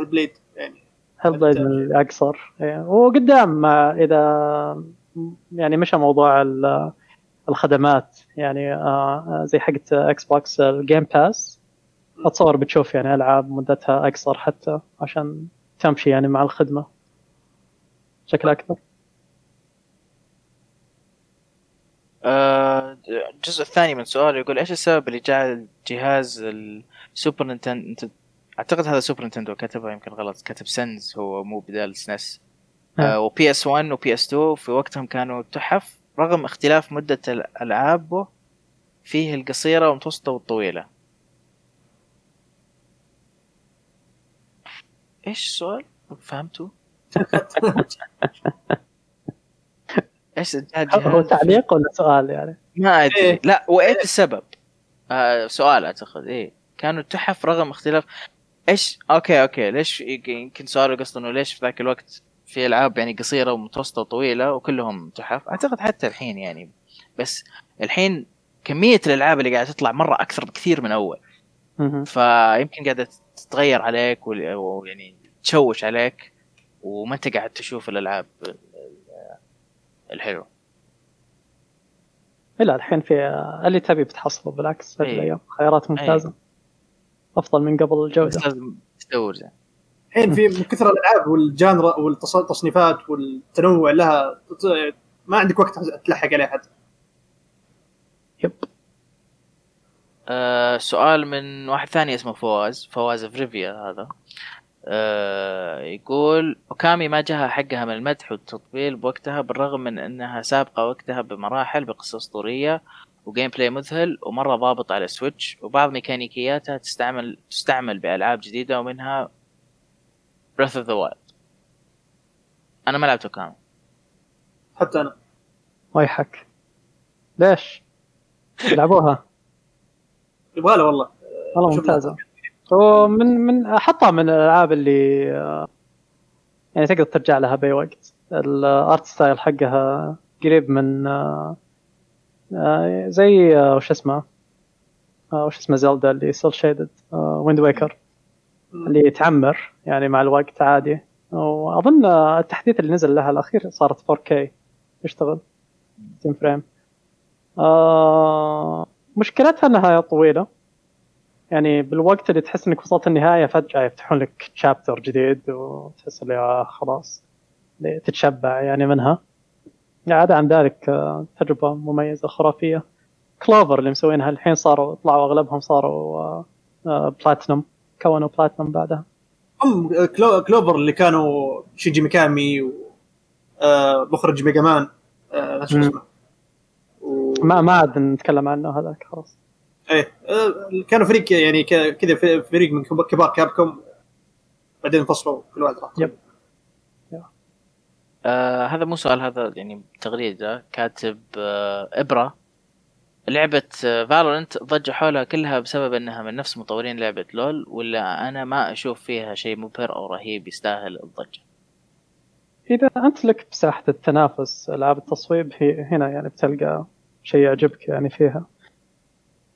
Hellblade يعني. Hellblade من الأقصر. إيه. وقدام ما إذا يعني مشى موضوع ال- الخدمات يعني آه، زي حقت Xbox ال Game Pass أتصور بتشوف يعني ألعاب مدتها أقصر حتى عشان تمشي يعني مع الخدمة. بشكل أكبر آه، الجزء الثاني من السؤال يقول إيش السبب اللي جعل جهاز ال Super Nintendo أعتقد هذا Super Nintendo كتبها يمكن غلط كتب سنز هو مو بدال سنس آه و PS 1 و PS 2 في وقتهم كانوا تحف رغم اختلاف مدة العابه فيه القصيرة والمتوسطة والطويلة إيش السؤال؟ فهمتوا؟ [laughs] إيش هو تعليق ولا سؤال يعني؟ ما أدري إيه. لا وإيش السبب؟ آه سؤال أعتقد إيه كانوا تحف رغم اختلاف إيش okay okay ليش يمكن سؤال قصده إنه ليش في ذاك الوقت في ألعاب يعني قصيرة ومتوسطة وطويلة وكلهم تحف أعتقد حتى الحين يعني بس الحين كمية الألعاب اللي قاعدة تطلع مرة أكثر بكثير من أول. فيمكن قاعدة تتغير عليك ويعني تشوش عليك وما أنت قاعد تشوف الألعاب ال- الحلوه لا الحين في اللي تبي بتحصله بالعكس هذه إيه. الأيام. خيارات ممتازة. أفضل من قبل الجودة. بس لازم تدور زين. الحين في من كثر الألعاب وال genre والتصنيفات والتنوع لها ما عندك وقت تلحق عليها حتى yep. آه سؤال من واحد ثاني اسمه فواز. فواز فريفيا هذا. آه يقول Okami ما جاها حقها من المدح والتطبيل بوقتها بالرغم من أنها سابقة وقتها بمراحل بقصه اسطوريه و gameplay مذهل ومرة ضابط على Switch وبعض ميكانيكياتها تستعمل تستعمل بألعاب جديدة ومنها Breath of the Wild أنا ما لعبت Okami. حتى أنا. ويحك ليش؟ [laughs] يلعبوها يبغى له والله. والله شوف ممتازه ومن من أحطها من الألعاب اللي آه، يعني تقدر ترجع لها بأي وقت. ال art style حقها قريب من آه، آه، زي وش اسمه؟ وش اسمه Zelda اللي cel shaded Wind Waker اللي يتعمر يعني مع الوقت عادي. وأظن التحديث اللي نزل لها الأخير صارت 4K يشتغل. 60 frame مشكلتها إنها طويلة. يعني بالوقت اللي تحس إنك وصلت النهاية فجأة يفتحون لك chapter جديد وتحس اللي آه خلاص تتشبع يعني منها. عدا عن ذلك آه، تجربة مميزة خرافية. Clover اللي مسوينها الحين صاروا طلعوا أغلبهم صاروا آه، آه، بلاتنم كونوا بلاتنم بعدها. هم Clo Clover اللي كانوا Shinji Mikami و آه، مخرج Mega Man آه،. ما ما عاد نتكلم عنه هذاك خلاص. إيه آه، كانوا فريق يعني ك- كذا في- فريق من كب- كبار Capcom بعدين انفصلوا كل واحد راح yep. آه هذا مو سؤال هذا يعني تغريده كاتب آه إبرة لعبة Valorant ضجة حولها كلها بسبب إنها من نفس مطورين لعبة LoL ولا أنا ما أشوف فيها شيء مبهر أو رهيب يستاهل الضجة. إذا أنت لك مساحه التنافس ألعاب التصويب هي هنا يعني بتلقى شيء يعجبك يعني فيها آه.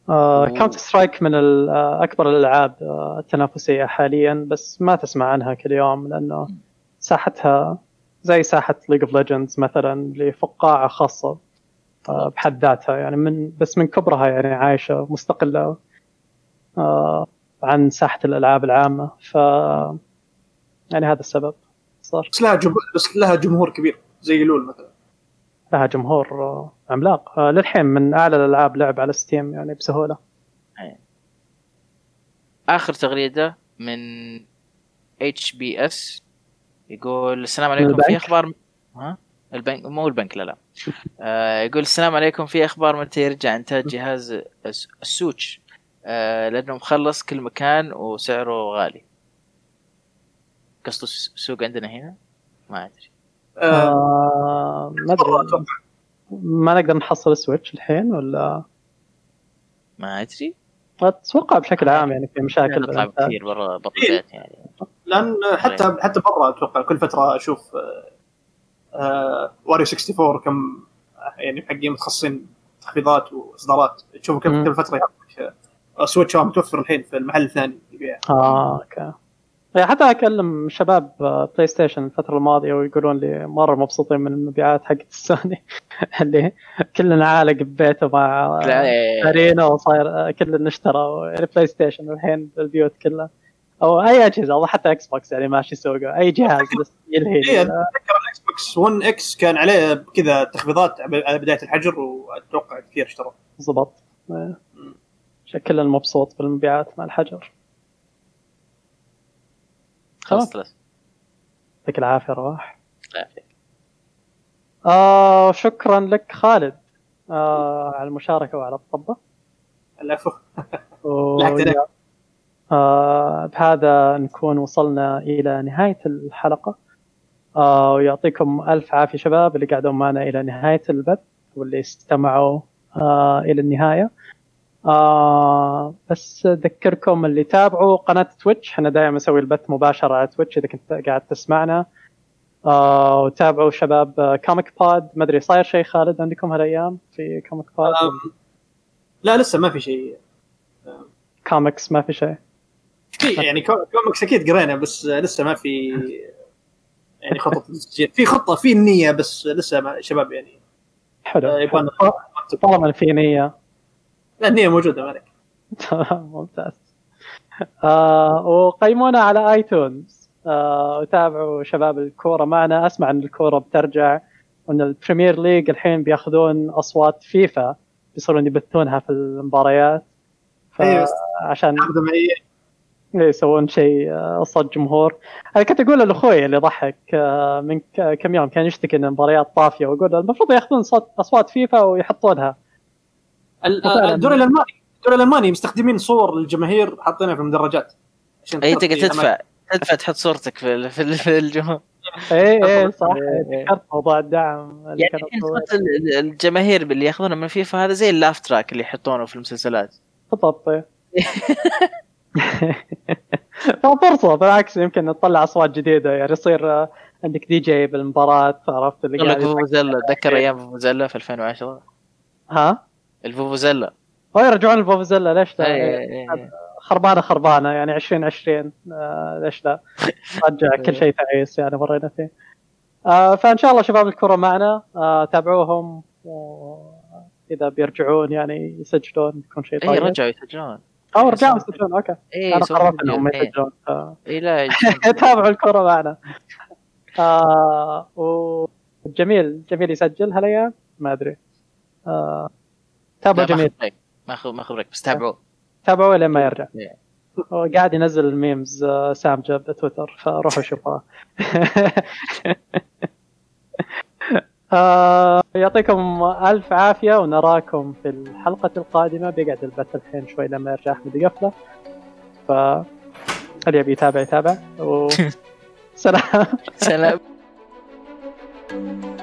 Counter-Strike من آه، أكبر الألعاب آه، التنافسية حاليا بس ما تسمع عنها كل يوم لأنه ساحتها زي ساحة League of Legends مثلا اللي فقاعه خاصة آه، بحد ذاتها يعني من بس من كبرها يعني عايشة مستقله آه، عن ساحة الألعاب العامة. ف يعني هذا السبب صار. بس لها جمهور بس لها جمهور كبير زي LoL مثلا. لها جمهور آه، عملاق. آه، للحين من أعلى الألعاب لعب على Steam يعني بسهولة. آخر تغريدة من HBS يقول السلام عليكم البنك؟ في أخبار؟ ها؟ البنك؟ مو البنك لا لا. آه يقول السلام عليكم في أخبار متى يرجع إنتاج جهاز الس- ال Switch آه لأنه مخلص كل مكان وسعره غالي. قصده الس- السوق عندنا هنا؟ ما أدري. آه، آه، ما أدري. ما نقدر نحصل Switch الحين ولا؟ ما أدري. أتوقع بشكل عام يعني في مشاكل. كثير برا يعني. لأن حتى حتى برا أتوقع كل فترة أشوف آه، آه، Wario 64 كم يعني حقين متخصصين تخفيضات وإصدارات. تشوف مم. كل فترة آه، Switch هو متوفر الحين في المحل الثاني. يبيع آه أوكي. حتى أكلم شباب آه، PlayStation الفترة الماضية ويقولون لي مرة مبسوطين من المبيعات حقت [laughs] السوني اللي كلنا عالق ببيته مع لا إيه. أرينا وصاير آه، كلنا اشترى PlayStation الحين بالبيوت كلها أو أي أجهزة والله حتى Xbox يعني ماشي سوقه أي جهاز بس يلهي إيه،. أتذكر ال Xbox 1 X كان عليه كذا تخفيضات على بداية الحجر وأتوقع كثير اشتروا إيه. شكلنا مبسوط بالمبيعات مع الحجر خلاص. خلاص يعطيك العافية رواح. آه شكرا لك خالد. آه على المشاركة وعلى الطبة. العفو. [laughs] آه بهذا نكون وصلنا إلى نهاية الحلقة. آه ويعطيكم ألف عافية شباب اللي قعدوا معنا إلى نهاية البث واللي استمعوا آه إلى النهاية. آه بس اذكركم اللي تابعوا قناة Twitch إحنا دائما نسوي البث مباشرة على Twitch إذا كنت قاعد تسمعنا. آه وتابعوا شباب آه، Comic Pod ما أدري صاير شيء خالد عندكم هالأيام في Comic Pod أم، لا لسه ما في شيء. كوميكس ما في شيء. يعني co- comics أكيد قرينا بس لسه ما في يعني خطة تسجيل. في خطة في النيه بس لسه ما شباب يعني. حلو. آه، يبغى. طالما في نية. لا النيه موجودة ما عليك. [laughs] ممتاز. آه وقيمونا على iTunes. آه وتابعوا شباب الكورة معنا. أسمع إن الكورة بترجع وإن ال Premier League الحين بيأخذون أصوات فيفا بيصيرون يبثونها في المباريات. أيوة. فعشان معي إيه، يسوون شيء آه، قصاد جمهور. أنا كنت أقول لأخوي اللي ضحك آه، من كم يوم كان يشتكي إن المباريات طافية واقول المفروض يأخذون صوت أصوات فيفا ويحطونها. الدوري الألماني. الدوري الألماني مستخدمين صور للجماهير حاطينها في المدرجات. عشان أي تقدر تدفع. تدفع تحط صورتك في ال- في, ال- في الجمهور. اي اي صح. إيه، إيه. تذكرت موضوع الدعم يعني الجماهير اللي ياخذونه من فيفا هذا زي ال laugh track اللي يحطونه في المسلسلات. [laughs] [laughs] بالضبط. فرصة بالعكس يمكن نطلع أصوات جديدة. يعني يصير آه، عندك دي جي بالمباراة عرفت اللي قاعد تذكر أيام فوفوزيلا في 2010 ها؟ الفوفوزيلا هو يرجعون الفوفزيلا ليش لا؟ إيه، إيه، إيه. خربانة خربانة يعني 2020 آه ليش لا؟ رجع [laughs] كل شيء تعيس يعني مرينا فيه. آه فإن شاء الله شباب الكرة معنا آه تابعوهم واذا بيرجعون يعني يسجلون يكون شيء اي طيب. رجعوا يسجلون أو رجعوا يسجلون أوكي اي أنا قررت إنهم. يسجلون اي لا. [laughs] تابعوا الكرة معنا. آه وجميل جميل يسجل هالأيام ما أدري. آه تابعوا جميل. ماخذ ماخذ break بس تابعوه تابعوه لين ما يرجع. إيه. هو قاعد ينزل ال memes آه، سام جاب بتويتر فروحوا شوفوها. [laughs] آه، يعطيكم ألف عافية ونراكم في الحلقة القادمة. بيقعد البث الحين شوي لما يرجع أحمد يقفله. ف اللي يبي يتابع يتابع. و... [laughs] سلام. سلام. [laughs]